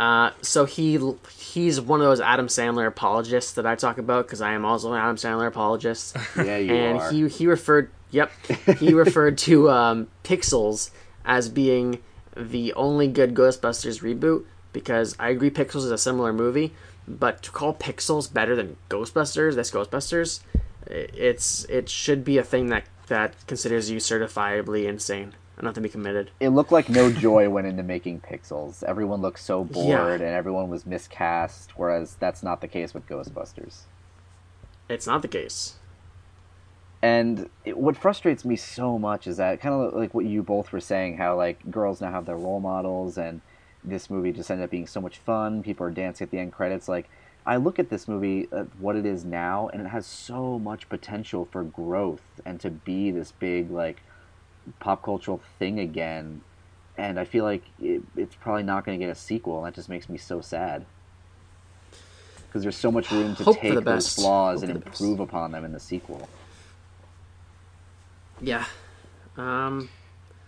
Speaker 3: Uh, so he he's one of those Adam Sandler apologists that I talk about because I am also an Adam Sandler apologist. *laughs*
Speaker 4: yeah, you
Speaker 3: and
Speaker 4: are.
Speaker 3: he he referred yep he *laughs* referred to um, Pixels as being the only good Ghostbusters reboot because I agree Pixels is a similar movie, but to call Pixels better than Ghostbusters, that's Ghostbusters, it's it should be a thing that that considers you certifiably insane enough to be committed.
Speaker 4: it looked like no joy went into making Pixels. Everyone looked so
Speaker 3: Yeah.
Speaker 4: bored, and everyone was miscast. Whereas that's not the case with Ghostbusters.
Speaker 3: It's not the case.
Speaker 4: And it, what frustrates me so much is that kind of like what you both were saying, how like girls now have their role models, and this movie just ended up being so much fun. People are dancing at the end credits. Like I look at this movie, at what it is now, and it has so much potential for growth and to be this big like pop cultural thing again. And I feel like it, it's probably not going to get a sequel, and that just makes me so sad. Because there's so much room to
Speaker 3: Hope
Speaker 4: take those flaws
Speaker 3: Hope
Speaker 4: and
Speaker 3: the best.
Speaker 4: improve upon them in the sequel.
Speaker 3: Yeah. Um,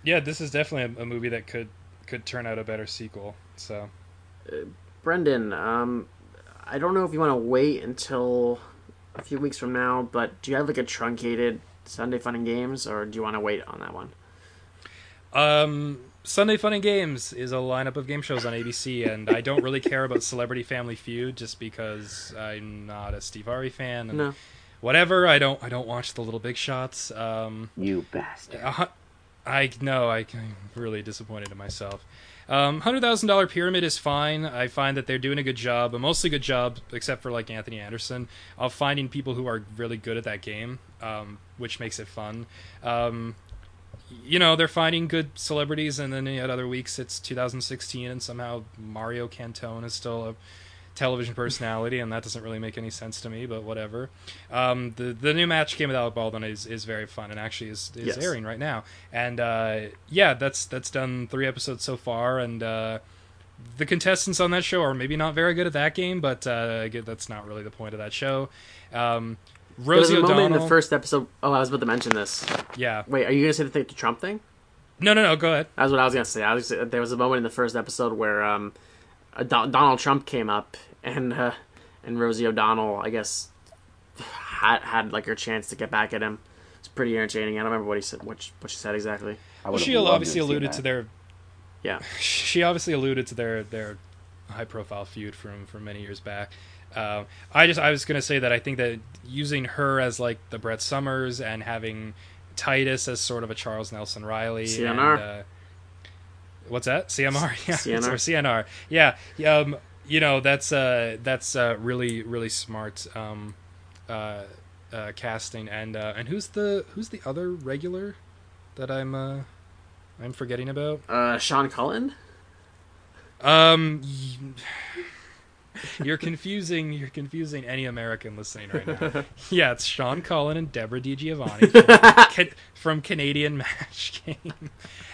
Speaker 2: Yeah, this is definitely a, a movie that could could turn out a better sequel. So
Speaker 3: Brendan, um, I don't know if you want to wait until a few weeks from now, but do you have like a truncated Sunday Fun and Games, or do you want to wait on that one?
Speaker 2: Um, Sunday Fun and Games is a lineup of game shows on ABC, and I don't really care about Celebrity Family Feud just because I'm not a Steve Harvey fan. And
Speaker 3: No.
Speaker 2: Whatever, I don't. I don't watch the Little Big Shots. Um,
Speaker 4: You bastard.
Speaker 2: I know I, I'm really disappointed in myself. Um, Hundred thousand dollar pyramid is fine. I find that they're doing a good job, a mostly good job, except for like Anthony Anderson, of finding people who are really good at that game, um, which makes it fun. Um, you know, they're finding good celebrities, and then at other weeks it's 2016, and somehow Mario Cantone is still a television personality, and that doesn't really make any sense to me. But whatever. Um, the the new match game with Alec Baldwin is, is very fun, and actually is, is
Speaker 3: Yes.
Speaker 2: airing right now. And uh, yeah, that's that's done three episodes so far, and uh, the contestants on that show are maybe not very good at that game, but uh, that's not really the point of that show. Um,
Speaker 3: There was
Speaker 2: Rosie
Speaker 3: a moment in the first episode. Oh, I was about to mention this.
Speaker 2: yeah.
Speaker 3: Wait, are you gonna say the, thing, the Trump thing?
Speaker 2: No, no, no. Go ahead.
Speaker 3: That's what I was gonna say. I was, there was a moment in the first episode where um, Don- Donald Trump came up and uh, and Rosie O'Donnell, I guess, had had like her chance to get back at him. It's pretty entertaining. I don't remember what he said, what, what she said exactly.
Speaker 2: Well, she
Speaker 4: loved to
Speaker 2: obviously alluded to their
Speaker 3: Yeah, *laughs*
Speaker 2: she obviously alluded to their their high profile feud from from many years back. Uh, I just I was gonna say that I think that using her as like the Brett Somers and having Titus as sort of a Charles Nelson Reilly
Speaker 3: CNR.
Speaker 2: And, uh, what's that CMR *laughs* yeah
Speaker 3: CNR.
Speaker 2: CNR yeah um you know that's uh that's uh really really smart um uh, uh casting and uh and who's the who's the other regular that I'm uh I'm forgetting about
Speaker 3: uh, Sean Cullen.
Speaker 2: um, you're confusing. You're confusing any American listening right now. yeah, it's Sean Cullen and Debra DiGiovanni from, *laughs* from Canadian Match Game.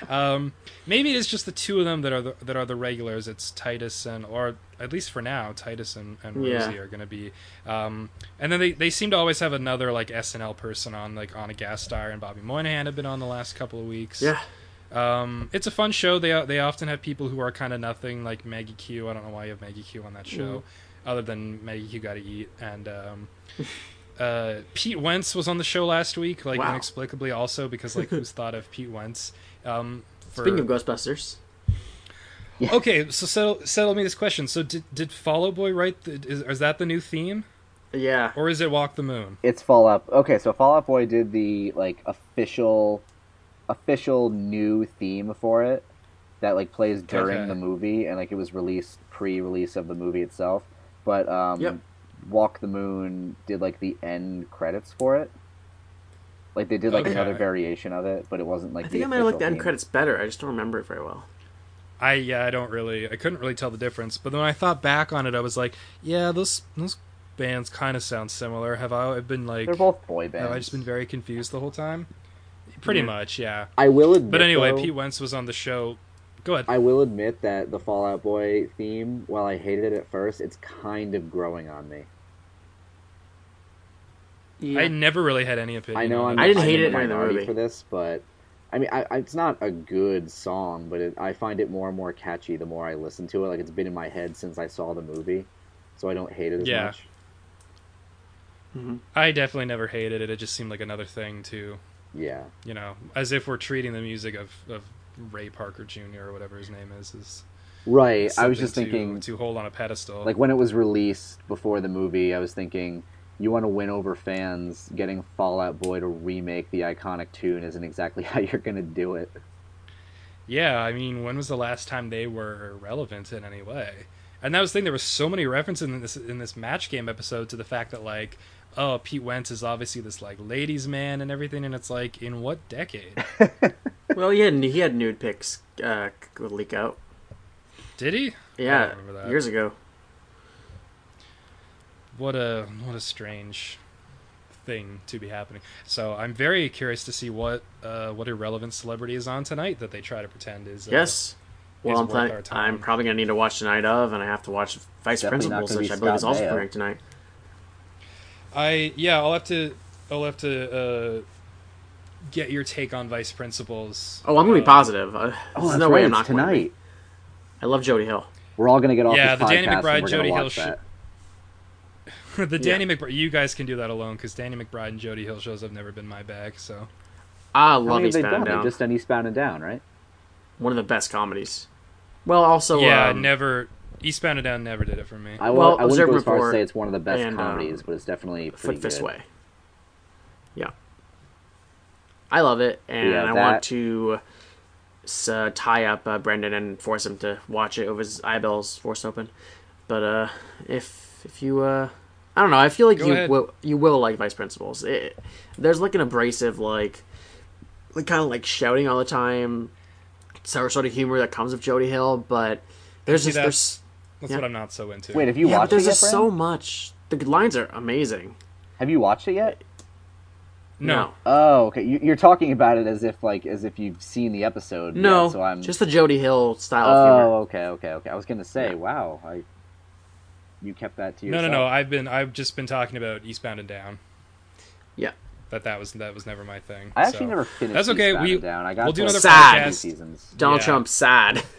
Speaker 2: Um, maybe it's just the two of them that are the, that are the regulars. It's Titus and, or at least for now, Titus and, and
Speaker 3: Yeah.
Speaker 2: Rosie are going to be. Um, and then they, they seem to always have another like SNL person on, like on a guest star, and Bobby Moynihan have been on the last couple of weeks.
Speaker 3: Yeah,
Speaker 2: Um, it's a fun show. They they often have people who are kind of nothing, like Maggie Q. I don't know why you have Maggie Q on that show, other than Maggie Q got to eat. And um, uh, Pete Wentz was on the show last week, like
Speaker 3: Wow.
Speaker 2: inexplicably, also because like who's thought of Pete Wentz? Um, for...
Speaker 3: speaking of Ghostbusters,
Speaker 2: okay, so settle settle me this question. So did did Fall Out Boy write? The, is, is that the new theme,
Speaker 3: yeah,
Speaker 2: or is it Walk the Moon?
Speaker 4: It's Fallout. Okay, so Fall Out Boy did the like official official new theme for it that like plays during
Speaker 2: Okay.
Speaker 4: the movie, and like it was released pre-release of the movie itself. But um,
Speaker 3: Yep.
Speaker 4: Walk the Moon did like the end credits for it. Like they did like
Speaker 2: Okay.
Speaker 4: another variation of it, but it wasn't like
Speaker 3: I think
Speaker 4: the
Speaker 3: I might have liked the end
Speaker 4: theme.
Speaker 3: credits better. I just don't remember it very well.
Speaker 2: I yeah, I don't really, I couldn't really tell the difference. But when I thought back on it, I was like, yeah, those those bands kind of sound similar. Have I I've been like,
Speaker 4: They're both boy bands.
Speaker 2: have I just been very confused the whole time? Pretty
Speaker 3: Yeah.
Speaker 2: much, yeah.
Speaker 5: I will admit.
Speaker 2: But anyway,
Speaker 5: though,
Speaker 2: Pete Wentz was on the show. Go ahead.
Speaker 5: I will admit that the Fall Out Boy theme, while I hated it at first, it's kind of growing on me.
Speaker 3: Yeah.
Speaker 2: I never really had any opinion.
Speaker 5: I know I'm.
Speaker 3: I didn't
Speaker 5: I'm
Speaker 3: hate it during the
Speaker 5: minority
Speaker 3: movie.
Speaker 5: for this, but I mean, I, I, it's not a good song, but it, I find it more and more catchy the more I listen to it. Like it's been in my head since I saw the movie, so I don't hate it as
Speaker 2: Yeah.
Speaker 5: much. Mm-hmm.
Speaker 2: I definitely never hated it. It just seemed like another thing to,
Speaker 5: Yeah,
Speaker 2: you know, as if we're treating the music of, of Ray Parker Jr. or whatever his name is, is
Speaker 4: right. I was just
Speaker 2: to-
Speaker 4: thinking,
Speaker 2: to hold on a pedestal.
Speaker 4: like when it was released before the movie, I was thinking, you want to win over fans. Getting Fall Out Boy to remake the iconic tune isn't exactly *laughs* how you're going to do it.
Speaker 2: Yeah, I mean, when was the last time they were relevant in any way? And that was the thing. There was so many references in this in this match game episode to the fact that like, oh, Pete Wentz is obviously this like ladies' man and everything, and it's like, in what decade *laughs*
Speaker 3: Well, he had he had nude pics uh, leak out.
Speaker 2: did he?
Speaker 3: Yeah,
Speaker 2: that.
Speaker 3: years ago.
Speaker 2: What a what a strange thing to be happening. So I'm very curious to see what uh, what irrelevant celebrity is on tonight that they try to pretend is. Uh,
Speaker 3: Yes. Well,
Speaker 2: is
Speaker 3: I'm,
Speaker 2: worth
Speaker 3: planning,
Speaker 2: our time.
Speaker 3: I'm probably gonna need to watch tonight of, and I have to watch Vice
Speaker 4: Definitely
Speaker 3: Principals, which I believe is also
Speaker 4: Baio.
Speaker 3: premiering tonight.
Speaker 2: I yeah, I'll have to I'll have to uh, get your take on Vice Principals.
Speaker 3: Oh, I'm gonna be
Speaker 2: Uh,
Speaker 3: positive. Uh,
Speaker 4: Oh,
Speaker 3: there's no
Speaker 4: right.
Speaker 3: way I'm not going to.
Speaker 4: tonight.
Speaker 3: I love Jody Hill.
Speaker 4: We're all going to get off
Speaker 2: Yeah,
Speaker 4: this
Speaker 2: the Danny
Speaker 4: podcast and
Speaker 2: McBride, Jody Hill
Speaker 4: watch
Speaker 2: sh-
Speaker 4: that. *laughs*
Speaker 2: the Danny McBride. You guys can do that alone because Danny McBride and Jody Hill shows have never been my bag. So
Speaker 3: I
Speaker 4: How
Speaker 3: love
Speaker 4: many they
Speaker 3: Eastbound
Speaker 4: done?
Speaker 3: and Down.
Speaker 4: They've just done Eastbound and Down, right?
Speaker 3: One of the best comedies. Well, also
Speaker 2: yeah,
Speaker 3: um,
Speaker 2: never Eastbound and Down never did it for me.
Speaker 4: I,
Speaker 3: Well,
Speaker 4: well, I wouldn't go as far as to say it's one of the best
Speaker 3: and, um,
Speaker 4: comedies, but it's definitely pretty
Speaker 3: Foot Fist
Speaker 4: good.
Speaker 3: Way. Yeah, I love it, and
Speaker 4: Yeah,
Speaker 3: I
Speaker 4: that-
Speaker 3: want to uh, tie up uh, Brendan and force him to watch it with his eyeballs forced open. But uh, if if you, uh, I don't know, I feel like
Speaker 2: Go
Speaker 3: you
Speaker 2: ahead.
Speaker 3: will you will like Vice Principals. It, there's like an abrasive like, like kind of like shouting all the time, sour sort of humor that comes with Jody Hill, but there's
Speaker 2: See,
Speaker 3: just there's
Speaker 2: That's
Speaker 3: yeah.
Speaker 2: what I'm not so into.
Speaker 4: Wait, have you
Speaker 3: yeah,
Speaker 4: watched
Speaker 3: there's
Speaker 4: it yet,
Speaker 3: just so much. The lines are amazing.
Speaker 4: Have you watched it yet?
Speaker 2: no.
Speaker 4: Oh, okay. You, you're talking about it as if like as if you've seen the episode.
Speaker 3: No,
Speaker 4: yet, so I'm
Speaker 3: just the Jody Hill style of humor.
Speaker 4: Oh, okay, okay, okay. I was gonna say,
Speaker 3: Yeah.
Speaker 4: wow, I you kept that to
Speaker 2: No,
Speaker 4: yourself.
Speaker 2: no, no. No. I've been I've just been talking about Eastbound and Down.
Speaker 3: Yeah.
Speaker 2: That that was that was never my thing.
Speaker 4: I actually
Speaker 2: so.
Speaker 4: never finished.
Speaker 2: That's okay,
Speaker 4: Eastbound
Speaker 2: we-
Speaker 4: and Down. I got
Speaker 2: we'll do
Speaker 4: to
Speaker 2: another
Speaker 3: Sad.
Speaker 2: podcast.
Speaker 4: seasons.
Speaker 3: Donald
Speaker 2: Yeah.
Speaker 3: Trump sad. *laughs*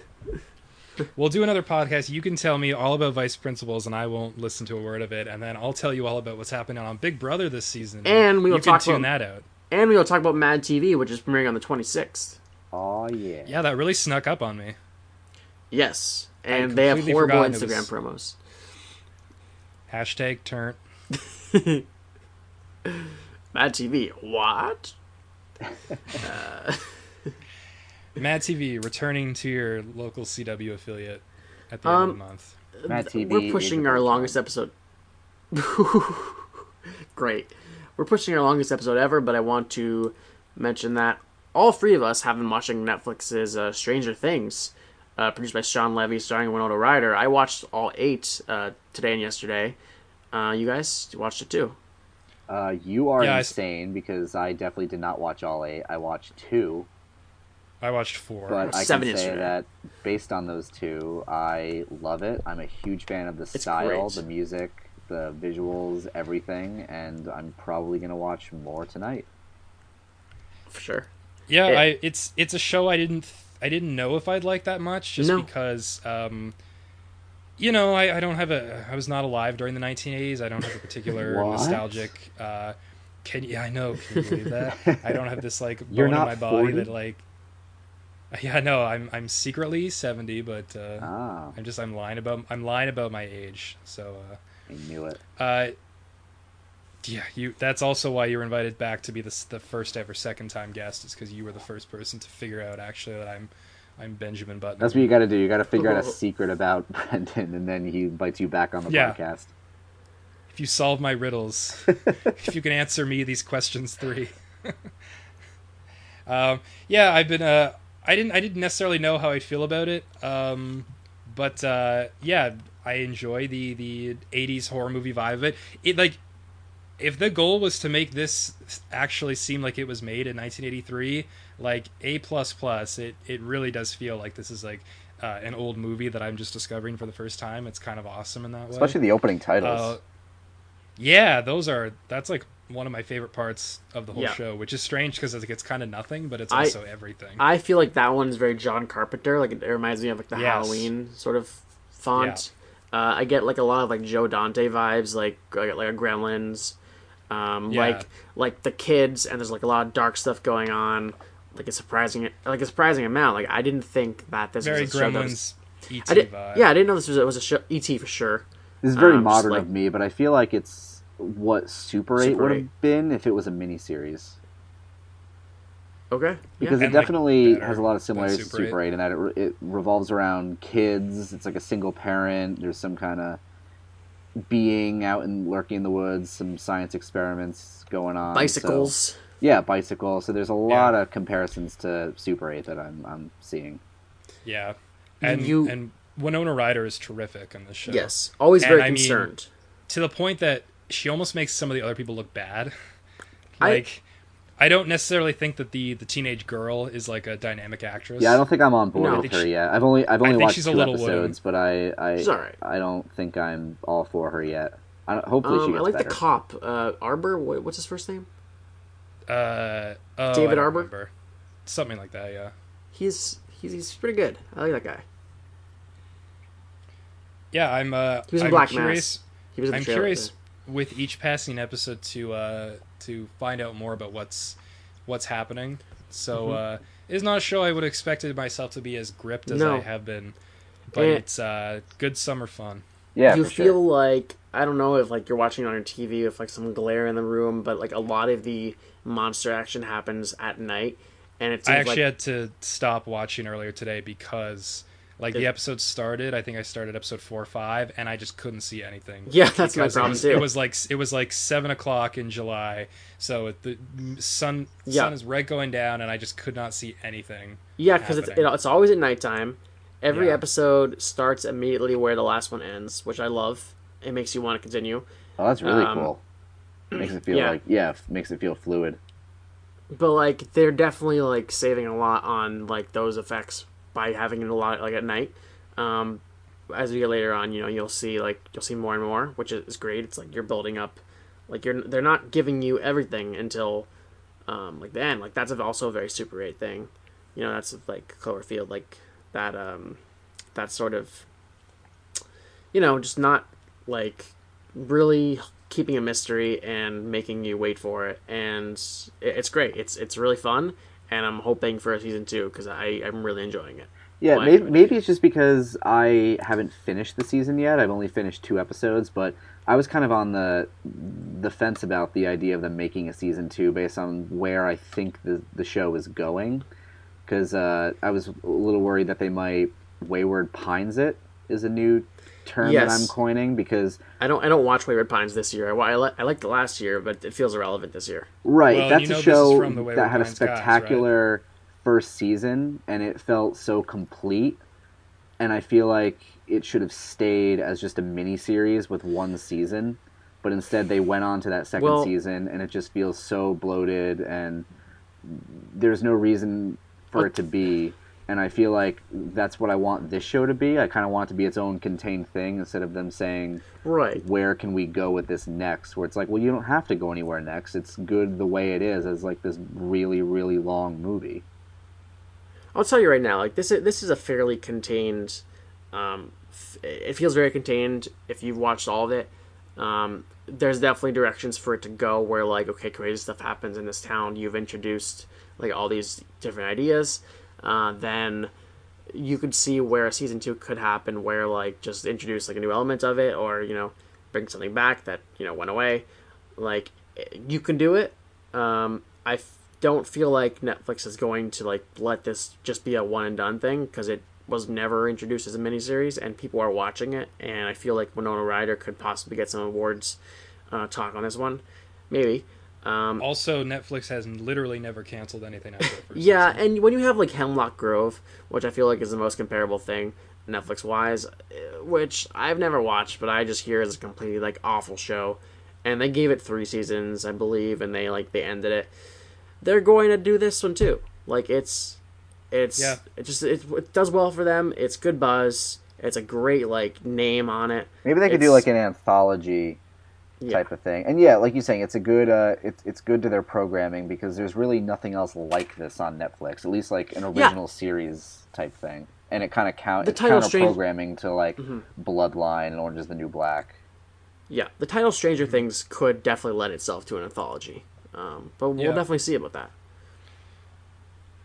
Speaker 2: We'll do another podcast. You can tell me all about Vice Principals, and I won't listen to a word of it. And then I'll tell you all about what's happening on Big Brother this season.
Speaker 3: And we will
Speaker 2: you can
Speaker 3: talk
Speaker 2: tune
Speaker 3: about-
Speaker 2: that out.
Speaker 3: And we will talk about Mad TV, which is premiering on the 26th.
Speaker 4: Oh yeah.
Speaker 2: Yeah, that really snuck up on me.
Speaker 3: Yes. And they have
Speaker 2: completely
Speaker 3: horrible Instagram
Speaker 2: was-
Speaker 3: promos.
Speaker 2: Hashtag turn. *laughs*
Speaker 3: Mad TV. What? *laughs*
Speaker 2: Mad TV returning to your local CW affiliate at the end
Speaker 3: Um,
Speaker 2: of the month.
Speaker 4: Mad TV.
Speaker 3: We're pushing our
Speaker 4: Ultron.
Speaker 3: longest episode. *laughs* Great. We're pushing our longest episode ever, but I want to mention that all three of us have been watching Netflix's uh, Stranger Things, uh, produced by Shawn Levy, starring Winona Ryder. I watched all eight uh, today and yesterday. Uh, you guys watched it too.
Speaker 4: Uh, you are
Speaker 2: Yeah, I s-
Speaker 4: insane because I definitely did not watch all eight. I watched two,
Speaker 2: I watched four.
Speaker 4: but I
Speaker 3: Seven
Speaker 4: can say
Speaker 3: yesterday.
Speaker 4: that based on those two, I love it. I'm a huge fan of the style,
Speaker 3: great.
Speaker 4: the music, the visuals, everything, and I'm probably gonna watch more tonight.
Speaker 3: For sure.
Speaker 2: Yeah,
Speaker 3: It-
Speaker 2: I it's it's a show I didn't I didn't know if I'd like that much just
Speaker 3: No.
Speaker 2: because um you know, I, I don't have a I was not alive during the 1980s. I don't have a particular *laughs*
Speaker 4: What?
Speaker 2: nostalgic uh can yeah, I know. Can you believe that? *laughs* I don't have this like bone
Speaker 4: You're
Speaker 2: in
Speaker 4: not
Speaker 2: my body
Speaker 4: 40?
Speaker 2: that like *laughs* Yeah, no, I'm I'm secretly 70, but uh
Speaker 4: Ah,
Speaker 2: I'm just I'm lying about I'm lying about my age. So uh
Speaker 4: I knew it.
Speaker 2: uh, Yeah, you. That's also why you were invited back to be the the first ever second time guest. Is because you were the first person to figure out actually that I'm I'm Benjamin Button.
Speaker 4: That's what you got to do. You got to figure out a *laughs* secret about Brendan, and then he invites you back on the
Speaker 2: Yeah.
Speaker 4: podcast.
Speaker 2: if you solve my riddles, *laughs* if you can answer me these questions three. um, yeah, I've been. Uh, I didn't. I didn't necessarily know how I'd feel about it. Um, but uh, yeah, I enjoy the the '80s horror movie vibe of it. It like. If the goal was to make this actually seem like it was made in 1983, like A plus plus, it it really does feel like this is like uh, an old movie that I'm just discovering for the first time. It's kind of awesome in that way.
Speaker 4: Especially the opening titles.
Speaker 2: Uh, yeah, those are that's like one of my favorite parts of the whole
Speaker 3: Yeah.
Speaker 2: show, which is strange because it's, it's kind of nothing, but it's
Speaker 3: I-
Speaker 2: also everything.
Speaker 3: I feel like that one's very John Carpenter. Like it reminds me of like the
Speaker 2: Yes.
Speaker 3: Halloween sort of font. Uh, I get like a lot of like Joe Dante vibes, like like, like Gremlins, um,
Speaker 2: Yeah.
Speaker 3: like like the kids, and there's like a lot of dark stuff going on. Like a surprising, like a surprising amount. Like I didn't think that this
Speaker 2: Very
Speaker 3: was a show that was.
Speaker 2: Gremlins, ET
Speaker 3: I did,
Speaker 2: vibe.
Speaker 3: yeah, I didn't know this was was a show, ET for sure.
Speaker 4: this is very
Speaker 3: um,
Speaker 4: modern
Speaker 3: like-
Speaker 4: of me, but I feel like it's what Super 8 would have been if it was a miniseries.
Speaker 3: Okay,
Speaker 4: Because
Speaker 3: yeah.
Speaker 4: it
Speaker 2: And,
Speaker 4: definitely
Speaker 2: better
Speaker 4: has a lot of
Speaker 2: than
Speaker 4: similarities to
Speaker 2: Super
Speaker 4: Super 8 in that it, re- it revolves around kids. It's like a single parent. There's some kind of being out and lurking in the woods, some science experiments going on. so-
Speaker 3: bicycles.
Speaker 4: yeah, bicycles. So there's a lot of comparisons to Super 8 that I'm, I'm seeing.
Speaker 2: yeah, and
Speaker 3: You-
Speaker 2: and Winona Ryder is terrific in this show.
Speaker 3: Yes, always
Speaker 2: And
Speaker 3: very
Speaker 2: I mean,
Speaker 3: concerned.
Speaker 2: to the point that she almost makes some of the other people look bad. *laughs* Like, I, don't necessarily think that the the teenage girl is like a dynamic actress.
Speaker 4: Yeah, I don't think I'm on board
Speaker 3: No.
Speaker 4: with her yet. I've only I've only
Speaker 2: think
Speaker 4: watched
Speaker 2: she's a
Speaker 4: two
Speaker 2: little wooden.
Speaker 4: episodes, but I I
Speaker 3: She's alright.
Speaker 4: I don't think I'm all for her yet. I don't, hopefully she
Speaker 3: Um,
Speaker 4: gets
Speaker 3: I like
Speaker 4: better.
Speaker 3: the cop, uh, Harbour. What, what's his first name?
Speaker 2: Uh, oh,
Speaker 3: David Harbour?
Speaker 2: remember. something like that. Yeah.
Speaker 3: He's he's he's pretty good. I like that guy.
Speaker 2: Yeah, I'm. Uh,
Speaker 3: He was in
Speaker 2: I'm
Speaker 3: Black
Speaker 2: curious.
Speaker 3: He was in the
Speaker 2: I'm
Speaker 3: trailer,
Speaker 2: curious
Speaker 3: yeah.
Speaker 2: With each passing episode to uh, to find out more about what's what's happening. So
Speaker 3: Mm-hmm.
Speaker 2: uh, it's not a show I would have expected myself to be as gripped as
Speaker 3: No.
Speaker 2: I have been, but
Speaker 3: And-
Speaker 2: it's uh, good summer fun.
Speaker 4: Yeah,
Speaker 3: you
Speaker 4: for
Speaker 3: feel
Speaker 4: sure.
Speaker 3: like I don't know if like you're watching on your TV with like some glare in the room, but like a lot of the monster action happens at night, and it's.
Speaker 2: I actually
Speaker 3: like
Speaker 2: had to stop watching earlier today because like the episode started. I think I started episode four or five, and I just couldn't see anything.
Speaker 3: yeah, that's my
Speaker 2: because
Speaker 3: problem
Speaker 2: it was,
Speaker 3: too.
Speaker 2: it was like it was like seven o'clock in July, so the sun
Speaker 3: Yeah.
Speaker 2: sun is right going down, and I just could not see anything.
Speaker 3: yeah, because it's it, it's always at nighttime. Every
Speaker 2: Yeah.
Speaker 3: episode starts immediately where the last one ends, which I love. It makes you want to continue.
Speaker 4: Oh, that's really
Speaker 3: um,
Speaker 4: cool. *clears throat* Makes it feel
Speaker 3: yeah.
Speaker 4: like yeah, f- makes it feel fluid.
Speaker 3: but like they're definitely like saving a lot on like those effects by having it a lot like at night. Um as we get later on you know you'll see like you'll see more and more which is great. It's like you're building up like you're they're not giving you everything until um like the end. Like that's also a very super 8 thing. You know that's like cloverfield like that um that sort of you know just not like really keeping a mystery and making you wait for it. And it's great. It's it's really fun and i'm hoping for a season two because i i'm really enjoying it
Speaker 4: Yeah,
Speaker 3: Well,
Speaker 4: maybe, maybe it's just because I haven't finished the season yet. I've only finished two episodes, but I was kind of on the the fence about the idea of them making a season two based on where I think the the show is going. Because uh, I was a little worried that they might wayward pines it is a new term that
Speaker 3: Yes.
Speaker 4: I'm coining because
Speaker 3: i don't i don't watch wayward pines this year i, wa- I, li- I liked it last year but it feels irrelevant this year
Speaker 4: Right,
Speaker 2: Well,
Speaker 4: that's a show
Speaker 2: from the
Speaker 4: that had a
Speaker 2: Pines guys, right?
Speaker 4: spectacular first season, and it felt so complete. And I feel like it should have stayed as just a mini series with one season, but instead they went on to that second
Speaker 3: Well-
Speaker 4: season, and it just feels so bloated, and there's no reason for it to be. And I feel like that's what I want this show to be. I kind of want it to be its own contained thing instead of them saying,
Speaker 3: right
Speaker 4: where can we go with this next where it's like well you don't have to go anywhere next it's good the way it is as like this really really long movie
Speaker 3: I'll tell you right now, like this is this is a fairly contained. Um, f- it feels very contained if you've watched all of it. Um, there's definitely directions for it to go where like okay, crazy stuff happens in this town. You've introduced like all these different ideas. Uh, then you could see where a season two could happen, where like just introduce like a new element of it, or you know bring something back that you know went away. Like you can do it. Um, I f- don't feel like Netflix is going to like let this just be a one and done thing because it was never introduced as a miniseries and people are watching it. And I feel like Winona Ryder could possibly get some awards uh, talk on this one, maybe. Um,
Speaker 2: Also, Netflix has literally never canceled anything after the first
Speaker 3: yeah,
Speaker 2: season.
Speaker 3: and when you have like Hemlock Grove, which I feel like is the most comparable thing Netflix wise, which I've never watched, but I just hear is a completely like awful show, and they gave it three seasons, I believe, and they like they ended it. They're going to do this one too. Like it's, it's
Speaker 2: Yeah.
Speaker 3: it just it, it does well for them. It's good buzz. It's a great like name on it.
Speaker 4: Maybe they could do like an anthology
Speaker 3: Yeah.
Speaker 4: type of thing. And yeah, like you're saying, it's a good uh, it's it's good to their programming because there's really nothing else like this on Netflix. At least like an
Speaker 3: Yeah.
Speaker 4: original series type thing. And it kind of count
Speaker 3: The
Speaker 4: it's
Speaker 3: title
Speaker 4: counter
Speaker 3: strange-
Speaker 4: programming to like
Speaker 3: Mhm.
Speaker 4: Bloodline and Orange Is the New Black.
Speaker 3: Yeah, the title
Speaker 2: Mm-hmm.
Speaker 3: Stranger Things could definitely lend itself to an anthology, um, but we'll
Speaker 2: Yeah.
Speaker 3: definitely see about that.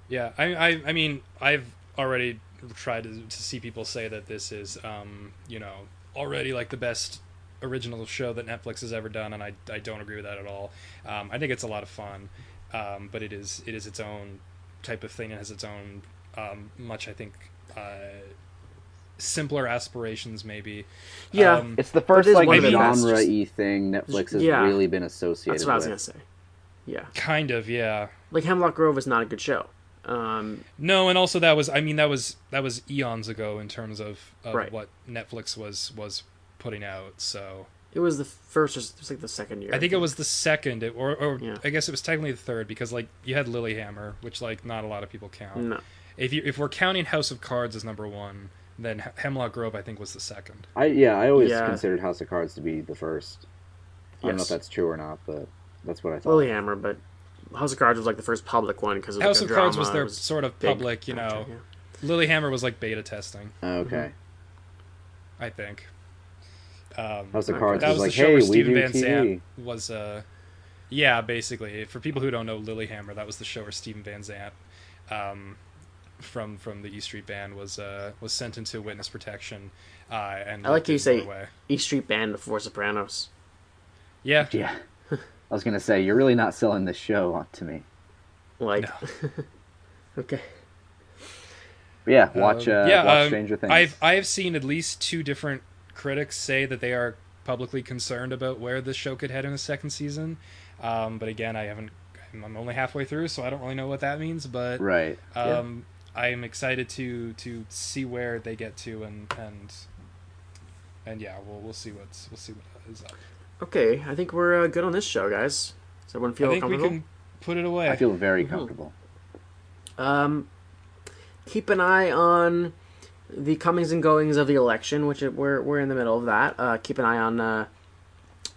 Speaker 2: Yeah, I, I, I mean, I've already tried to, to see people say that this is, um, you know, already like the best original show that Netflix has ever done, and I, I don't agree with that at all. Um, I think it's a lot of fun, um, but it is it is its own type of thing. It has its own um, much, I think, uh, simpler aspirations, maybe.
Speaker 3: Yeah,
Speaker 2: Um,
Speaker 4: It's the first like
Speaker 3: one of the best.
Speaker 5: genre y thing Netflix has
Speaker 3: Yeah.
Speaker 5: really been associated.
Speaker 3: That's what I was gonna say. Yeah,
Speaker 2: kind of, yeah.
Speaker 3: like Hemlock Grove is not a good show. Um,
Speaker 2: No, and also that was I mean that was that was eons ago in terms of, of
Speaker 3: Right.
Speaker 2: what Netflix was was putting out. So
Speaker 3: it was the first, or it was like the second year.
Speaker 2: I think it was the second, it- or or
Speaker 3: Yeah.
Speaker 2: I guess it was technically the third because like you had Lilyhammer, which like not a lot of people count.
Speaker 3: No,
Speaker 2: If you if we're counting House of Cards as number one, then Hemlock Grove I think was the second.
Speaker 5: I yeah, I always
Speaker 3: Yeah.
Speaker 5: considered House of Cards to be the first. I don't know if that's true or not, but that's what I thought.
Speaker 3: Lilyhammer, but House of Cards was like the first public one because
Speaker 2: House of Cards was
Speaker 3: drama,
Speaker 2: their
Speaker 3: was
Speaker 2: sort of public, you know.
Speaker 3: actor, yeah.
Speaker 2: Lilyhammer was like beta testing,
Speaker 5: Oh, okay. Mm-hmm.
Speaker 2: I think. Um,
Speaker 5: House of
Speaker 3: Okay.
Speaker 5: Cards
Speaker 2: that
Speaker 5: was
Speaker 2: was
Speaker 5: like,
Speaker 2: the show
Speaker 5: hey,
Speaker 2: where
Speaker 5: we
Speaker 2: Stephen Van
Speaker 5: TV.
Speaker 2: Zandt was uh yeah basically for people who don't know Lilyhammer that was the show where Stephen Van Zandt um from from the E Street Band was uh was sent into witness protection uh and
Speaker 3: I like how you say-
Speaker 2: Norway.
Speaker 3: East Street Band before Sopranos.
Speaker 2: yeah
Speaker 4: Yeah. I was gonna say, you're really not selling this show to me.
Speaker 3: Like, *laughs* okay,
Speaker 4: But yeah, watch uh,
Speaker 2: Um, yeah
Speaker 4: watch
Speaker 2: um,
Speaker 4: Stranger Things.
Speaker 2: I've I have seen at least two different critics say that they are publicly concerned about where this show could head in the second season um but again I haven't I'm only halfway through so I don't really know what that means but
Speaker 4: Right.
Speaker 2: um, I'm excited to to see where they get to and and and yeah, we'll we'll see what's we'll see what is up.
Speaker 3: okay. I think we're uh, good on this show, guys. Does everyone feel
Speaker 2: I think we can put it away.
Speaker 4: I feel very
Speaker 3: Mhm.
Speaker 4: comfortable.
Speaker 3: Um, keep an eye on the comings and goings of the election, which we're we're in the middle of that. Uh, keep an eye on. Uh,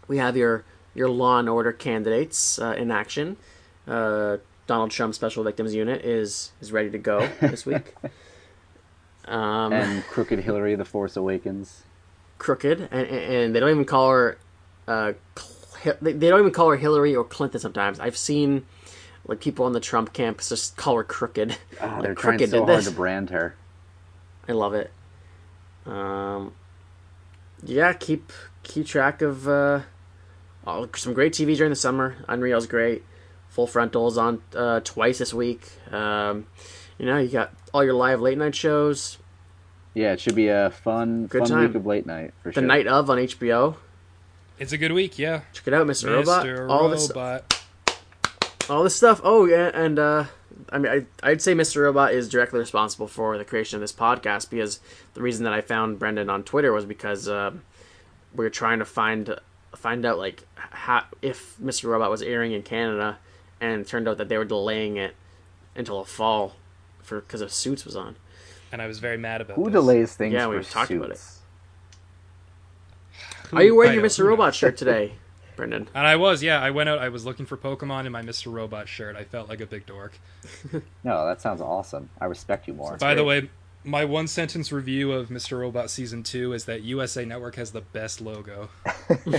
Speaker 3: we have your your Law and Order candidates uh, in action. Uh, Donald Trump's Special Victims Unit is is ready to go *laughs* this week. Um,
Speaker 4: And Crooked Hillary, The Force Awakens.
Speaker 3: crooked, and, and they don't even call her. Uh, they don't even call her Hillary or Clinton. Sometimes I've seen like people on the Trump camp just call her crooked.
Speaker 4: Ah,
Speaker 3: Like
Speaker 4: they're trying
Speaker 3: Crooked
Speaker 4: so hard to brand her.
Speaker 3: I love it. Um, yeah, keep keep track of uh, all, some great TV during the summer. Unreal's great. Full Frontal's on uh, twice this week. Um, you know, you got all your live late night shows.
Speaker 4: Yeah, it should be a fun,
Speaker 3: Good
Speaker 4: fun
Speaker 3: time.
Speaker 4: week of late night for
Speaker 3: The
Speaker 4: sure.
Speaker 3: night of on HBO.
Speaker 2: It's a good week, yeah.
Speaker 3: Check it out, Mr. Robot.
Speaker 2: Mr.
Speaker 3: All this, all this stuff. Oh yeah, and uh, I mean, I, I'd say Mr. Robot is directly responsible for the creation of this podcast because the reason that I found Brendan on Twitter was because uh, we were trying to find find out like how if Mr. Robot was airing in Canada, and it turned out that they were delaying it until the fall for because of Suits was on.
Speaker 2: And I was very mad about
Speaker 4: Who
Speaker 2: this.
Speaker 4: delays things
Speaker 3: Yeah,
Speaker 4: for
Speaker 3: we've talked about it.
Speaker 4: suits?
Speaker 3: Are you wearing your Mr. Robot shirt today, *laughs* Brendan?
Speaker 2: And I was, yeah. I went out. I was looking for Pokemon in my Mr. Robot shirt. I felt like a big dork. *laughs*
Speaker 4: No, that sounds awesome. I respect you more.
Speaker 2: By the way, my one sentence review of Mr. Robot season two is that USA Network has the best logo. *laughs*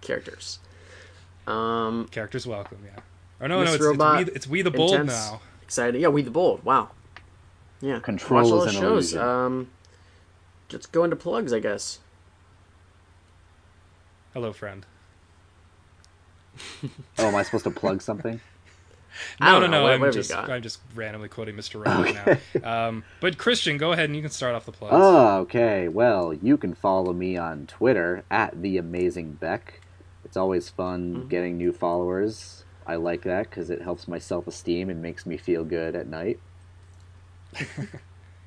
Speaker 3: Characters. Um,
Speaker 2: Characters welcome, yeah. Oh no,
Speaker 3: Mr.
Speaker 2: no, it's,
Speaker 3: Robot,
Speaker 2: it's we. It's we the bold
Speaker 3: Intense.
Speaker 2: now.
Speaker 3: excited. Yeah, we the bold. Wow. Yeah.
Speaker 4: Control
Speaker 3: Watch all the
Speaker 4: an
Speaker 3: shows.
Speaker 4: illusion.
Speaker 3: Um, let's go into plugs, I guess.
Speaker 2: Hello, friend. *laughs*
Speaker 4: Oh, am I supposed to plug something?
Speaker 3: I *laughs*
Speaker 2: No,
Speaker 3: don't
Speaker 2: no,
Speaker 3: know,
Speaker 2: no. I'm just. I'm just randomly quoting Mr. *laughs* Robot now. Um, but Christian, go ahead and you can start off the plugs.
Speaker 4: Oh, okay. Well, you can follow me on Twitter at the Amazing Beck. It's always fun getting new followers. I like that because it helps my self esteem and makes me feel good at night.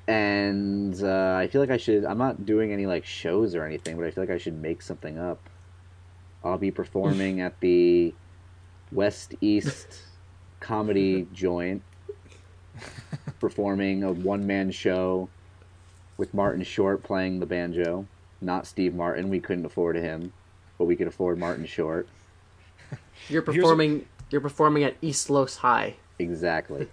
Speaker 4: and uh, I feel like I should. I'm not doing any like shows or anything, but I feel like I should make something up. I'll be performing *laughs* at the West East Comedy Joint, performing a one man show with Martin Short playing the banjo. Not Steve Martin. We couldn't afford him, but we could afford Martin Short.
Speaker 3: You're
Speaker 2: Here's a-
Speaker 3: performing. You're performing at East Los High,
Speaker 4: Exactly.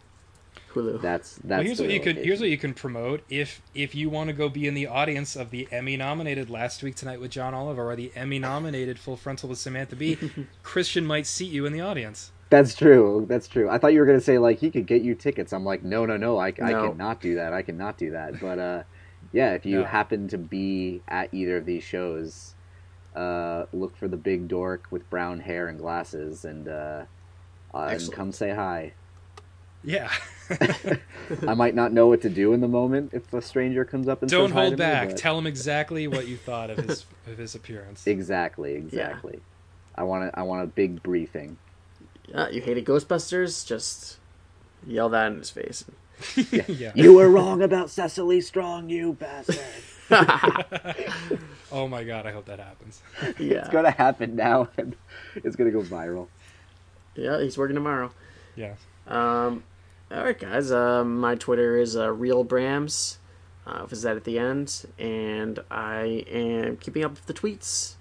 Speaker 3: Hulu.
Speaker 4: That's that's.
Speaker 2: Well, here's what you can
Speaker 4: location.
Speaker 2: here's what you can promote if if you want to go be in the audience of the Emmy nominated Last Week Tonight with John Oliver or the Emmy nominated Full Frontal with Samantha Bee, *laughs* Christian might seat you in the audience.
Speaker 4: That's true. That's true. I thought you were gonna say like he could get you tickets. I'm like, no, no, no. I, I cannot do that. I cannot do that. But uh, yeah, if you
Speaker 2: No.
Speaker 4: happen to be at either of these shows, uh, look for the big dork with brown hair and glasses, and uh, uh, and come say hi.
Speaker 2: Yeah. *laughs*
Speaker 4: I might not know what to do in the moment if a stranger comes up and
Speaker 2: Don't
Speaker 4: says hi
Speaker 2: hold
Speaker 4: to me,
Speaker 2: back.
Speaker 4: but-
Speaker 2: Tell him exactly what you thought of his of his appearance.
Speaker 4: Exactly, exactly. I want to. I want a big briefing.
Speaker 3: Yeah, you hated Ghostbusters? Just yell that in his face.
Speaker 2: yeah. *laughs*
Speaker 4: You were wrong about Cecily Strong, you bastard. *laughs*
Speaker 2: Oh my god, I hope that happens.
Speaker 3: Yeah.
Speaker 4: it's gonna happen now, and it's gonna go viral.
Speaker 3: Yeah, he's working tomorrow.
Speaker 2: Yeah.
Speaker 3: Um, all right, guys. Um, my Twitter is uh, real Brams. Uh, with that at the end, and I am keeping up with the tweets.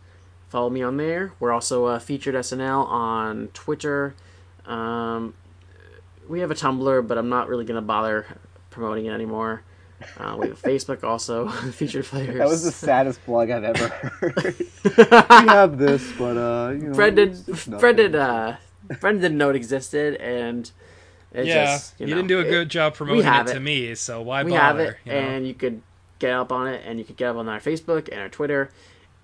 Speaker 3: Follow me on there. We're also uh, featured SNL on Twitter. Um, we have a Tumblr, but I'm not really gonna bother promoting it anymore. Uh, we have Facebook also, *laughs* featured players.
Speaker 6: That was the saddest plug I've ever heard. *laughs* we have this, but uh, you know,
Speaker 3: Brendan,
Speaker 6: it's- it's nothing.
Speaker 3: Brendan, uh, Brendan didn't know it existed, and it
Speaker 2: yeah.
Speaker 3: just,
Speaker 2: you
Speaker 3: you,
Speaker 2: didn't do a
Speaker 3: it-
Speaker 2: good job promoting it to
Speaker 3: it.
Speaker 2: me, so why
Speaker 3: we
Speaker 2: bother?
Speaker 3: have it,
Speaker 2: you know?
Speaker 3: and you could get up on it, and you could get up on our Facebook and our Twitter,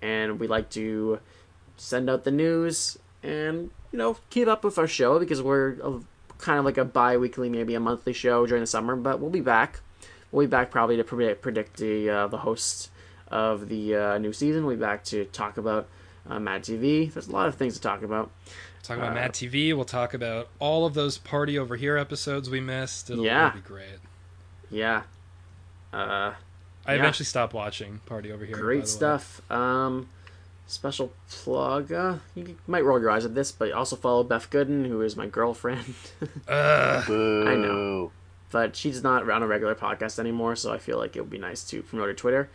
Speaker 3: and we like to send out the news and you know keep up with our show because we're a, kind of like a bi-weekly, maybe a monthly show during the summer, but we'll be back. We'll be back probably to predict, predict the uh, the host of the uh, new season. We'll be back to talk about uh, Mad TV. There's a lot of things to talk about.
Speaker 2: Talk about
Speaker 3: uh,
Speaker 2: Mad TV. We'll talk about all of those Party Over Here episodes we missed. It'll,
Speaker 3: Yeah.
Speaker 2: it'll be great.
Speaker 3: Yeah. Uh,
Speaker 2: I
Speaker 3: Yeah.
Speaker 2: eventually stopped watching Party Over Here. by the way.
Speaker 3: Great stuff. Um, special plug. Uh, you might roll your eyes at this, but also follow Beth Gooden, who is my girlfriend. *laughs*
Speaker 2: Ugh.
Speaker 4: Boo.
Speaker 3: I know. but she's not on a regular podcast anymore, so I feel like it would be nice to promote her Twitter.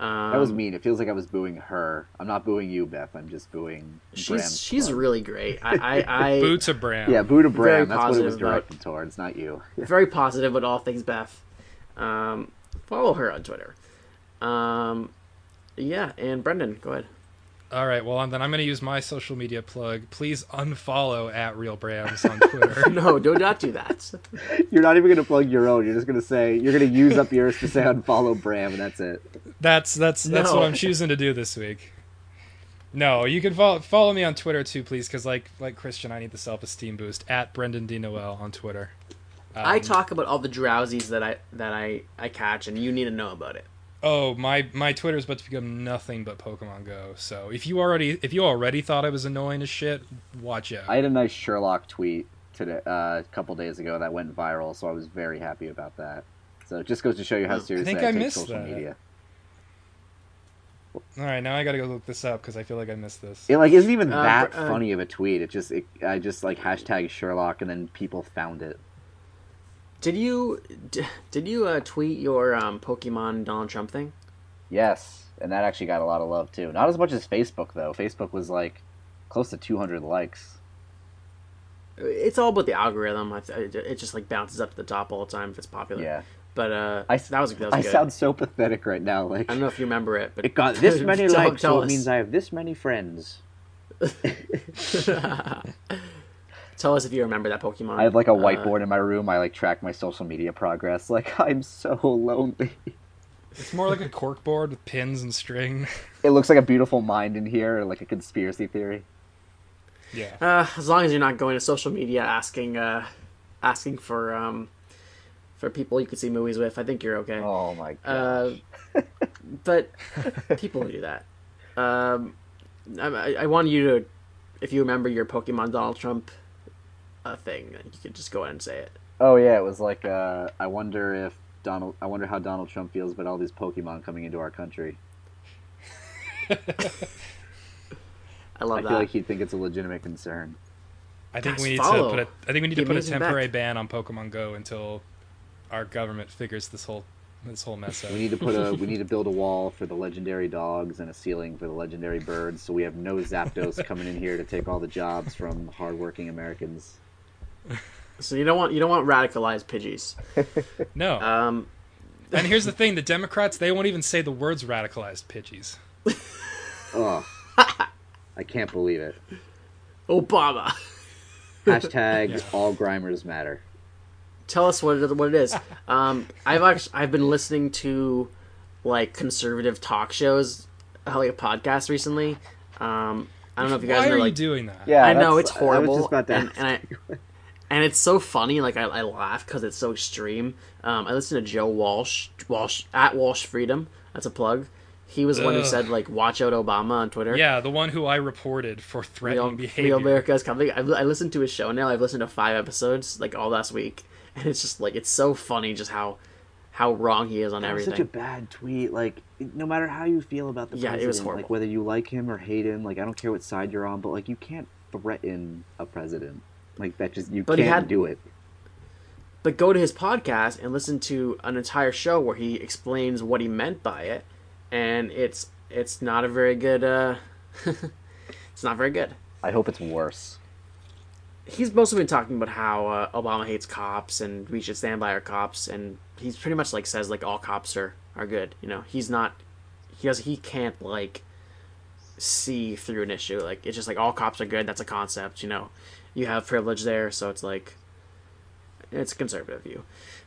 Speaker 3: Um,
Speaker 4: That was mean. It feels like I was booing her. I'm not booing you, Beth. I'm just booing.
Speaker 3: She's
Speaker 4: Bram's
Speaker 3: she's
Speaker 4: plug.
Speaker 3: really great. I I, *laughs* I
Speaker 2: Boo to Bram.
Speaker 4: yeah, boo to
Speaker 3: very
Speaker 4: Bram. That's what it was
Speaker 3: positive about-
Speaker 4: directed towards, not you. *laughs*
Speaker 3: very positive with all things Beth. Um, follow her on Twitter. Um, yeah, and Brendan, go ahead.
Speaker 2: All right. Well, then I'm going to use my social media plug. Please unfollow at Real Brams on Twitter. *laughs*
Speaker 3: No, do not do that. *laughs*
Speaker 4: You're not even gonna plug your own. You're just gonna say you're gonna use up yours to say unfollow Bram, and that's it.
Speaker 2: That's that's that's
Speaker 3: No.
Speaker 2: what I'm choosing to do this week. No, you can follow follow me on Twitter too, please, because like like Christian, I need the self esteem boost at Brendan D Noel on Twitter.
Speaker 3: I
Speaker 2: Um,
Speaker 3: talk about all the Drowzees that I that I I catch, and you need to know about it.
Speaker 2: Oh, my my Twitter is about to become nothing but Pokemon Go. So if you already if you already thought I was annoying as shit, watch out.
Speaker 4: I had a nice Sherlock tweet today, uh, a couple days ago that went viral, so I was very happy about that. So it just goes to show you how serious
Speaker 3: I
Speaker 4: seriously I,
Speaker 2: think I
Speaker 4: take
Speaker 2: missed
Speaker 4: social
Speaker 2: that.
Speaker 4: media.
Speaker 2: All right, now I got to go look this up because I feel like I missed this.
Speaker 4: It like isn't even
Speaker 3: Uh,
Speaker 4: that
Speaker 3: uh,
Speaker 4: funny of a tweet. It just it, I just like hashtag Sherlock, and then people found it.
Speaker 3: Did you did you uh, tweet your um, Pokemon Donald Trump thing?
Speaker 6: Yes, and that actually got a lot of love too. Not as much as Facebook though. Facebook was like close to 200 likes.
Speaker 3: It's all about the algorithm. It just like bounces up to the top all the time if it's popular.
Speaker 6: Yeah,
Speaker 3: But uh,
Speaker 6: I-
Speaker 3: that was that was
Speaker 4: I
Speaker 3: good.
Speaker 4: sound so pathetic right now. Like
Speaker 3: I don't know if you remember it, but
Speaker 4: it got this many *laughs* likes, so it means I have this many friends. *laughs* *laughs*
Speaker 3: Tell us if you remember that Pokemon.
Speaker 6: I have like a
Speaker 3: Uh,
Speaker 6: whiteboard in my room. I like track my social media progress. Like *laughs* I'm so lonely.
Speaker 2: It's more like a cork board with pins and string. *laughs*
Speaker 6: It looks like a beautiful mind in here, like a conspiracy theory.
Speaker 2: Yeah.
Speaker 3: Uh, as long as you're not going to social media asking, uh, asking for um, for people you could see movies with, I think you're okay.
Speaker 4: Oh my god.
Speaker 3: Uh, *laughs* but people do that. Um, I, I- I want you to, if you remember your Pokemon Donald Trump uh, thing, you could just go ahead and say it.
Speaker 4: oh yeah, it was like uh, I wonder if Donald. I wonder how Donald Trump feels about all these Pokemon coming into our country. *laughs*
Speaker 3: I love
Speaker 4: I
Speaker 3: that.
Speaker 4: I feel like he'd think it's a legitimate concern.
Speaker 2: I think
Speaker 3: Guys,
Speaker 2: we need
Speaker 3: follow
Speaker 2: to put a I think we need
Speaker 3: the
Speaker 2: to put a temporary
Speaker 3: Beck.
Speaker 2: ban on Pokemon Go until our government figures this whole this whole mess up.
Speaker 4: We need to put a. *laughs* we need to build a wall for the legendary dogs and a ceiling for the legendary birds, so we have no Zapdos coming in here to take all the jobs from hardworking Americans.
Speaker 3: So you don't want you don't want radicalized Pidgeys. *laughs*
Speaker 2: no.
Speaker 3: Um,
Speaker 2: and here's the thing: the Democrats they won't even say the words radicalized Pidgeys.
Speaker 4: Ugh. *laughs* I can't believe it.
Speaker 3: Obama. *laughs*
Speaker 4: Hashtag
Speaker 2: Yeah.
Speaker 4: all Grimers matter.
Speaker 3: Tell us what it, what it is. Um, I've actually I've been listening to like conservative talk shows, uh, like a podcast recently. Um, I don't know if you guys
Speaker 2: Why
Speaker 3: know
Speaker 2: are
Speaker 3: like
Speaker 2: you doing that?
Speaker 4: Yeah,
Speaker 3: I know it's horrible,
Speaker 4: I was just about to
Speaker 3: and,
Speaker 4: ask.
Speaker 3: and I and it's so funny. Like I, I laugh because it's so extreme. Um, I listened to Joe Walsh, Walsh at Walsh Freedom. That's a plug. He was the one who
Speaker 2: Ugh.
Speaker 3: said like "Watch out, Obama" on Twitter.
Speaker 2: Yeah, the one who I reported for
Speaker 3: Real,
Speaker 2: threatening behavior.
Speaker 3: Real America is coming. I, I listened to his show now. I've listened to five episodes like all last week, *laughs* and it's just like it's so funny just how how wrong he is on
Speaker 4: That was
Speaker 3: everything.
Speaker 4: such a bad tweet. Like, no matter how you feel about the
Speaker 3: Yeah,
Speaker 4: president,
Speaker 3: it was horrible.
Speaker 4: like whether you like him or hate him, like I don't care what side you're on, but like you can't threaten a president. Like that just you
Speaker 3: But he
Speaker 4: can't
Speaker 3: had-
Speaker 4: do it.
Speaker 3: but go to his podcast and listen to an entire show where he explains what he meant by it and it's it's not a very good uh *laughs* it's not very good
Speaker 4: I hope it's worse.
Speaker 3: he's mostly been talking about how uh, obama hates cops and we should stand by our cops and he's pretty much like says like all cops are are good you know he's not he does he can't like see through an issue like it's just like all cops are good that's a concept you know you have privilege there so it's like it's a conservative view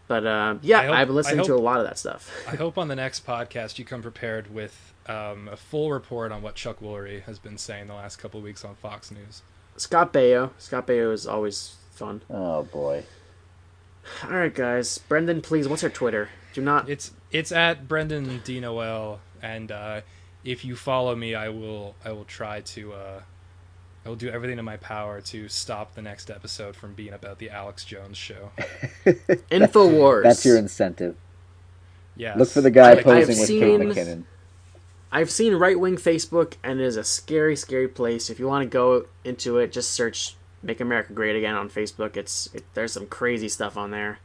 Speaker 3: but uh, yeah
Speaker 2: I hope-
Speaker 3: i've been listening
Speaker 2: I
Speaker 3: to a lot of that stuff.
Speaker 2: I hope on the next podcast you come prepared with um, a full report on what Chuck Woolery has been saying the last couple of weeks on Fox News.
Speaker 3: scott baio. Scott baio is always fun.
Speaker 4: Oh boy.
Speaker 3: all right guys. Brendan please what's your twitter? Do not
Speaker 2: It's it's at Brendan D Noel, and uh, if you follow me, I will I will try to uh, I will do everything in my power to stop the next episode from being about the Alex Jones show. *laughs*
Speaker 3: infowars
Speaker 4: That's your incentive.
Speaker 2: Yes.
Speaker 4: Look for the guy
Speaker 3: I- I've
Speaker 4: posing with
Speaker 3: seen-
Speaker 4: Kate McKinnon.
Speaker 3: I've seen right wing Facebook, and it is a scary, scary place. If you want to go into it, just search "Make America Great Again" on Facebook. It's it, there's some crazy stuff on there.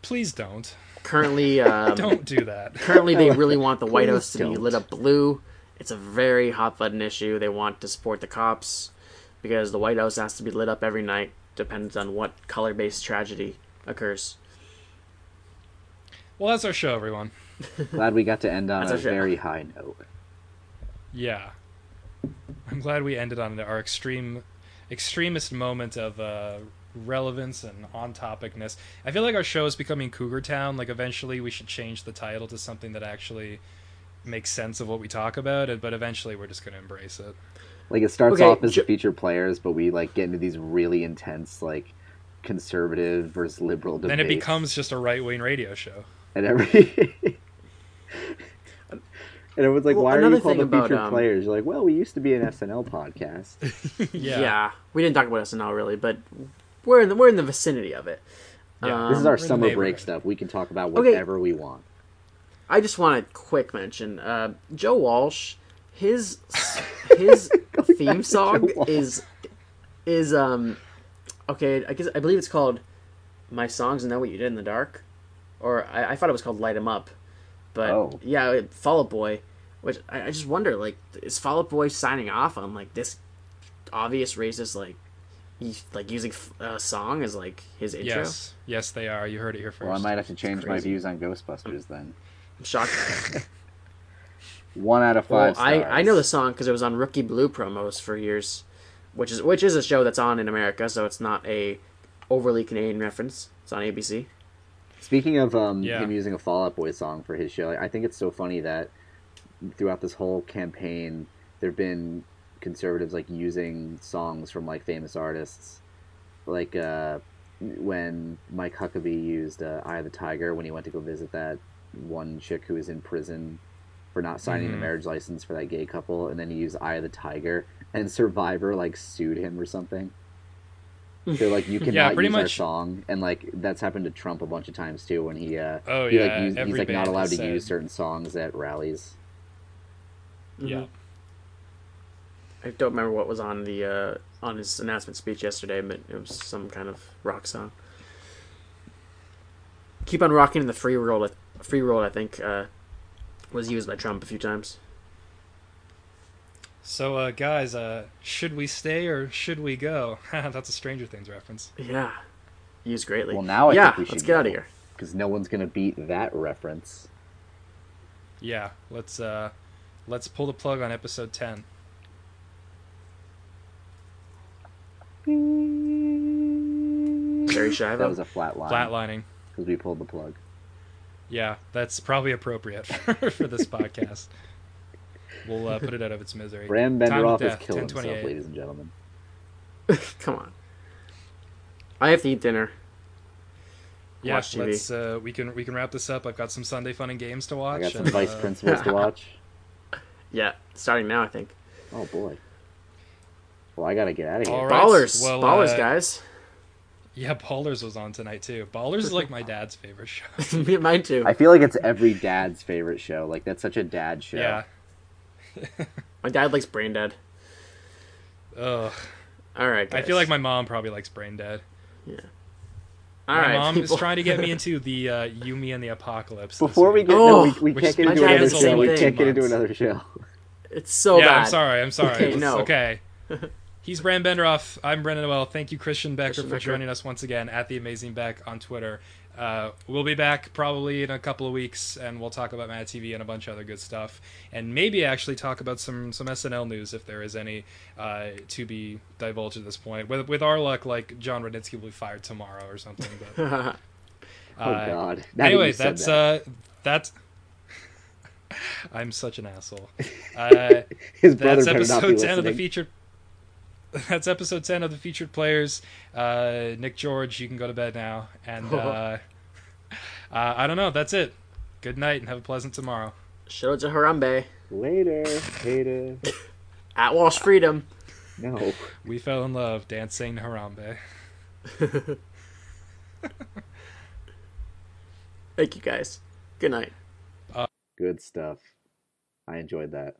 Speaker 2: Please don't.
Speaker 3: Currently, *laughs* um,
Speaker 2: Don't do that.
Speaker 3: currently they *laughs* really want the White
Speaker 4: Please
Speaker 3: House to be lit up blue. It's a very hot button issue. They want to support the cops because the White House has to be lit up every night, depends on what color based tragedy occurs.
Speaker 2: Well, that's our show, everyone. *laughs*
Speaker 4: Glad we got to end on a
Speaker 3: show.
Speaker 4: very high note.
Speaker 2: Yeah. I'm glad we ended on our extreme extremist moment of uh, relevance and on topicness. I feel like our show is becoming Cougar Town. Like eventually we should change the title to something that actually makes sense of what we talk about, and- but eventually we're just going to embrace it.
Speaker 4: Like it starts
Speaker 3: Okay,
Speaker 4: off as
Speaker 3: ju-
Speaker 4: the featured players, but we like get into these really intense like conservative versus liberal debates.
Speaker 2: Then it becomes just a right-wing radio show.
Speaker 4: and every *laughs* and everyone's like,
Speaker 3: Well,
Speaker 4: "Why are you called the
Speaker 3: about,
Speaker 4: featured
Speaker 3: um,
Speaker 4: players?" You're like, "Well, we used to be an SNL podcast." *laughs*
Speaker 2: yeah.
Speaker 3: we didn't talk about SNL really, but we're in the we're in the vicinity of it.
Speaker 2: Yeah.
Speaker 4: this is
Speaker 3: Um,
Speaker 4: our
Speaker 2: we're in the
Speaker 4: summer break stuff. We can talk about
Speaker 3: Okay.
Speaker 4: whatever we want.
Speaker 3: I just want a quick mention uh, Joe Walsh. His his *laughs* theme
Speaker 4: to
Speaker 3: song
Speaker 4: Joe Walsh.
Speaker 3: is is um okay. I guess I believe it's called "My Songs and Know What You Did in the Dark," or I, I thought it was called "Light 'Em Up." But
Speaker 4: Oh.
Speaker 3: yeah, it- Fall Out Boy. Which I, I just wonder, like, is Fall Out Boy signing off on like this obvious racist like he, like using a song as like his intro?
Speaker 2: Yes. Yes, they are. You heard it here first.
Speaker 4: Well, I might have to change my views on Ghostbusters then.
Speaker 3: I'm shocked. *laughs*
Speaker 4: One out of
Speaker 3: Well,
Speaker 4: five.
Speaker 3: I,
Speaker 4: stars.
Speaker 3: I know the song because it was on Rookie Blue promos for years, which is which is a show that's on in America, so it's not a overly Canadian reference. It's on ABC.
Speaker 4: Speaking of um,
Speaker 2: Yeah.
Speaker 4: him using a Fall Out Boy song for his show, I think it's so funny that throughout this whole campaign, there've been conservatives like using songs from like famous artists, like uh, when Mike Huckabee used uh, "Eye of the Tiger" when he went to go visit that one chick who was in prison for not signing the
Speaker 2: Mhm.
Speaker 4: marriage license for that gay couple, and then he used "Eye of the Tiger," and Survivor like sued him or something. *laughs* They're like, you cannot
Speaker 2: Yeah, pretty
Speaker 4: use our song, and like that's happened to Trump a bunch of times too. When he, uh,
Speaker 2: Oh
Speaker 4: he
Speaker 2: yeah,
Speaker 4: like use,
Speaker 2: every
Speaker 4: he's like not allowed to
Speaker 2: said-
Speaker 4: use certain songs at rallies.
Speaker 2: Yeah.
Speaker 3: I don't remember what was on the uh, on his announcement speech yesterday, but it was some kind of rock song. "Keep on Rocking" in the free world. Free roll, I think, uh, was used by Trump a few times.
Speaker 2: So, uh, guys, uh, should we stay or should we go? *laughs* That's a Stranger Things reference.
Speaker 3: Yeah, used greatly.
Speaker 4: Well, now I
Speaker 3: yeah,
Speaker 4: think we should
Speaker 3: let's get out of here.
Speaker 4: because no one's gonna beat that reference.
Speaker 2: Yeah, let's uh, let's pull the plug on episode ten.
Speaker 3: Very shy.
Speaker 4: That was a flat line
Speaker 2: Flatlining.
Speaker 4: because we pulled the plug.
Speaker 2: Yeah, that's probably appropriate *laughs* for, for this podcast. We'll uh, put it out of its misery.
Speaker 4: Bram
Speaker 2: Time
Speaker 4: Benderoff
Speaker 2: of
Speaker 4: is killing himself, ladies and gentlemen. *laughs*
Speaker 3: Come on. I have to eat dinner.
Speaker 2: Yeah,
Speaker 3: Watch TV.
Speaker 2: let's uh, we can we can wrap this up. I've got some Sunday fun and games to watch.
Speaker 4: I got some
Speaker 2: and,
Speaker 4: Vice
Speaker 2: uh,
Speaker 4: Principals to *laughs* watch.
Speaker 3: Yeah, starting now, I think.
Speaker 4: Oh boy. Well, I gotta get out of here.
Speaker 2: All right.
Speaker 3: Ballers,
Speaker 2: well,
Speaker 3: ballers,
Speaker 2: uh,
Speaker 3: guys.
Speaker 2: Yeah, Ballers was on tonight too. Ballers is like my dad's favorite show. *laughs*
Speaker 3: Mine too.
Speaker 4: I feel like it's every dad's favorite show. Like that's such a dad show.
Speaker 2: Yeah. *laughs*
Speaker 3: My dad likes Brain Dead.
Speaker 2: Ugh.
Speaker 3: All right,
Speaker 2: I feel like my mom probably likes Brain Dead.
Speaker 3: All
Speaker 2: my
Speaker 3: right,
Speaker 2: mom is trying to get me *laughs* into the uh, You, Me and the Apocalypse.
Speaker 4: Before we
Speaker 2: week.
Speaker 4: get
Speaker 3: Oh,
Speaker 4: no, we, we can't get into another show. We can't get into another show.
Speaker 3: It's so
Speaker 2: yeah,
Speaker 3: bad.
Speaker 2: I'm sorry. I'm sorry.
Speaker 3: Okay, no.
Speaker 2: Okay. He's Bram Benderoff. I'm Brendan Noel. Thank you, Christian Becker,
Speaker 3: Christian
Speaker 2: for
Speaker 3: Becker.
Speaker 2: joining us once again at the Amazing Beck on Twitter. Uh, we'll be back probably in a couple of weeks, and we'll talk about Mad TV and a bunch of other good stuff, and maybe actually talk about some some SNL news if there is any uh, to be divulged at this point. With with our luck, like Jon Rudnitsky will be fired tomorrow or something. But
Speaker 3: oh *laughs* *laughs*
Speaker 4: Oh
Speaker 2: Uh,
Speaker 4: God. Now that
Speaker 2: anyway, that's
Speaker 4: that.
Speaker 2: uh, that's. *laughs* I'm such an asshole. Uh, that's episode 10 of the
Speaker 4: listening.
Speaker 2: featured *laughs* that's episode 10 of the featured players uh, nick george you can go to bed now and *laughs* uh, uh, i don't know that's it good night and have a pleasant tomorrow
Speaker 3: Shout out to Harambe
Speaker 4: Later, Hater. *laughs*
Speaker 3: at Walsh Freedom.
Speaker 4: No.
Speaker 2: we fell in love dancing harambe
Speaker 3: Thank you guys. Good night.
Speaker 4: Good stuff. I enjoyed that.